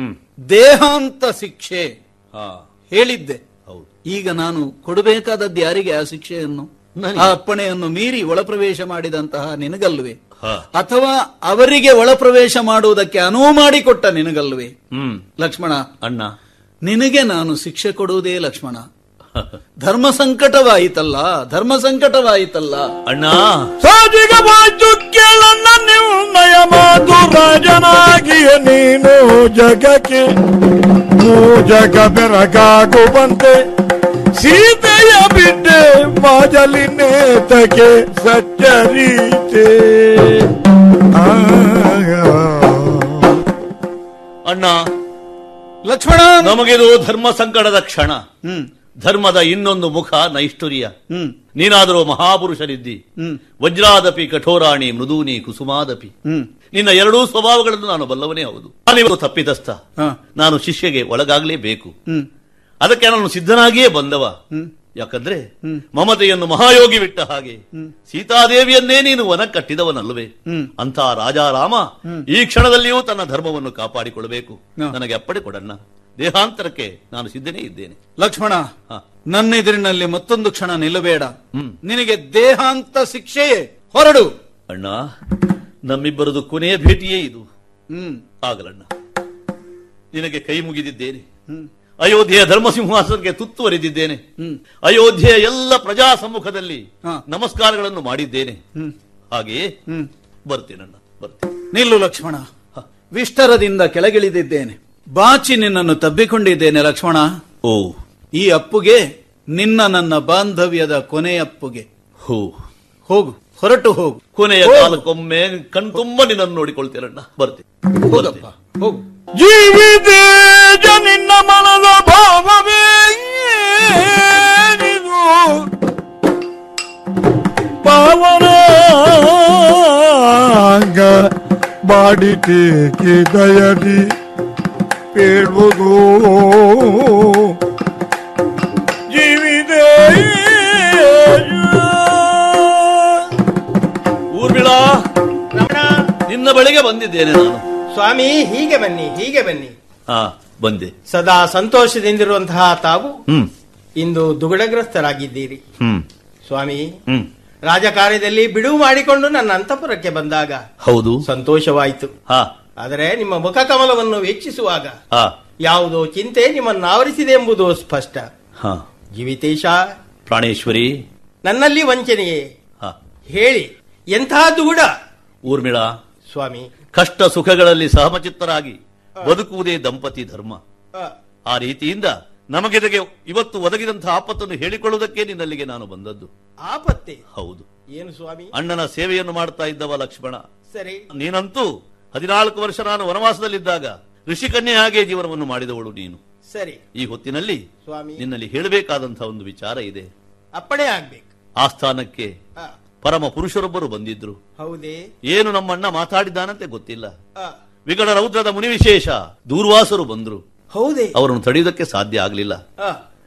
ದೇಹಾಂತ ಶಿಕ್ಷೆ ಹಾ. ಹೇಳಿದ್ದೆ. ಹೌದು. ಈಗ ನಾನು ಕೊಡಬೇಕಾದದ್ದು ಯಾರಿಗೆ ಆ ಶಿಕ್ಷೆಯನ್ನು. ಆ ಅಪ್ಪಣೆಯನ್ನು ಮೀರಿ ಒಳಪ್ರವೇಶ ಮಾಡಿದಂತಹ ನಿನಗಲ್ವೇ? ಅಥವಾ ಅವರಿಗೆ ಒಳಪ್ರವೇಶ ಮಾಡುವುದಕ್ಕೆ ಅನುವು ಮಾಡಿಕೊಟ್ಟ ನಿನಗಲ್ವೇ? ಲಕ್ಷ್ಮಣ ಅಣ್ಣ. ನಿನಗೆ ನಾನು ಶಿಕ್ಷೆ ಕೊಡುವುದೇ ಲಕ್ಷ್ಮಣ. ಧರ್ಮ ಸಂಕಟವಾಯಿತಲ್ಲ ಧರ್ಮ ಸಂಕಟವಾಯಿತಲ್ಲ. ಅಣ್ಣ. ನಿರ್ಣಯ ಮಾತು ರಾಜನಾಗಿಯ ನೀನು ಜಗಕ್ಕೆ. ಜಗ ಬೆರಗಾಗುವಂತೆ. ಸೀತೆಯ ಬಿಟ್ಟೆ ಮಾಜಲಿ ನೇತಕ್ಕೆ ಸಚ್ಚರೀತೆ ಅಣ್ಣ ಲಕ್ಷ್ಮಣ! ನಮಗಿದು ಧರ್ಮ ಸಂಕಟದ ಕ್ಷಣ. ಧರ್ಮದ ಇನ್ನೊಂದು ಮುಖ ನೈಷ್ಠುರ್ಯ. ನೀನಾದರೂ ಮಹಾಪುರುಷರಿದ್ದಿ ವಜ್ರಾದಪಿ ಕಠೋರಾಣಿ ಮೃದೂನಿ ಕುಸುಮಾದಪಿ. ನಿನ್ನ ಎರಡೂ ಸ್ವಭಾವಗಳನ್ನು ನಾನು ಬಲ್ಲವನೇ ಹೌದು. ನಾನಿವರು ತಪ್ಪಿತಸ್ಥ. ನಾನು ಶಿಷ್ಯಗೆ ಒಳಗಾಗಲೇಬೇಕು. ಅದಕ್ಕೆ ನಾನು ಸಿದ್ಧನಾಗಿಯೇ ಬಂದವ. ಯಾಕಂದ್ರೆ ಮಮತೆಯನ್ನು ಮಹಾಯೋಗಿ ಬಿಟ್ಟ ಹಾಗೆ ಸೀತಾದೇವಿಯನ್ನೇ ನೀನು ವನ ಕಟ್ಟಿದವನಲ್ಲವೇ ಅಂತ ರಾಜಾರಾಮ ಈ ಕ್ಷಣದಲ್ಲಿಯೂ ತನ್ನ ಧರ್ಮವನ್ನು ಕಾಪಾಡಿಕೊಳ್ಳಬೇಕು. ನನಗೆ ಅಪ್ಪಡೆ ಕೊಡಣ್ಣ. ದೇಹಾಂತರಕ್ಕೆ ನಾನು ಸಿದ್ಧನೇ ಇದ್ದೇನೆ. ಲಕ್ಷ್ಮಣ ನನ್ನ ಎದುರಿನಲ್ಲಿ ಮತ್ತೊಂದು ಕ್ಷಣ ನಿಲ್ಲಬೇಡ. ನಿನಗೆ ದೇಹಾಂತ ಶಿಕ್ಷೆಯೇ. ಹೊರಡು. ಅಣ್ಣ ನಮ್ಮಿಬ್ಬರದು ಕೊನೆಯ ಭೇಟಿಯೇ ಇದು. ಹ್ಮ್. ಆಗಲಣ್ಣ. ನಿನಗೆ ಕೈ ಮುಗಿದಿದ್ದೇನೆ. ಅಯೋಧ್ಯೆಯ ಧರ್ಮಸಿಂಹಾಸನಕ್ಕೆ ತುತ್ತುವರೆದಿದ್ದೇನೆ. ಅಯೋಧ್ಯೆಯ ಎಲ್ಲ ಪ್ರಜಾ ಸಮ್ಮುಖದಲ್ಲಿ ನಮಸ್ಕಾರಗಳನ್ನು ಮಾಡಿದ್ದೇನೆ. ಹಾಗೆಯೇ ಬರ್ತೀನಣ್ಣ ಬರ್ತೀನಿ ನಿಲ್ಲು ಲಕ್ಷ್ಮಣ. ವಿಸ್ತರದಿಂದ ಕೆಳಗಿಳಿದಿದ್ದೇನೆ. ಬಾಚಿ ನಿನ್ನನ್ನು ತಬ್ಬಿಕೊಂಡಿದ್ದೇನೆ ಲಕ್ಷ್ಮಣ. ಓ ಈ ಅಪ್ಪುಗೆ ನಿನ್ನ ನನ್ನ ಬಾಂಧವ್ಯದ ಕೊನೆಯಪ್ಪುಗೆ. ಹೋ. ಹೋಗು ಹೊರಟು ಹೋಗು. ಕೊನೆಯ. ಕಾಲಕ್ಕೊಮ್ಮೆ ಕಣ್ತುಂಬ ನಿನ್ನನ್ನು ನೋಡಿಕೊಳ್ತೀರಣ್ಣ ಬರ್ತೀನಿ ಹೋಗಪ್ಪ ಹೋಗು. ಜೀವಿತೇಜ ನಿನ್ನ ಮನದ ಭಾವವೇ ಪಾವನ ಪಾವನಾಂಗ ಬಾಡಿತೇಕೆ ದಯದಿ ಬೇಡುವುದು ಜೀವಿತೇಜ ಊರ್ಮಿಳಾ, ನಿನ್ನ ಬಳಿಗೆ ಬಂದಿದ್ದೇನೆ ನಾನು. ಸ್ವಾಮಿ ಹೀಗೆ ಬನ್ನಿ ಹೀಗೆ ಬನ್ನಿ. ಹಾ ಬಂದೆ. ಸದಾ ಸಂತೋಷದಿಂದಿರುವಂತಹ ತಾವು ಇಂದು ದುಗುಡಗ್ರಸ್ತರಾಗಿದ್ದೀರಿ. ಸ್ವಾಮಿ ರಾಜಕಾರ್ಯದಲ್ಲಿ ಬಿಡುವು ಮಾಡಿಕೊಂಡು ನನ್ನ ಅಂತಃಪುರಕ್ಕೆ ಬಂದಾಗ ಹೌದು. ಸಂತೋಷವಾಯಿತು. ಹಾ. ಆದರೆ ನಿಮ್ಮ ಮುಖಕಮಲವನ್ನು ವೀಕ್ಷಿಸುವಾಗ ಹಾ. ಯಾವುದೋ ಚಿಂತೆ ನಿಮ್ಮನ್ನು ಆವರಿಸಿದೆ ಎಂಬುದು ಸ್ಪಷ್ಟ. ಹಾ. ಜೀವಿತೇಶ ಪ್ರಾಣೇಶ್ವರಿ. ನನ್ನಲ್ಲಿ ವಂಚನೆಯೇ? ಹಾ. ಹೇಳಿ ಎಂತಹ ದುಗುಡ? ಊರ್ಮಿಳಾ. ಸ್ವಾಮಿ ಕಷ್ಟ ಸುಖಗಳಲ್ಲಿ ಸಹಮಚಿತ್ತರಾಗಿ ಬದುಕುವುದೇ ದಂಪತಿ ಧರ್ಮ. ಆ, ರೀತಿಯಿಂದ ನಮಗೆ ಇವತ್ತು ಒದಗಿದಂತಹ ಆಪತ್ತನ್ನು ಹೇಳಿಕೊಳ್ಳುವುದಕ್ಕೆ ನಿನ್ನಲ್ಲಿಗೆ ನಾನು ಬಂದದ್ದು. ಆಪತ್ತೆ? ಹೌದು. ಏನು ಸ್ವಾಮಿ? ಅಣ್ಣನ ಸೇವೆಯನ್ನು ಮಾಡ್ತಾ ಇದ್ದವ ಲಕ್ಷ್ಮಣ. ಸರಿ. ನೀನಂತೂ ಹದಿನಾಲ್ಕು ವರ್ಷ ನಾನು ವನವಾಸದಲ್ಲಿದ್ದಾಗ ಋಷಿಕನ್ಯೆ ಹಾಗೆ ಜೀವನವನ್ನು ಮಾಡಿದವಳು ನೀನು. ಸರಿ. ಈ ಹೊತ್ತಿನಲ್ಲಿ ಸ್ವಾಮಿ. ನಿನ್ನಲ್ಲಿ ಹೇಳಬೇಕಾದಂತಹ ಒಂದು ವಿಚಾರ ಇದೆ. ಅಪ್ಪಣೆ ಆಗ್ಬೇಕು. ಆಸ್ಥಾನಕ್ಕೆ ಆ, ಪರಮ ಪುರುಷರೊಬ್ಬರು ಬಂದಿದ್ರು. ಹೌದೇ? ಏನು ನಮ್ಮಣ್ಣ ಮಾತಾಡಿದ್ದಾನಂತೆ ಗೊತ್ತಿಲ್ಲ. ವಿಕಟ ರೌದ್ರದ ಮುನಿವಿಶೇಷ ದೂರ್ವಾಸರು ಬಂದ್ರು. ಹೌದೇ? ಅವರನ್ನು ತಡೆಯುವುದಕ್ಕೆ ಸಾಧ್ಯ ಆಗಲಿಲ್ಲ.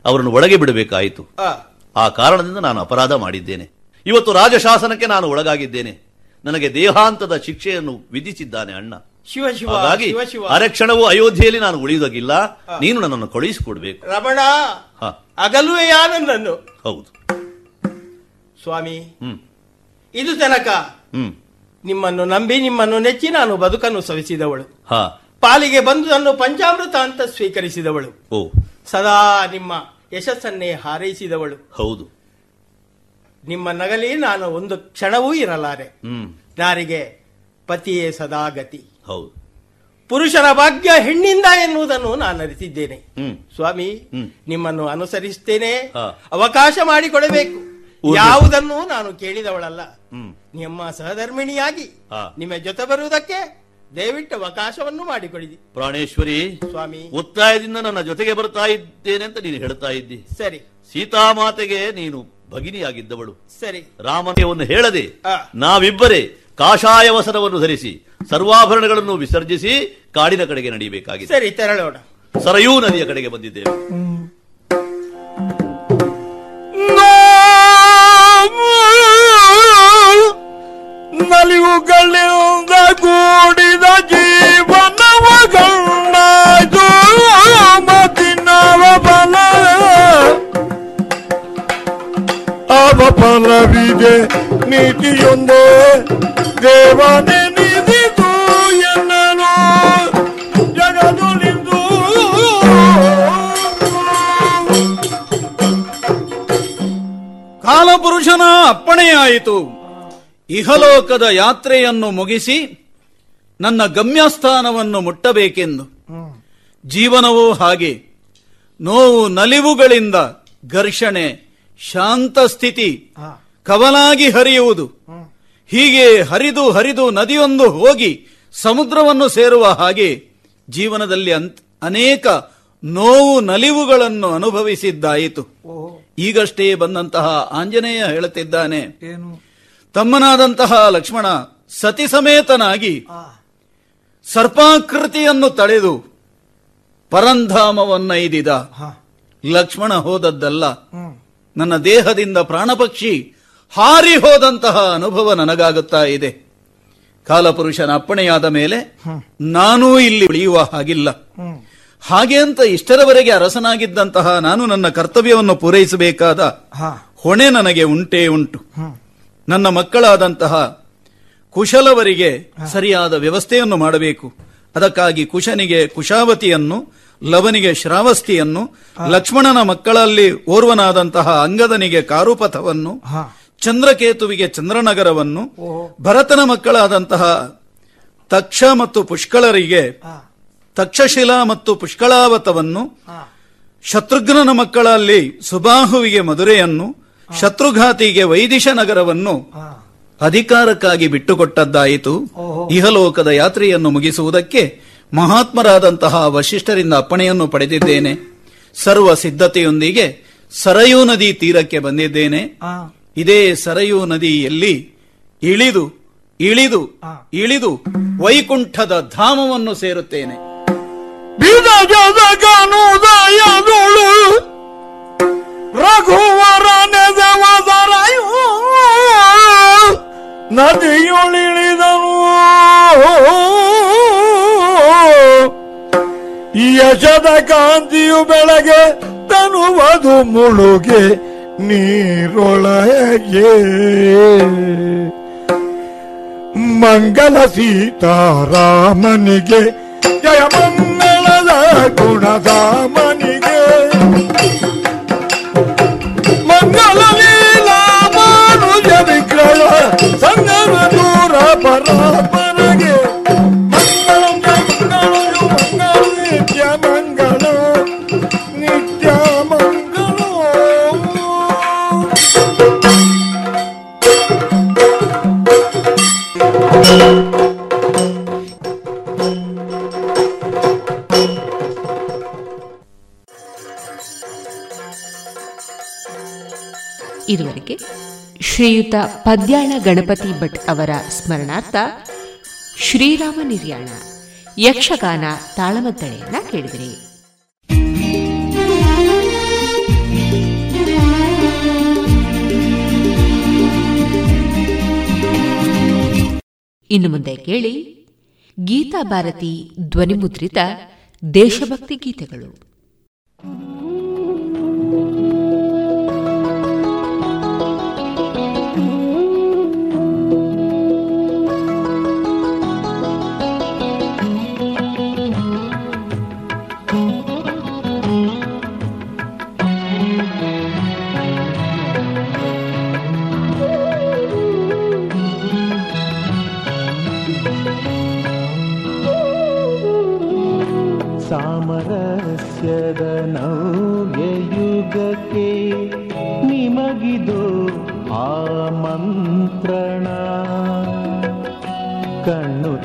ಅವರನ್ನು ಒಳಗೆ ಬಿಡಬೇಕಾಯಿತು. ಆ, ಕಾರಣದಿಂದ ನಾನು ಅಪರಾಧ ಮಾಡಿದ್ದೇನೆ. ಇವತ್ತು ರಾಜಶಾಸನಕ್ಕೆ ನಾನು ಒಳಗಾಗಿದ್ದೇನೆ. ನನಗೆ ದೇಹಾಂತದ ಶಿಕ್ಷೆಯನ್ನು ವಿಧಿಸಿದ್ದಾನೆ ಅಣ್ಣ. ಶಿವ ಶಿವ ಹಾಗಾಗಿ ಅರಕ್ಷಣವು ಅಯೋಧ್ಯೆಯಲ್ಲಿ ನಾನು ಉಳಿಯುವುದಾಗಿಲ್ಲ. ನೀನು ನನ್ನನ್ನು ಕಳುಹಿಸಿಕೊಡ್ಬೇಕು. ರಮಣ ಅಗಲುವೆ ಹೌದು. ಸ್ವಾಮಿ ಹ್ಮ್. ಇದು ತನಕ ನಿಮ್ಮನ್ನು ನಂಬಿ ನಿಮ್ಮನ್ನು ನೆಚ್ಚಿ ನಾನು ಬದುಕನ್ನು ಸವಿಸಿದವಳು. ಪಾಲಿಗೆ ಬಂದು ನನ್ನ ಪಂಚಾಮೃತ ಅಂತ ಸ್ವೀಕರಿಸಿದವಳು. ಸದಾ ನಿಮ್ಮ ಯಶಸ್ಸನ್ನೇ ಹಾರೈಸಿದವಳು. ಹೌದು. ನಿಮ್ಮ ನಗಲಿ ನಾನು ಒಂದು ಕ್ಷಣವೂ ಇರಲಾರೆ. ಯಾರಿಗೆ ನಾರಿಗೆ ಪತಿಯೇ ಸದಾ ಗತಿ ಹೌದು. ಪುರುಷರ ಭಾಗ್ಯ ಹೆಣ್ಣಿಂದ ಎನ್ನುವುದನ್ನು ನಾನು ಅರಿತಿದ್ದೇನೆ. ಸ್ವಾಮಿ ನಿಮ್ಮನ್ನು ಅನುಸರಿಸುತ್ತೇನೆ ಅವಕಾಶ ಮಾಡಿಕೊಡಬೇಕು. ಯಾವುದನ್ನು ನಾನು ಕೇಳಿದವಳಲ್ಲ. ನಿಮ್ಮ ಸಹಧರ್ಮಿಣಿಯಾಗಿ. ನಿಮ್ಮ ಜೊತೆ ಬರುವುದಕ್ಕೆ ದಯವಿಟ್ಟು ಅವಕಾಶವನ್ನು ಮಾಡಿಕೊಳ್ಳಿ ಪ್ರಾಣೇಶ್ವರಿ ಸ್ವಾಮಿ. ಒತ್ತಾಯದಿಂದ ನನ್ನ ಜೊತೆಗೆ ಬರ್ತಾ ಇದ್ದೇನೆ ಅಂತ ನೀನು ಹೇಳ್ತಾ ಇದ್ದಿ. ಸರಿ. ಸೀತಾಮಾತೆಗೆ ನೀನು ಭಗಿನಿಯಾಗಿದ್ದವಳು. ಸರಿ. ರಾಮನವನ್ನು ಹೇಳದೆ ಆ. ನಾವಿಬ್ಬರೇ ಕಾಷಾಯ ವಸನವನ್ನು ಧರಿಸಿ ಸರ್ವಾಭರಣಗಳನ್ನು ವಿಸರ್ಜಿಸಿ ಕಾಡಿನ ಕಡೆಗೆ ನಡೆಯಬೇಕಾಗಿದೆ. ಸರಿ ತೆರಳೋಣ. ಸರಯೂ ನದಿಯ ಕಡೆಗೆ ಬಂದಿದ್ದೇವೆ. ನಲಿವುಗಳಿಂದ ಕೂಡಿದ ಜೀವನವ ಗಂಡಾಯ್ತು ಮತಿನವ ಬಲ. ಅವ ಫಲವಿದೆ ನೀತಿಯೊಂದೇ. ದೇವನೇ ನಿಧಿದು ಎನ್ನಲು ಜಗದುಲಿಂದು ಅಪ್ಪಣೆಯಾಯಿತು. ಇಹಲೋಕದ ಯಾತ್ರೆಯನ್ನು ಮುಗಿಸಿ ನನ್ನ ಗಮ್ಯಸ್ಥಾನವನ್ನು ಮುಟ್ಟಬೇಕೆಂದು. ಜೀವನವೂ ಹಾಗೆ. ನೋವು ನಲಿವುಗಳಿಂದ ಘರ್ಷಣೆ ಶಾಂತ ಸ್ಥಿತಿ ಕವಲಾಗಿ ಹರಿಯುವುದು. ಹೀಗೆ ಹರಿದು ಹರಿದು ನದಿಯೊಂದು ಹೋಗಿ ಸಮುದ್ರವನ್ನು ಸೇರುವ ಹಾಗೆ ಜೀವನದಲ್ಲಿ ಅನೇಕ ನೋವು ನಲಿವುಗಳನ್ನು ಅನುಭವಿಸಿದ್ದಾಯಿತು. ಈಗಷ್ಟೇ ಬಂದಂತಹ ಆಂಜನೇಯ ಹೇಳುತ್ತಿದ್ದಾನೆ ಏನು? ತಮ್ಮನಾದಂತಹ ಲಕ್ಷ್ಮಣ ಸತಿ ಸಮೇತನಾಗಿ ಸರ್ಪಾಕೃತಿಯನ್ನು ತಳೆದು ಪರಂಧಾಮವನ್ನೈದಿದ. ಲಕ್ಷ್ಮಣ ಹೋದದ್ದಲ್ಲ. ನನ್ನ ದೇಹದಿಂದ ಪ್ರಾಣಪಕ್ಷಿ ಹಾರಿ ಹೋದಂತಹ ಅನುಭವ ನನಗಾಗುತ್ತಾ ಇದೆ. ಕಾಲಪುರುಷನ ಅಪ್ಪಣೆಯಾದ ಮೇಲೆ ನಾನೂ ಇಲ್ಲಿ ಉಳಿಯುವ ಹಾಗಿಲ್ಲ. ಹಾಗೆ ಅಂತ ಇಷ್ಟರವರೆಗೆ ಅರಸನಾಗಿದ್ದಂತಹ ನಾನು ನನ್ನ ಕರ್ತವ್ಯವನ್ನು ಪೂರೈಸಬೇಕಾದ ಹೊಣೆ ನನಗೆ ಉಂಟೇ ಉಂಟು. ನನ್ನ ಮಕ್ಕಳಾದಂತಹ ಕುಶಲವರಿಗೆ ಸರಿಯಾದ ವ್ಯವಸ್ಥೆಯನ್ನು ಮಾಡಬೇಕು. ಅದಕ್ಕಾಗಿ ಕುಶನಿಗೆ ಕುಶಾವತಿಯನ್ನು ಲವನಿಗೆ ಶ್ರಾವಸ್ತಿಯನ್ನು ಲಕ್ಷ್ಮಣನ ಮಕ್ಕಳಲ್ಲಿ ಓರ್ವನಾದಂತಹ ಅಂಗದನಿಗೆ ಕಾರುಪಥವನ್ನು ಚಂದ್ರಕೇತುವಿಗೆ ಚಂದ್ರನಗರವನ್ನು ಭರತನ ಮಕ್ಕಳಾದಂತಹ ತಕ್ಷ ಮತ್ತು ಪುಷ್ಕಳರಿಗೆ ತಕ್ಷಶಿಲಾ ಮತ್ತು ಪುಷ್ಕಳಾವತವನ್ನು ಶತ್ರುಘ್ನನ ಮಕ್ಕಳಲ್ಲಿ ಸುಬಾಹುವಿಗೆ ಮಧುರೆಯನ್ನು ಶತ್ರುಘಾತಿಗೆ ವೈದಿಶ ನಗರವನ್ನು ಅಧಿಕಾರಕ್ಕಾಗಿ ಬಿಟ್ಟುಕೊಟ್ಟದ್ದಾಯಿತು. ಇಹಲೋಕದ ಯಾತ್ರೆಯನ್ನು ಮುಗಿಸುವುದಕ್ಕೆ ಮಹಾತ್ಮರಾದಂತಹ ವಶಿಷ್ಠರಿಂದ ಅಪ್ಪಣೆಯನ್ನು ಪಡೆದಿದ್ದೇನೆ. ಸರ್ವ ಸಿದ್ಧತೆಯೊಂದಿಗೆ ಸರಯೂ ನದಿ ತೀರಕ್ಕೆ ಬಂದಿದ್ದೇನೆ. ಇದೇ ಸರಯೂ ನದಿಯಲ್ಲಿ ಇಳಿದು ಇಳಿದು ಇಳಿದು ವೈಕುಂಠದ ಧಾಮವನ್ನು ಸೇರುತ್ತೇನೆ. ರಘುವರ ನದಿಯುಳಿಳಿದನು ಯಶದ ಕಾಂತಿಯು ಬೆಳಗ್ಗೆ ತನುವದು ಮುಳುಗೆ ನೀರೊಳಗೆ. ಮಂಗಲ ಸೀತಾರಾಮನಿಗೆ ಜಯ ಮಂಗಳದ ಗುಣಧಾಮನಿಗೆ ಪರಾಪರಗೆ ನಿತ್ಯ ಇದುವರೆಗೆ ಶ್ರೀಯುತ ಪದ್ಯಾಳ ಗಣಪತಿ ಭಟ್ ಅವರ ಸ್ಮರಣಾರ್ಥ ಶ್ರೀರಾಮ ನಿರ್ಯಾಣ, ಯಕ್ಷಗಾನ ತಾಳಮದ್ದಳೆಯನ್ನ ಕೇಳಿದ್ರಿ. ಇನ್ನು ಮುಂದೆ ಕೇಳಿ, ಗೀತಾ ಭಾರತಿ ಧ್ವನಿಮುದ್ರಿತ ದೇಶಭಕ್ತಿ ಗೀತೆಗಳು.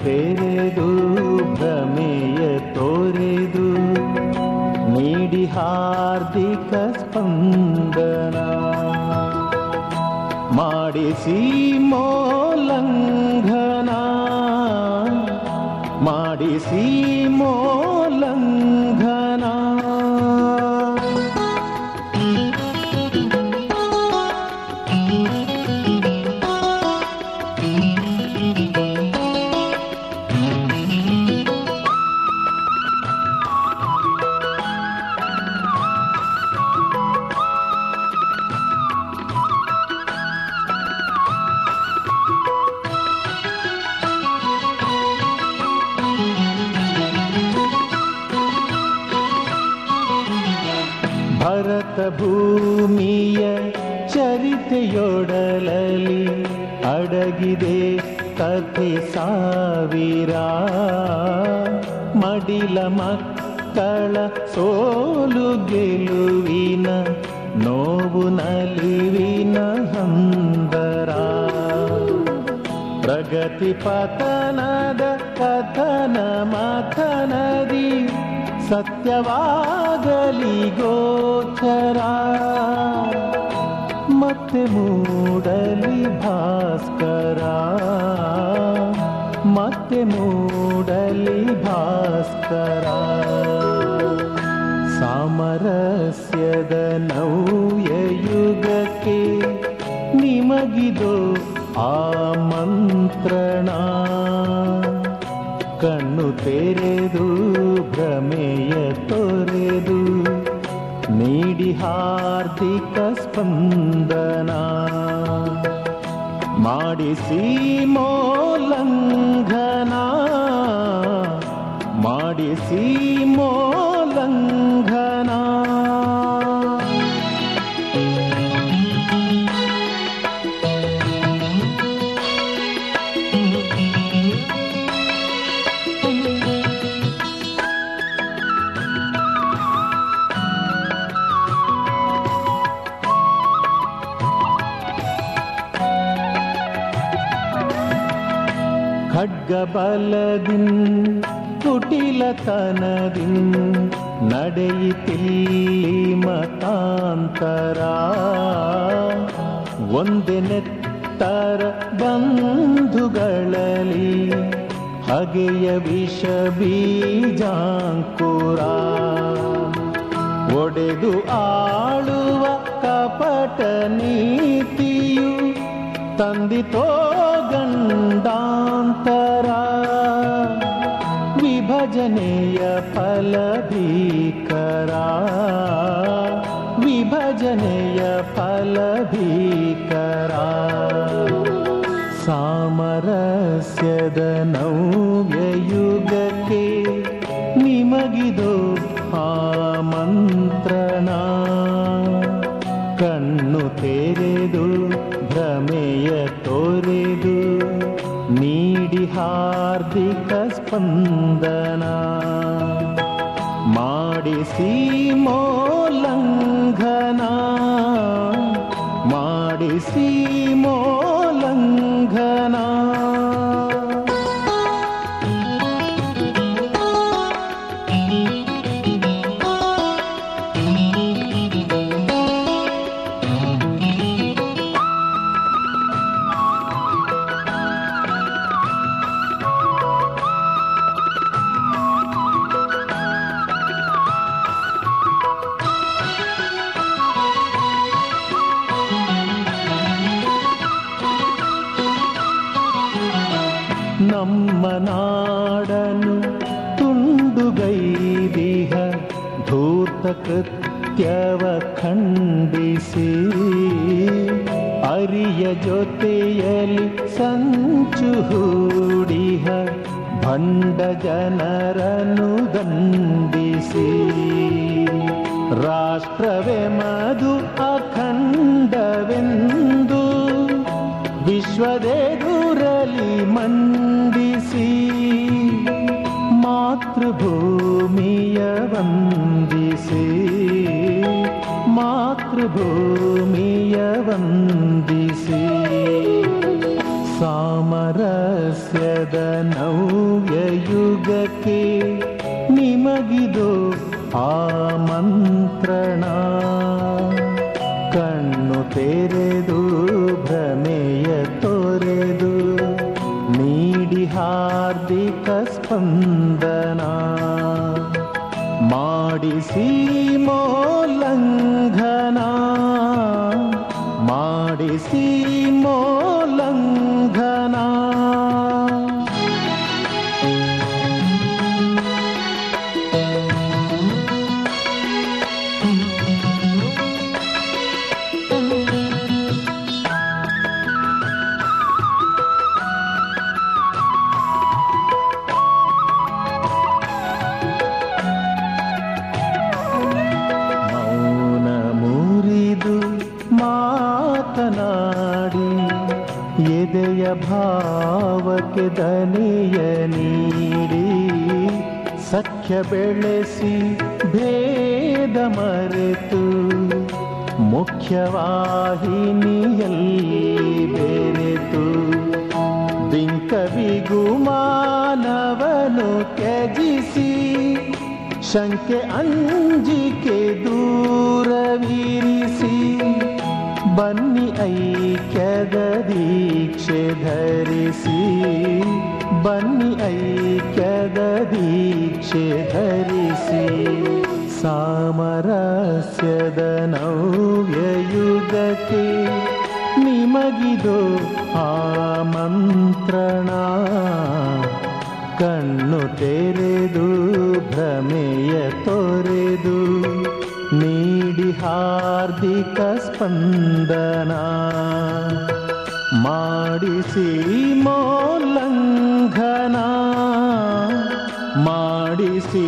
ತೆರೆದು ಭ್ರಮೆಯ ತೋರೆದು ನೀಡಿ ಹಾರ್ದಿಕ ಸ್ಪಂದನ. ಮಾಡಿಸಿ ಮೋಲಂಘನ ಮಾಡಿಸಿ ಮೋಲಂಘನ ಅಡಗಿದೆ ಕಥೆ ಸಾವಿರ. ಮಡಿಲ ಮಕ್ಕಳ ಸೋಲು ಗೆಲುವಿನ ನೋವು ನಲಿವಿನ ಹಂದರ. ಪ್ರಗತಿ ಪತನದ ಕಥನ ಮಥನದಿ ಸತ್ಯವಾಗಲಿ ಗೋಚರ. ಮತ್ತೆ ಮೂಡಲಿ ಭಾಸ್ಕರ. ಮತ್ತೆ ಮೂಡಲಿ ಭಾಸ್ಕರ. ಸಾಮರಸ್ಯದ ನವ್ಯ ಯುಗಕ್ಕೆ ನಿಮಗಿದು ಮಂತ್ರಣ. ಕಣ್ಣು ತೆರೆದು ಭ್ರಮೆಯ ತೋರ್ ಹಾರ್ದಿಕ ಸ್ಪಂದನ ಮಾಡಿಸಿ ಮೋಲಂಘನ ಮಾಡಿಸಿ ಮೋಲಂಘನ ಖಡ್ಗಬಲದಿನ್ ಕುಟಿಲತನದಿನ್, ನಡೆಯಿತಿಲ್ಲಿ ಮತಾಂತರ. ಒಂದೆನೆತ್ತರ ಬಂಧುಗಳಲ್ಲಿ, ಹಗೆಯ ವಿಷ ಬೀಜಾಂಕುರ. ಒಡೆದು ಆಳುವ ಕಪಟ ನೀತಿಯು ತಂದಿತೋ ಗಂಡಾಂತರ ವಿಭಜನೆಯ ಫಲ ಭೀಕರ ವಿಭಜನೆಯ ಫಲ ಭೀಕರ ಸಾಮರಸ್ಯದ ನವ್ಯಯುಗಕ್ಕೆ ನಿಮಗಿದು ಆಮಂತ್ರಣ ಕಣ್ಣು ತೆರೆದು ಭ್ರಮೆಯ ತೋರೆದು ನೀಡಿ ಹಾರ್ದಿಕ ಸ್ಪಂದನ ಮಾಡಿಸಿ ಖಂಡಿಸಿ ಅರಿಯ ಜೊತೆಯಲ್ಲಿ ಸಂಚು ಹೂಡಿಹ ಭಂಡ ಜನರನ್ನು ದಂಡಿಸಿ ರಾಷ್ಟ್ರವೇ ಮಧು ಅಖಂಡವೆಂದು ವಿಶ್ವದೆದುರಲಿ ಮಂಡಿಸಿ. ಮಾತೃಭೂಮಿಯ ವಂದಿಸಿ ಮಾತೃಭೂಮಿಯ ವಂದಿಸಿ ಸಾಮರಸ್ಯದ ನವ್ಯ ಯುಗಕ್ಕೆ ನಿಮಗಿದು ಆಮಂತ್ರಣ ಕಣ್ಣು ತೆರೆದು, ಭ್ರಮೆಯ ತೊರೆದು, ನೀಡಿ ಹಾರ್ದಿಕ ಸ್ಪಂದನ. ಮಾಡಿಸಿ ಮೋಲಂಘನ ಮಾಡಿಸಿ ಭಾವಕ್ಕೆ ದನಿಯ ನೀಡಿ ಸಖ್ಯ ಬೆಳೆಸಿ ಭೇದ ಮರೆತು ಮುಖ್ಯವಾಹಿನಿಯಲ್ಲಿ ಬೆರೆತು ಬಿಂಕವಿಗೂ ಮಾನವನು ತ್ಯಜಿಸಿ ಶಂಕೆ ಅಂಜಿಕೆ ದೂರವಿರಿಸಿ ಬನ್ನಿ ಐಕ್ಯದ ದೀಕ್ಷೆ ಧರಿಸಿ. ಬನ್ನಿ ಐಕ್ಯದ ದೀಕ್ಷೆ ಧರಿಸಿ. ಸಾಮರಸ್ಯದ ನವ್ಯಯುಗಕ್ಕೆ ನಿಮಗಿದು ಆಮಂತ್ರಣ ಕಣ್ಣು ತೆರೆದು ಭ್ರಮೆಯ ನೀಡಿ ಹಾರ್ದಿಕ ಸ್ಪಂದನ ಮಾಡಿಸಿ ಮೋಲ್ಲಂಘನ ಮಾಡಿಸಿ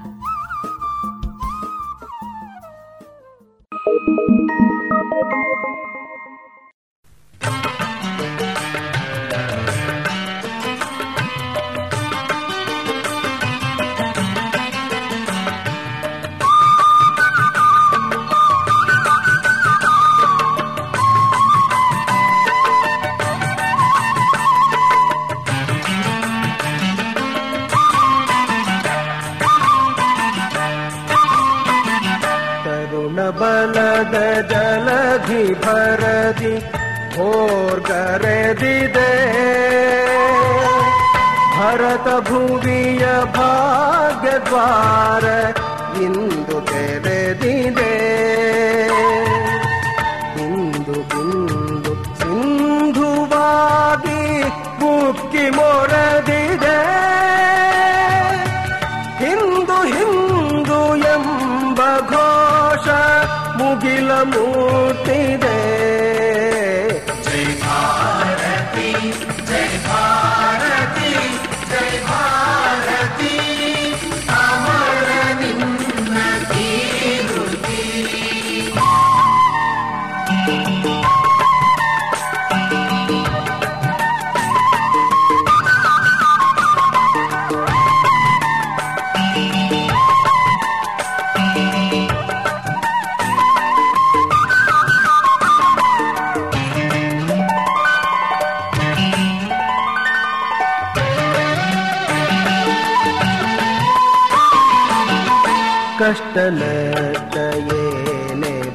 ष्ट ने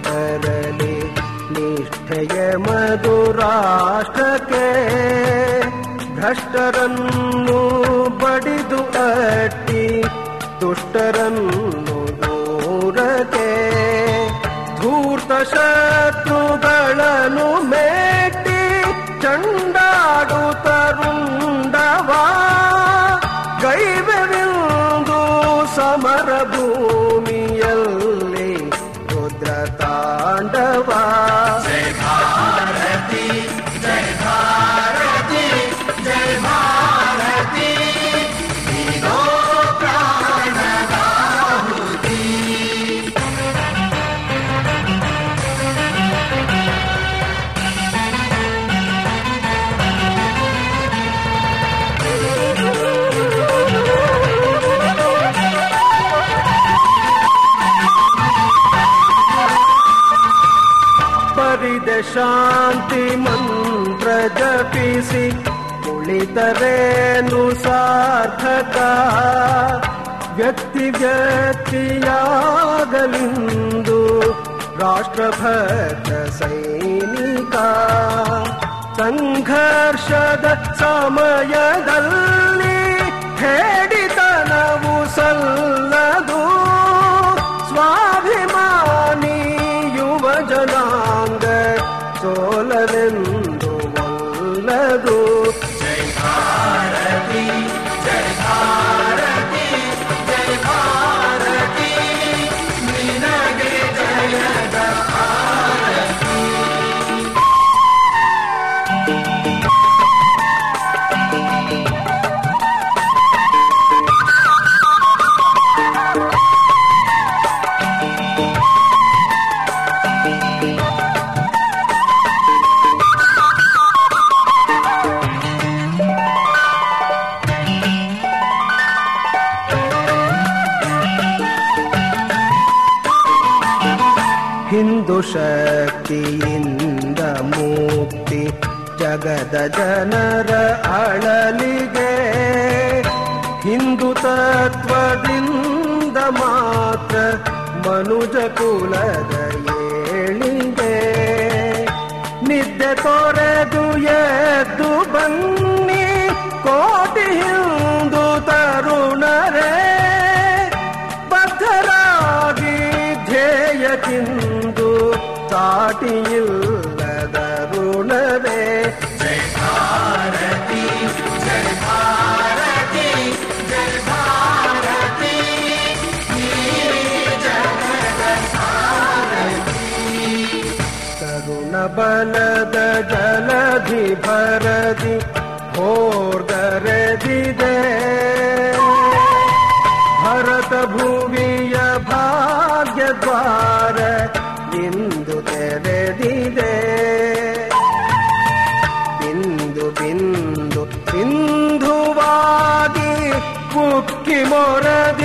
परले निष्ठय मधुराष्ट्रके भ्रष्टरन् ಜಪಿಸಿ ಕುಳಿತರೇನು ಸಾರ್ಥಕ? ವ್ಯಕ್ತಿ ವ್ಯಕ್ತಿಯಾಗಲಿಂದು ರಾಷ್ಟ್ರಭಕ್ತ ಸೈನಿಕ. ಸಂಘರ್ಷದ ಸಮಯದಲ್ಲಿ ಹೇ ಜಗದ ಜನರ ಅಳಲಿಗೆ ಹಿಂದೂ ತತ್ವದಿಂದ ಮಾತ್ರ ಮನುಜ ಕುಲದ ಏಳಿಗೆ ನಿದ್ದೆ ತೊರೆದು ಎದ್ದು ಬನ್ನಿ ಕೋಟಿ ಹಿಂದೂ ತರುಣರೇ ಬದ್ಧರಾಗಿ ಧ್ಯೇಯಕ್ಕಿಂದು ಸಾಟಿಯಿಲ್ಲದ ಬಲದ ಜಲಧಿ ಭರದಿ ಹೋರ್ಗರೆದಿದೆ ಭರತ ಭುವಿಯ ಭಾಗ್ಯ ದ್ವಾರ ಇಂದು ತೆರೆದಿದೆ ಬಿಂದು ಬಿಂದು ಸಿಂಧುವಾಗಿ ಕುಕ್ಕಿ ಮೊರದಿದೆ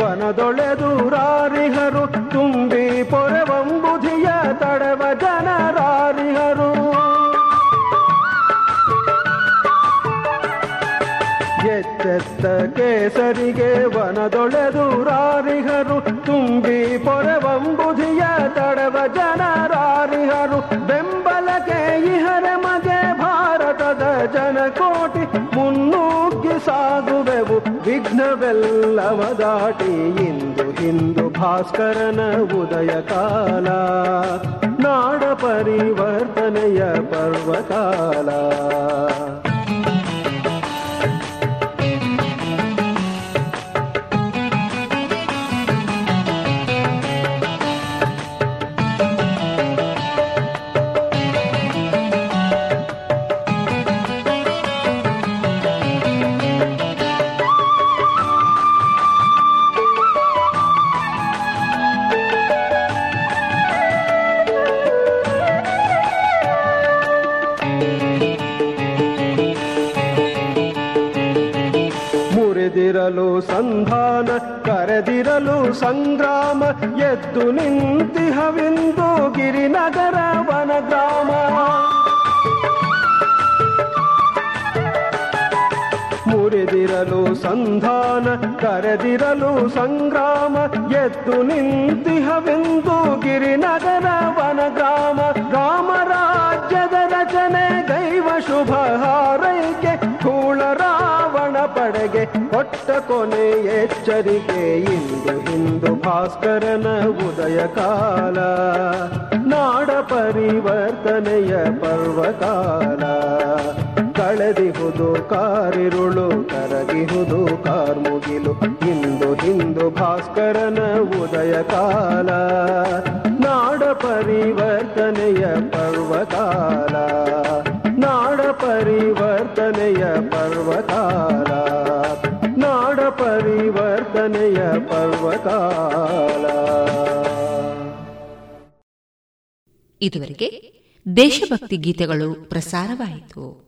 ವನದೊಳೆದು ರಾರಿಹರು ತುಂಬಿ ಪೊರವಂಬುಧಿಯ ತಡವ ಜನರಾರಿಹರು. ಎತ್ತೆತ್ತ ಕೇಸರಿಗೆ ವನದೊಳೆದು ರಾರಿಹರು ವಿಘ್ನವೆಲ್ಲವ ದಾಟಿ ಇಂದು ಹಿಂದು ಭಾಸ್ಕರನ ಉದಯ ಕಾಲ ನಾಡ ಪರಿವರ್ತನೆಯ ಪರ್ವಕಾಲ. ಕರೆದಿರಲು ಸಂಗ್ರಾಮ, ಎದ್ದು ನಿಂತಿಹವಿಂದು ಗಿರಿನಗರ ವನಗ್ರಾಮ. ಮುರಿದಿರಲು ಸಂಧಾನ, ಕರೆದಿರಲು ಸಂಗ್ರಾಮ, ಎದ್ದು ನಿಂತಿಹವೆಂದು ಗಿರಿನಗರ ವನಗ್ರಾಮ. ರಾಮ ರಾಜ್ಯದ ರಚನೆ, ದೈವ ಶುಭ ಹಾರೈಕೆ ಕೂಳ ರಾವಣ ಪಡೆಗೆ ಕೊಟ್ಟ ಕೊನೆ ಎಚ್ಚರಿಕೆ ಇಂದು ಹಿಂದು ಭಾಸ್ಕರನ ಉದಯ ಕಾಲ. ನಾಡ ಪರಿವರ್ತನೆಯ ಪರ್ವಕಾಲ. ಕಳೆದಿಹುದು ಕಾರಿರುಳು, ಕರಗಿಹುದು ಕಾರ್ಮುಗಿಲು, ಇಂದು ಹಿಂದು ಭಾಸ್ಕರನ ಉದಯ ಕಾಲ. ನಾಡ ಪರಿವರ್ತನೆಯ ಪರ್ವಕಾಲ. ಪರಿವರ್ತನೆಯ ಪರ್ವತಾಲ. ನಾಡ ಪರಿವರ್ತನೆಯ ಪರ್ವತಾಲ. ಇದುವರೆಗೆ ದೇಶಭಕ್ತಿ ಗೀತೆಗಳು ಪ್ರಸಾರವಾಯಿತು.